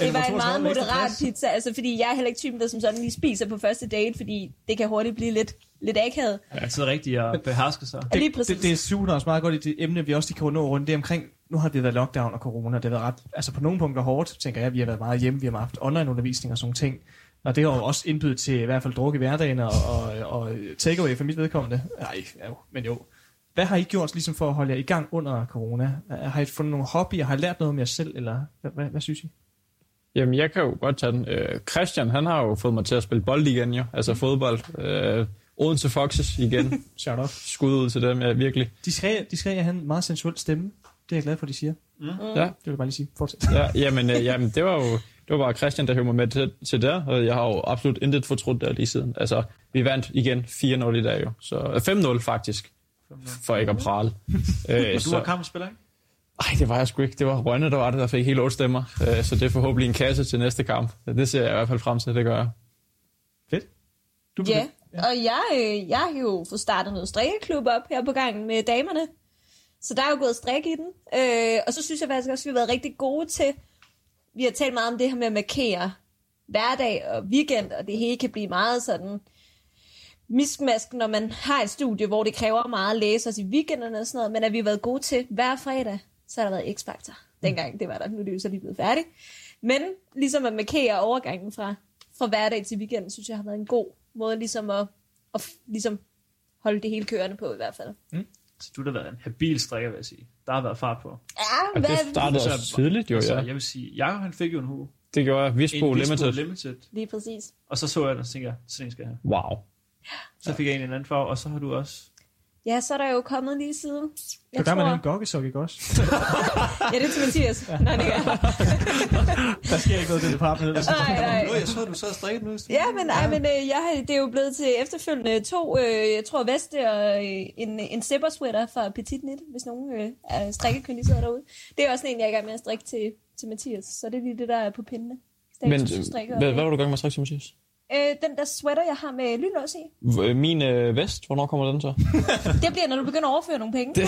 det var en meget moderat pizza, altså fordi jeg er heller ikke typen, der som sådan lige spiser på første date, fordi det kan hurtigt blive lidt, lidt akavet. Ja, altid rigtigt at beherske sig. Præcis. Det, det er super også meget godt i det emne, vi også lige kan nå rundt. Det er omkring, nu har det været lockdown og corona, det har været ret, altså på nogle punkter hårdt, tænker jeg, vi har været meget hjemme, vi har haft online undervisning og sådan nogle ting. Og det har jo også indbydet til i hvert fald druk i hverdagen og, og, og takeaway for mit vedkommende. Nej, ja, men jo. Hvad har I gjort ligesom for at holde jer i gang under corona? Har I fundet nogle hobbyer? Har I lært noget om jer selv? Eller hvad, hvad, hvad synes I? Jamen, jeg kan jo godt tage den. Øh, Christian, han har jo fået mig til at spille bold igen, jo. Altså fodbold. Øh, Odense Foxes igen. Shout out. Skud ud til dem, ja, virkelig. De skrev, de skrev, at en meget sensuel stemme. Det er jeg glad for, de siger. Ja, Det vil jeg bare lige sige. Fortsæt. ja jamen, øh, jamen, det var jo det var bare Christian, der høvede mig med til, til der, og jeg har jo absolut intet fortrudt der lige siden. Altså, vi vandt igen 4-0 i dag jo. Så øh, 5-0 faktisk, for ikke at prale. øh, Og du var kampspiller, ikke? Ej, det var jeg sgu ikke. Det var Rønne, der var det, der fik helt otte stemmer. Øh, så det er forhåbentlig en kasse til næste kamp. Det ser jeg i hvert fald frem til, det gør jeg. Du Ja, og jeg, øh, jeg har jo fået startet noget strikkeklub op her på gangen med damerne. Så der er jo gået strik i den. Øh, og så synes jeg faktisk også, at vi har været rigtig gode til... Vi har talt meget om det her med at markere hverdag og weekend, og det hele kan blive meget sådan miskmask, når man har et studie, hvor det kræver meget at læse os i weekenderne og sådan noget, men at vi har været gode til hver fredag, så har der været X-Factor. Dengang det var der, nu er det jo så lige blevet færdigt. Men ligesom at markere overgangen fra, fra hverdag til weekend, synes jeg har været en god måde ligesom at, at ligesom holde det hele kørende på i hvert fald. Så du har været en habil strikker, vil jeg sige. Der har været fart på. Ja, Og hvad, det startede Så- også tidligt jo, Altså, ja. jeg vil sige, Jakob han fik jo en hue. Det gjorde jeg. Visbo Limited. Limited. lige præcis. Og så så jeg den, og tænkte jeg, sådan en skal jeg have. Wow. Så fik jeg en i en anden farve, og så har du også... Ja, så er der jo kommet lige siden. Jeg er der med tror, en gokkesok, ikke også? ja, det er til Mathias. Nej, det gør. Der sker ikke noget i det department. ellers. Nej, nej. Nå, jeg så, du og strikket nu. Ja, men, ej, men øh, jeg, har- det er jo blevet til efterfølgende to, øh, jeg tror veste og øh, en, en zipper sweater fra Petit Knit, hvis nogen øh, er strikkekyndige sidder derude. Det er også en, jeg er i gang med at strikke til, til Mathias, så det er lige det, der er på pindene. Men Status strikker. hvad, hvad var du i gang med at strikke til, Mathias? Øh, den der sweater, jeg har med lynlås i, V- Min øh, vest, hvornår kommer den så? det bliver, når du begynder at overføre nogle penge. Det,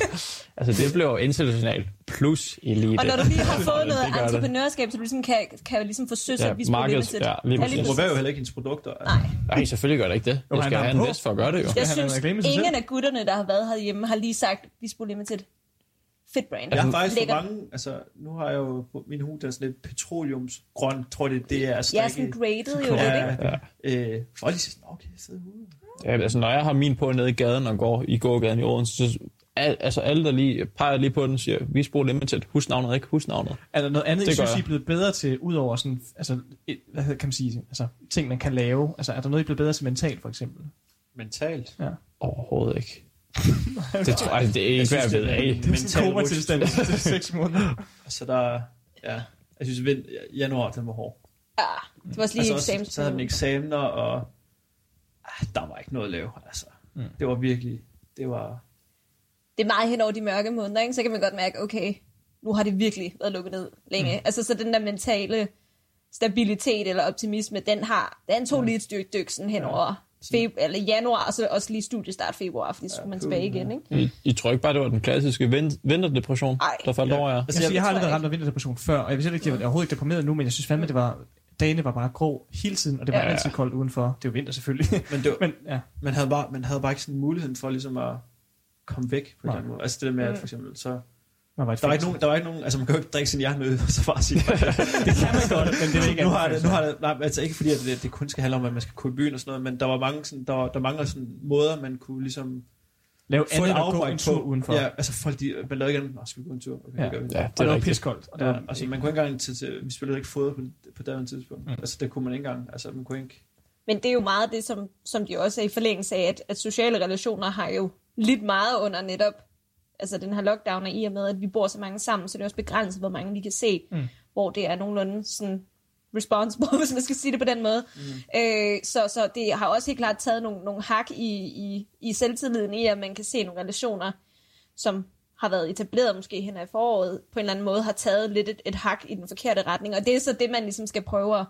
altså, det blev jo international plus elite. Og når du lige har fået noget Det entreprenørskab, så du ligesom kan, kan jo ligesom få søs Ja, at vi markeds- ja, lige præcis. Du promoverer jo heller ikke hendes produkter. Nej. Nej, selvfølgelig gør det ikke det. Jo, Jeg skal have en vest for at gøre det jo. Jeg have synes, ingen af gutterne, der har været herhjemme, har lige sagt, vi skulle Limited. Fedt brand. Jeg har faktisk for Lækker. mange, altså nu har jeg jo på min hue, der er sådan lidt petroleumsgrøn, tror det, det er Jeg er strikket. sådan graded jo lidt, ikke? Ja, øh, folk siger, "Nå, okay, fed hue. Ja, altså, når jeg har min på nede i gaden og går i gågaden i Odense, så al, altså alle, der lige peger lige på den, siger, vi spurgte Limited. Husk navnet, ikke? Husk navnet. Er der noget andet, I Det gør synes, I jeg. er blevet bedre til, udover sådan, altså, et, hvad hedder- kan man sige, altså, ting, man kan lave? Altså, er der noget, I er blevet bedre til mentalt, for eksempel? Mentalt. Overhovedet ikke. det tror jeg, det er ikke, hvad jeg ved af. Det er sådan en Mental koma-tilstand i seks måneder. Altså, der... Ja, jeg synes, vind, januar, den var hård. Ja, det var også lige altså, også, så havde man eksamener, og ah, der var ikke noget at lave. Altså, mm. Det var virkelig... Det var... det er meget hen over de mørke måneder, ikke? så kan man godt mærke, okay, nu har det virkelig været lukket ned længe. Mm. Altså, så den der mentale stabilitet eller optimisme, den har, den tog lige et stykke dyk sådan hen over feb- eller januar, og så også lige studiestart februar, fordi så skulle man tilbage igen, ikke? I, I tror ikke bare, det var den klassiske vin- vinterdepression, Ej. der faldt over jer? Altså, jeg, jeg har tror aldrig jeg ramt af vinterdepression før, og jeg vil ikke, jeg er overhovedet ikke deprimeret nu, men jeg synes fandme, det var, dagene var bare grå hele tiden, og det var Ja. ja. altid koldt udenfor. Det er jo vinter selvfølgelig. Men, det var, men ja, man, havde bare, man havde bare ikke sådan muligheden for ligesom at komme væk på Nej. den måde. Altså det der med, at Mm. for eksempel, så... man var Der var ikke nogen, der var ikke nogen, altså man kan jo ikke drikke sin hjerne ud, og så bare sige, Det kan man godt, men det er ikke nu har det, nu har det, nej, altså ikke fordi, at det, det kun skal handle om, at man skal kunne i byen og sådan noget, men der var mange sådan, der, var, der mangler sådan måder, man kunne ligesom Lave få et andet og gå en tur på. udenfor. Ja, altså folk, de, man lavede ikke andet, "Nå, skal vi gå en tur? Okay, Ja. det gør vi. Ja, og det var piskoldt. Og det Ja, altså man kunne ikke engang til, til vi spillede ikke fodbold på, på det tidspunkt. Mm. Altså det kunne man ikke engang, altså man kunne ikke... Men det er jo meget det, som, som de også er i forlængelse af, at, at sociale relationer har jo lidt meget under netop altså den her lockdown, og i og med, at vi bor så mange sammen, så det er også begrænset, hvor mange vi kan se, Mm. hvor det er nogenlunde sådan responsible, hvis man skal sige det på den måde. Mm. Øh, så, så det har også helt klart taget nogle, nogle hak i, i, i selvtilliden i, at man kan se nogle relationer, som har været etableret måske hen ad foråret, på en eller anden måde har taget lidt et, et hak i den forkerte retning. Og det er så det, man ligesom skal prøve at,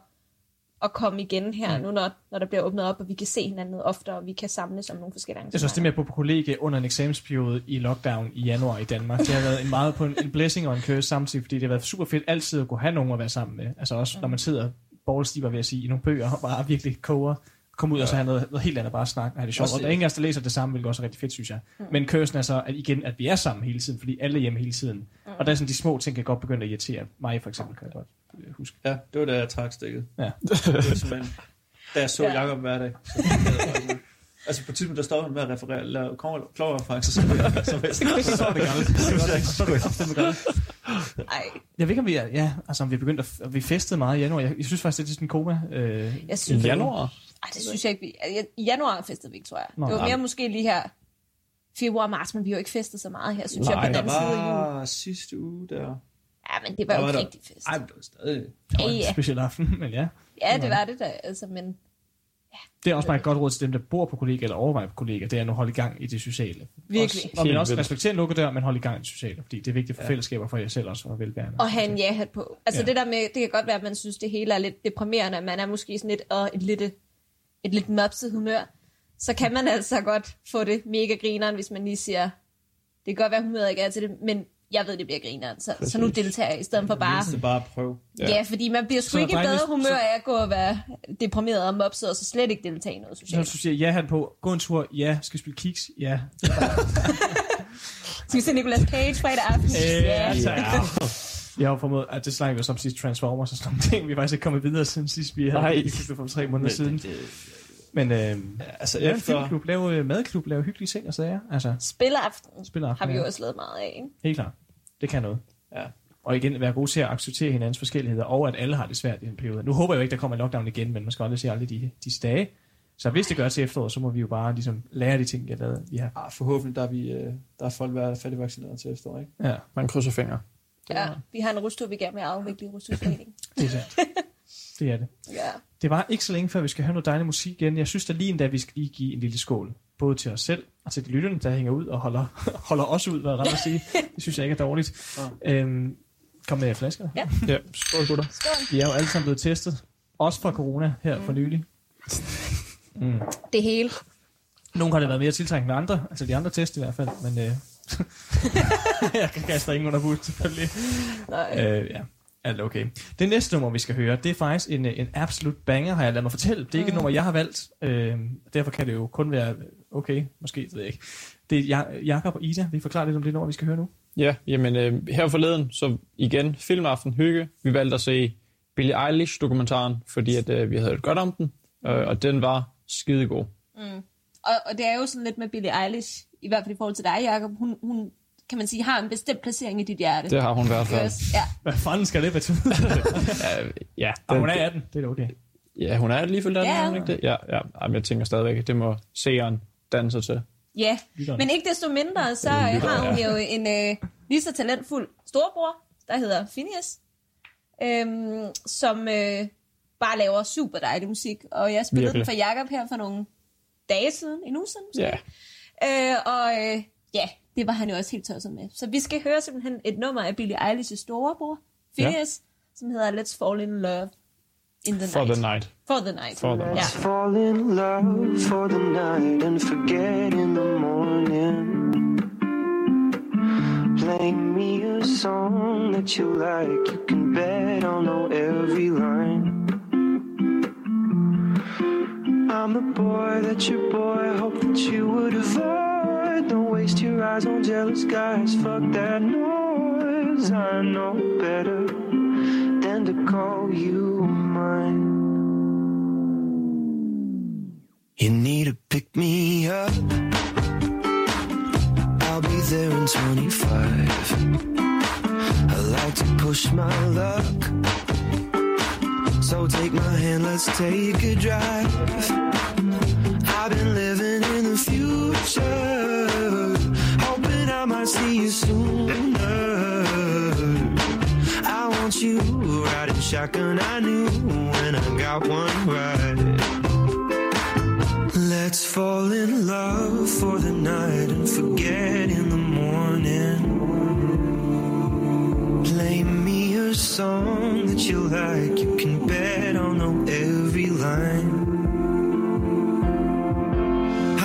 at komme igen her, mm. nu når, når der bliver åbnet op, og vi kan se hinanden oftere, og vi kan samles om nogle forskellige Jeg synes det med at bo på kollega under en eksamensperiode i lockdown i januar i Danmark, det har været en meget på en, en blessing og en curse samtidig, fordi det har været super fedt altid at kunne have nogen at være sammen med. Altså også, når man sidder ballstiver, vil jeg sige, i nogle bøger og bare virkelig koger, komme ud og så have noget, noget helt andet bare at snakke og have det sjovt. Og der er ingen af os, der læser det samme, hvilket også er rigtig fedt, synes jeg. Men cursen er så, at igen, at vi er sammen hele tiden, fordi alle er hjemme hele tiden. Og der er sådan de små ting, kan godt begynde at irritere mig, for eksempel, kan jeg godt øh, huske. Ja, det var da jeg trak stikket. Ja. Det var simpelthen, da jeg så Ja. Jacob hver dag. Så, altså, altså på tidspunkt, der stoppede han med at referere, lave klovrereferencer, så, så, så, så, Så er det gammelt. Så er det gammelt. Ej, Jeg ved ikke, om vi er, ja, altså om vi er begyndt at, vi festede meget i januar. Jeg, jeg synes faktisk, det er sådan en koma. Øh, jeg I synes, januar? Ej, det synes jeg ikke. Vi, altså, I januar festede vi ikke, tror jeg. Nå, det var nej. mere måske lige her februar marts, men vi har jo ikke festet så meget her, synes Nej, jeg, på den side af jul. var sidste uge der. Ja, men det var jo ikke der- rigtig fest. Ej, men det var stadig... det var Ja, en ja. speciel aften, men ja. Ja, det var det da, altså, men Det er også bare et godt råd til dem, der bor på kollega eller overvejer på kollega, det er at nu holde i gang i det sociale. virkelig. Også, og men også respektere en lukkedør, men holde i gang i det sociale, fordi det er vigtigt for Ja. fællesskaber for jer selv også, og velbærende. Og have en ja-hat på. Altså Ja. det der med, det kan godt være, at man synes, det hele er lidt deprimerende, at man er måske sådan lidt, og et lidt, et lidt mopset humør. Så kan man altså godt få det mega grineren, hvis man lige siger, det kan godt være, humøret ikke er til det, men jeg ved, det bliver grineren, så, så nu deltager jeg, i stedet for bare... Det bare at prøve. Ja. ja, fordi man bliver sgu Så ikke i bedre så- humør af at gå og være deprimeret og mopset, og så slet ikke deltage i noget Så socialt. du siger ja han på, gå en tur, ja, skal spille kiks, ja. Skal vi se Nicolas Cage fredag aften? Ja, tak. Jeg har formået, at det snakker vi som sidst Transformers og sådan nogle ting. Vi er faktisk ikke kommet videre siden sidst, vi havde Nej. det for tre måneder siden. det, Men øh, ja, altså lave en efter... filmklub, lave øh, madklub, lave hyggelige ting og sager. Altså, Spilleaften spiller har vi jo også lavet meget af, ikke? Helt klart. Det kan noget. Ja. Og igen, være god til at acceptere hinandens forskelligheder, og at alle har det svært i en periode. Nu håber jeg jo ikke, der kommer en lockdown igen, men man skal aldrig se alle de, de dage. Så hvis det gør til efteråret, så må vi jo bare ligesom lære de ting. Vi har. Ah, forhåbentlig, der er, vi, øh, der er folk været færdigvaccineret til efterår, ikke? Ja, Man krydser fingre. Ja, vi har en rustur, vi gerne vil afvikle i Rusturforeningen. det er sandt. det er det. Ja. Det var ikke så længe før, vi skal høre noget dejlig musik igen. Jeg synes da lige endda, vi skal lige give en lille skål. Både til os selv og til de lytterne, der hænger ud og holder, holder os ud, hvad jeg ret at sige. Det synes jeg ikke er dårligt. Øhm, kom med flasker. Ja. Ja, skål gutter. Skål. Vi er jo alle sammen blevet testet. Også fra corona her for nylig. Mm. Det hele. Nogle har det været mere tiltrækkende end andre, altså de andre test i hvert fald, men øh, jeg kan kaste ingen under bud, selvfølgelig. Nej. Øh, ja, alt er okay. Det næste nummer, vi skal høre, det er faktisk en, en absolut banger, har jeg ladet mig fortælle. Det er ikke et nummer, jeg har valgt, øh, derfor kan det jo kun være okay, måske, det ved jeg ikke. Det er Ja- Jakob og Ida, vi forklarer lidt om det nummer, vi skal høre nu. Ja, jamen øh, her forleden, så igen, filmaften, hygge. Vi valgte at se Billie Eilish-dokumentaren, fordi at, øh, vi havde hørt godt om den, øh, og den var skidegod. Og, og det er jo sådan lidt med Billie Eilish, i hvert fald i forhold til dig, Jacob. Hun, hun kan man sige, har en bestemt placering i dit hjerte. Det har hun i hvert fald. Ja, Hvad fanden skal det betyde? Ja, Ah, den, hun er 18, det er okay. Ja, hun er lige fyldt af Ja. ja. ikke det? Ja, ja. Jamen, jeg tænker stadigvæk, det må seeren danse til. Ja, men ikke desto mindre, så Lytteren, øh, har hun ja. jo en øh, lige så talentfuld storbror, der hedder Phineas, øhm, som øh, bare laver super dejlig musik. Og jeg spillede Virkelig. den for Jakob her for nogle dage siden, en uge siden måske. Ja. Øh, og øh, ja, det var han jo også helt tosset med. Så vi skal høre simpelthen et nummer af Billie Eilish's storebror, Phineas, ja. som hedder Let's Fall in Love in the For Night. the night. For the Night. For the night. Fall in love for the night and forget in the morning. Play me a song that you like. You can bet I'll know every line. I'm the boy that your boy hoped that you would avoid. Don't waste your eyes on jealous guys. Fuck that noise. I know better than to call you mine. You need to pick me up. I'll be there in 25. I like to push my luck. So take my hand, let's take a drive. I've been living in the future, hoping I might see you sooner. I want you riding shotgun. I knew when I got one right. Let's fall in love for the night and forget in the morning. Play a song that you like. You can bet I'll know every line.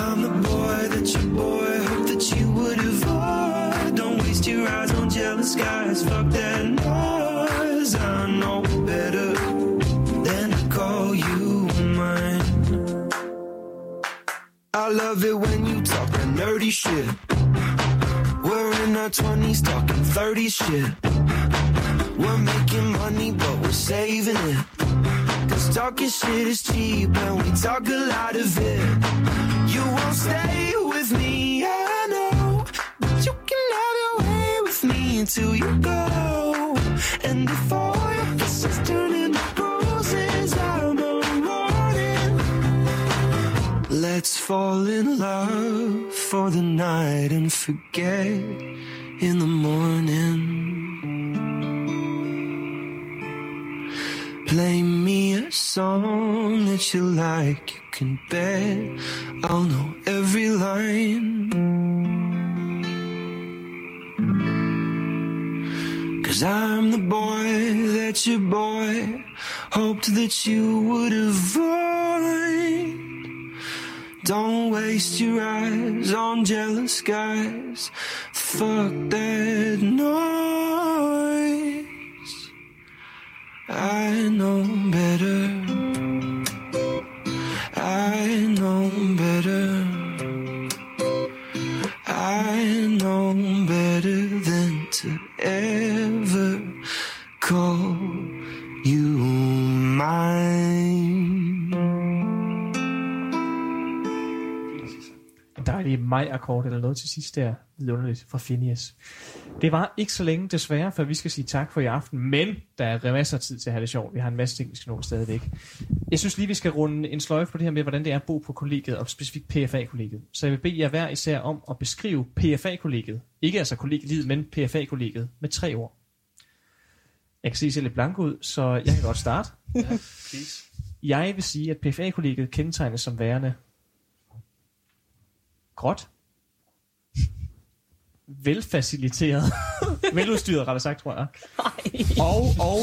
I'm the boy that your boy hoped that you would avoid. Don't waste your eyes on jealous guys. Fuck that noise. I know better than to call you mine. I love it when you talk that nerdy shit. We're in our 20s talking 30 shit. We're making money, but we're saving it. Cause talking shit is cheap and we talk a lot of it. You won't stay with me, I know. But you can have your way with me until you go. And before your kisses turn into bruises, I'm running. Let's fall in love for the night and forget in the morning. Play me a song that you like. You can bet I'll know every line. Cause I'm the boy that your boy hoped that you would avoid. Don't waste your eyes on jealous guys. Fuck that noise. I know better. I know better. I know better than to ever call you mine. Dejlig maj-akkord eller noget til sidst der. Vidunderligt fra Phineas. Det var ikke så længe desværre, før vi skal sige tak for i aften, men der er masser af tid til at have det sjovt. Vi har en masse ting, vi skal nå stadigvæk. Jeg synes lige, vi skal runde en sløjfe på det her med, hvordan det er at bo på kollegiet, og specifikt PFA-kollegiet. Så jeg vil bede jer hver især om at beskrive PFA-kollegiet. Ikke altså kollegiet, men PFA-kollegiet med tre ord. Jeg kan se, at I ser lidt blank ud, så jeg kan godt starte. Please. Jeg vil sige, at PFA-kollegiet kendetegnes som værende gråt, velfaciliteret, veludstyret, rettere sagt, tror jeg. Og, og,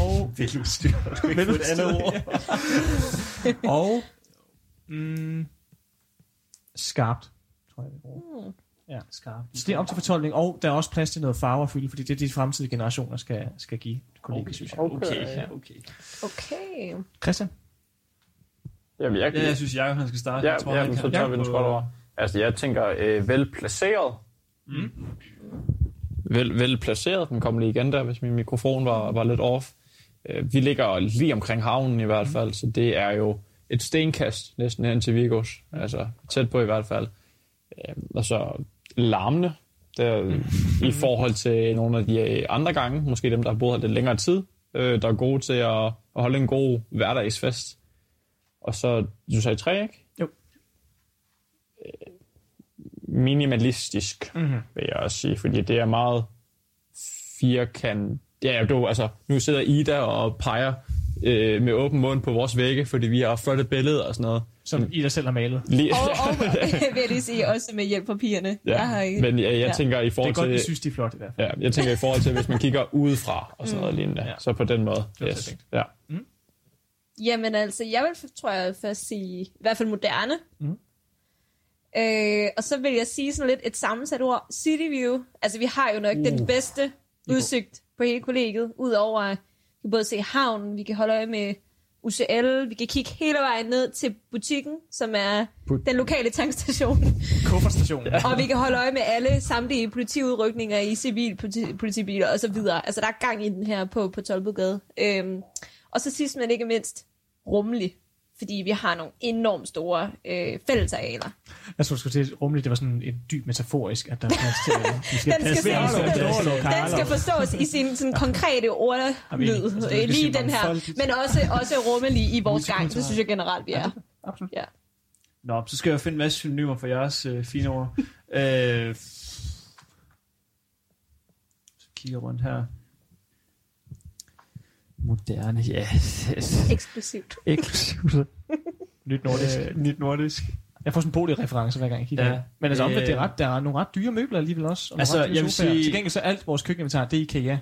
og... Veludstyret. Du kan ikke få et andet ord. og mm, skarpt, tror jeg, det er ord. Ja. Skarpt. Så det er op til fortolkning, og der er også plads til noget farve at fylde, fordi det er det, de fremtidige generationer skal, skal give kollegiet, synes jeg. Okay, ja, okay. Okay. Christian? Jamen, jeg, Ja, jeg synes, Jacob han skal starte. Ja, jeg tror, ja han kan. så tager vi den skråt over. Altså, jeg tænker øh, velplaceret. Mm. Vel, velplaceret. Den kom lige igen der, hvis min mikrofon var, var lidt off. Øh, vi ligger lige omkring havnen i hvert fald, så det er jo et stenkast næsten hen til Vigos. Altså, tæt på i hvert fald. Øh, og så larmende. Der, I forhold til nogle af de andre gange, måske dem, der har boet her lidt længere tid, øh, der er gode til at, at holde en god hverdagsfest. Og så, du sagde træ, ikke? Jo. Øh, Minimalistisk, Mm-hmm. vil jeg også sige, fordi det er meget firkant. Ja, du, altså, nu sidder Ida og peger øh, med åben mund på vores vægge, fordi vi har flotte billeder og sådan noget. Som I der selv har malet. Lige, Og, og vil jeg lige sige, også med hjælp fra pigerne. ja. Jeg har ikke... Men jeg, jeg Ja. tænker i Det er forhold godt, vi til... synes, de er flotte i hvert fald. Ja, jeg tænker i forhold til, hvis man kigger udefra og sådan noget Mm. lignende. Ja. Så på den måde. var Yes. tænkt. Ja. Jamen altså, jeg vil, tror jeg, først sige, i hvert fald moderne. Mhm. Øh, og så vil jeg sige sådan lidt et sammensat ord, City View. Altså, vi har jo nok uh. den bedste udsigt på hele kollegiet, udover at vi kan både se havnen, vi kan holde øje med UCL, vi kan kigge hele vejen ned til butikken, som er But- den lokale tankstation. Kufferstationen. Ja. Og vi kan holde øje med alle samtlige politiudrykninger i civil politi- politibiler og så videre. Altså, der er gang i den her på, på Tolbodgade. Øhm, og så sidst men ikke mindst, rummelig. Fordi vi har nogle enormt store øh, fællesarealer. Jeg tror, du skulle til rummeligt, det var sådan en dyb metaforisk, at der er plads til. Vi skal Den skal, ses, den, den skal forstås i sin sådan, konkrete ordlyd. Altså, øh, lige sige den her. Men også, også rummelig i vores gang. Det synes jeg generelt, vi er. Absolut. Ja. Nå, så skal jeg finde en masse synonymer for jeres øh, fine ord. øh, så kigger rundt her. Moderne, ja. Eksklusivt. Eksklusivt. Nyt nordisk. Øh, nyt nordisk. Jeg får sådan en boligreference, hver gang jeg kigger. Ja. Men altså omvendt, Øh. det er ret, der er nogle ret dyre møbler alligevel også. Og Altså, jeg vil sige- Til gengæld så er alt vores køkkeninventar, det er IKEA. Jeg...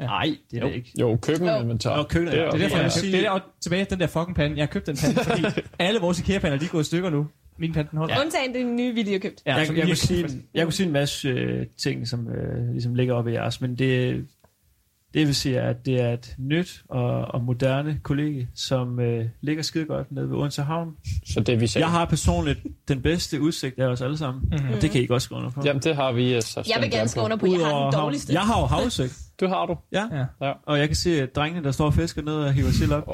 Ja. Nej, det er Jo. det ikke. Jo, køkkeninventar. Nå, køkkenet, Det er. Det er derfor, jeg jeg vil sige- det. Og tilbage den der fucking pande. Jeg har købt den pande, fordi alle vores IKEA-pander, de er gået i stykker nu. Min pande, den holder. Ja. Undtagen den nye, vi lige har købt. Ja, jeg, jeg, I kunne sige, en- jeg kunne sige en masse øh, ting, som øh, ligesom ligger op i jeres, men det, det vil sige, at det er et nyt og, og moderne kollega, som øh, ligger skide godt nede ved Odense Havn. Så det vi sagde. Jeg har personligt den bedste udsigt af os alle sammen, Mhm. mm-hmm. og det kan I godt skrive under på. Jamen, det har vi. Så Jeg vil gerne skrive under på, jeg har den havn. dårligste. Jeg har jo havudsigt, Du har du. ja. Ja. Og jeg kan se at drengene, der står og fisker ned og hiver sild op.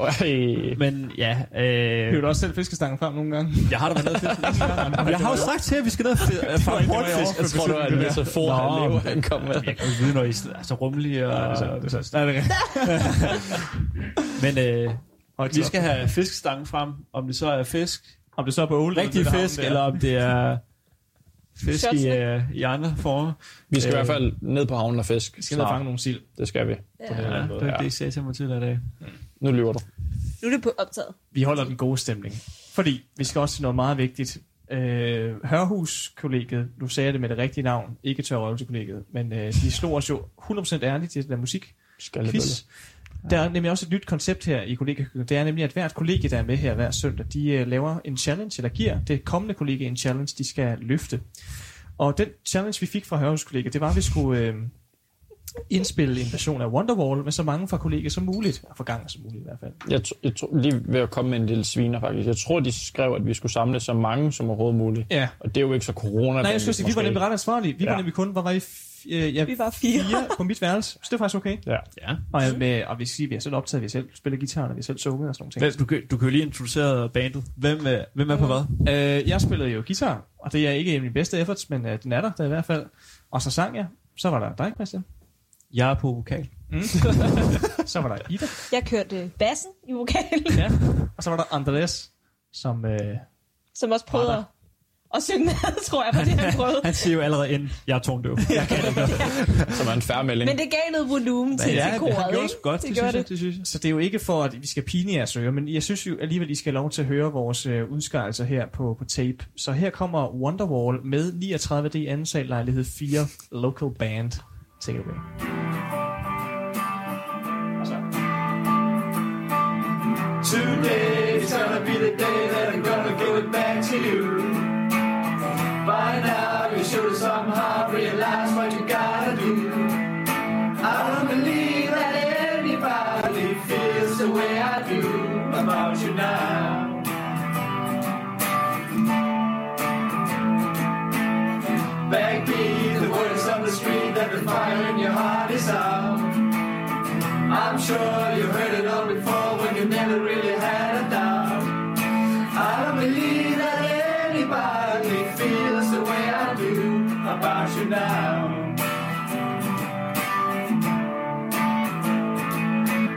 Men ja, Hiver øh, du også selv fiskestangen frem nogle gange? jeg har da været nede og fiske. Jeg har jo sagt til, at vi skal ned og fange portfisk. Jeg tror, det var en metafor, han Leo, han kom med. Jeg kan jo vide, når I er så rummelige. Og, Ja, det er så- det så- Nej, det er men øh, vi skal have fiskestangen frem, om det så er fisk, Om det så er på Ole. rigtig fisk, eller om det er fisk i, øh, i andre former. Vi skal i Øh, hvert fald ned på havnen og fisk. Vi skal ned og fange nogle sild. Det skal vi. Ja. Ja, det er Ja. det, jeg sagde til mig tidligere i dag. Nu lyver du. Nu er det på optaget. Vi holder den gode stemning. Fordi vi skal også til noget meget vigtigt. Øh, Hørhus-kollegiet, nu sagde jeg det med det rigtige navn, ikke tørrøvelsekollegiet, men øh, de slog os jo 100% ærligt til det der musik. Skal quiz. Der er nemlig også et nyt koncept her i kollegiekøkkenet. Det er nemlig, at hvert kollegie, der er med her hver søndag, de uh, laver en challenge, eller giver det kommende kollegie en challenge, de skal løfte. Og den challenge, vi fik fra Hørhus kollegiet, det var, at vi skulle uh, indspille en version af Wonderwall med så mange fra kollegiet som muligt. Og for gang som muligt i hvert fald. Jeg, jeg tror, lige ved at komme med en lille sviner faktisk. Jeg tror, de skrev, at vi skulle samle så mange som overhovedet muligt. Ja. Og det er jo ikke så corona Nej, jeg skulle sige, vi var nemlig ret ansvarlige. Vi ja. var nemlig kun, hvor var I? Øh, ja, Vi var fire. fire på mit værelse. Så det var faktisk okay. Ja. Ja. Og, jeg med, og vi siger, vi har selv optaget, vi har selv spillet guitar, og vi har selv sunget og sådan nogle ting. Hvem, du, kan, du kan jo lige introducere bandet. Hvem, er- hvem er på hvad? Øh, jeg spillede jo guitar, og det er ikke mine bedste efforts, men øh, den er der, der i hvert fald. Og så sang jeg. Så var der dig, Christian. Jeg er på vokal. Mm. så var der Ida. Jeg kørte bassen i vokalen, Ja. Og så var der Andres, som... Øh, som også prøvede At synge med, tror jeg, var det, han prøvede. Han siger jo allerede ind, jeg er tondøv. Som er en færre melding. Men det gav noget volumen til, ja, til det koret, gjort ikke? godt, Det det, gjorde synes jeg, det. det synes jeg. så det er jo ikke for, at vi skal pine jeres ører, men jeg synes jo alligevel, I skal have lov til at høre vores øh, udskejelser her på, på tape. Så her kommer Wonderwall med 39D anden sal lejlighed 4 Local Band. Take it away. Og så. Today's gonna be the day that I'm now. The on the street that the fire in your heart is out. I'm sure you heard it all before when you never really had a doubt. I don't believe that anybody feels the way I do about you now.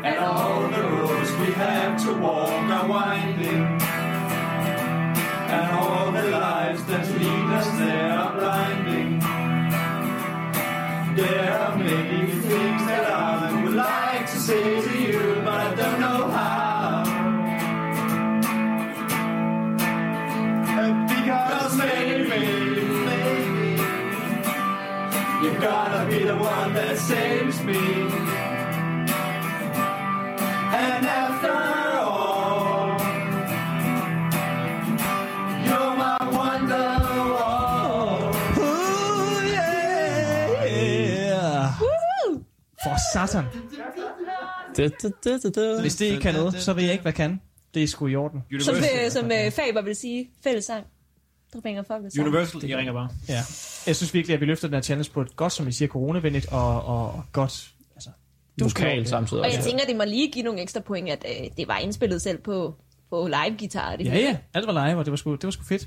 And all the roads we have to walk There are many things that I would like to say to you, but I don't know how. Because maybe, maybe, you've gotta be the one that saves me. And after satan. Hvis det ikke kan noget, så ved jeg ikke, hvad kan. Det er sgu i orden. Som, øh, som øh, Faber vil sige, fællessang. Der bringer folk sammen. Universal, jeg ringer bare. Ja. Jeg synes virkelig, at vi løfter den her challenge på et godt, som vi siger, coronavenligt og, og godt... Altså, Lokalt samtidig Og jeg tænker, det må lige give nogle ekstra point, at øh, det var indspillet selv på, på live-guitar. Det Ja, ja. Alt var live, og det var sgu, det var sgu fedt.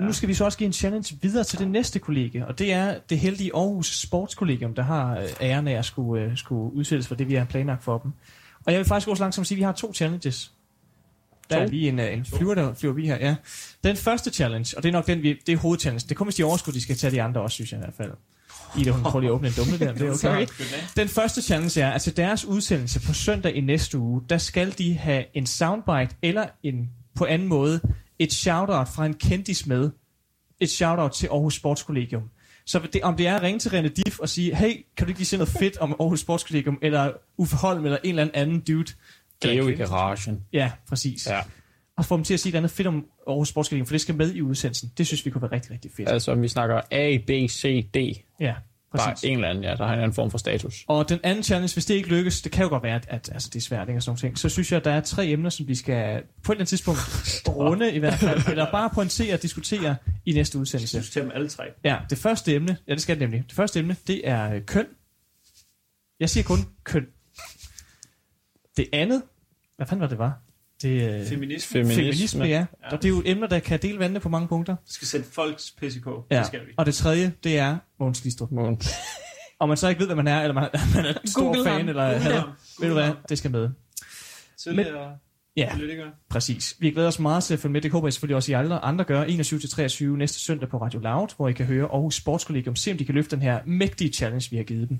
Ja. Nu skal vi så også give en challenge videre til det næste kollega, og det er det heldige Aarhus Sportskollegium, der har øh, æren af at skulle, øh, skulle udsættes for det, vi har planlagt for dem. Og jeg vil faktisk gå så langt som at sige, at vi har to challenges. Der er lige en, øh, en flyver, der flyver vi her, ja. Den første challenge, og det er nok den, vi, det er hovedchallenge. Det kommer, hvis de overskud, de skal tage de andre også, synes jeg i hvert fald. Ida, hun prøver lige at åbne en dumle der, det er okay. Den første challenge er, at til deres udsendelse på søndag i næste uge, der skal de have en soundbite eller en på anden måde et shoutout fra en kendis med. Et shoutout til Aarhus Sportskollegium. Så det, om det er at ringe til René Diff og sige, hey, kan du ikke lige sige noget fedt om Aarhus Sportskollegium, eller Uffe Holm, eller en eller anden dude. Geo i garagen. Ja, præcis. Ja. Og få dem til at sige et andet fedt om Aarhus Sportskollegium, for det skal med i udsendelsen. Det synes vi kunne være rigtig, rigtig fedt. Altså, om vi snakker A, B, C, D. Ja, Bare præcis. en eller anden, ja, der har en anden form for status. Og den anden challenge, hvis det ikke lykkes, det kan jo godt være, at, at altså, det er svært ikke, sådan nogle ting, så synes jeg, at der er tre emner, som vi skal på et eller andet tidspunkt runde i hvert fald, eller bare pointere og diskutere i næste udsendelse. Diskutere dem alle tre. Ja, det første emne, ja det skal det nemlig, det første emne, det er øh, køn. Jeg siger kun køn. Det andet, hvad fanden var det var? Det er Feminisme. Feminisme. feminisme, ja. Og det er jo emner, der kan dele vandene på mange punkter. Det skal sætte folks pis i kog. Ja. Det skal vi. Og det tredje, det er Mogens Glistrup. Måns. Og man så ikke ved, hvad man er, eller man, man er en stor Google fan, ham. eller Google hader. ham. Ved du hvad, det skal med. Tidligere Ja, politikere. præcis. Vi glæder os meget til at følge med. Det håber jeg selvfølgelig også, I alle andre gør. 21-23 næste søndag på Radio Loud, hvor I kan høre Aarhus Sportskollegium, se om de kan løfte den her mægtige challenge, vi har givet dem.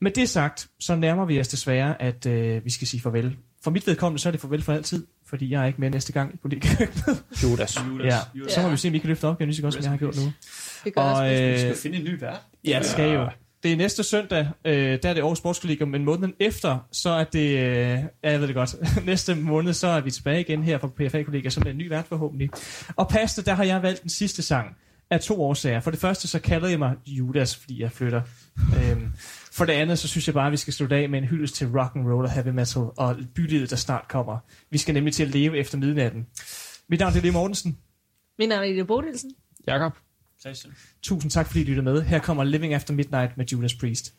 Med det sagt, så nærmer vi os desværre, at øh, vi skal sige farvel. For mit vedkommende, så er det farvel for altid, fordi jeg er ikke med næste gang i kollegiekøkkenet. Judas. Judas. Ja. Judas. Så må vi se, om vi kan løfte opgaven lige så godt, som jeg har gjort nu. Det gør Og, Vi øh, skal finde en ny vært. Ja, det skal jo. Det er næste søndag, øh, der er det Aarhus Sportskollegium, men måneden efter, så er det, øh, ja, jeg ved det godt, næste måned, så er vi tilbage igen her fra pfa kollega som er en ny vært forhåbentlig. Og paste, der har jeg valgt den sidste sang af to årsager. For det første, så kalder jeg mig Judas, fordi jeg flytter. Øhm, for det andet, så synes jeg bare, at vi skal slutte af med en hyldest til rock and roll og heavy metal og bylivet, der snart kommer. Vi skal nemlig til at leve efter midnatten. Mit navn er Lille Mortensen. Min navn er Ida Bodilsen. Jakob. Christian. Tusind tak, fordi I lyttede med. Her kommer Living After Midnight med Judas Priest.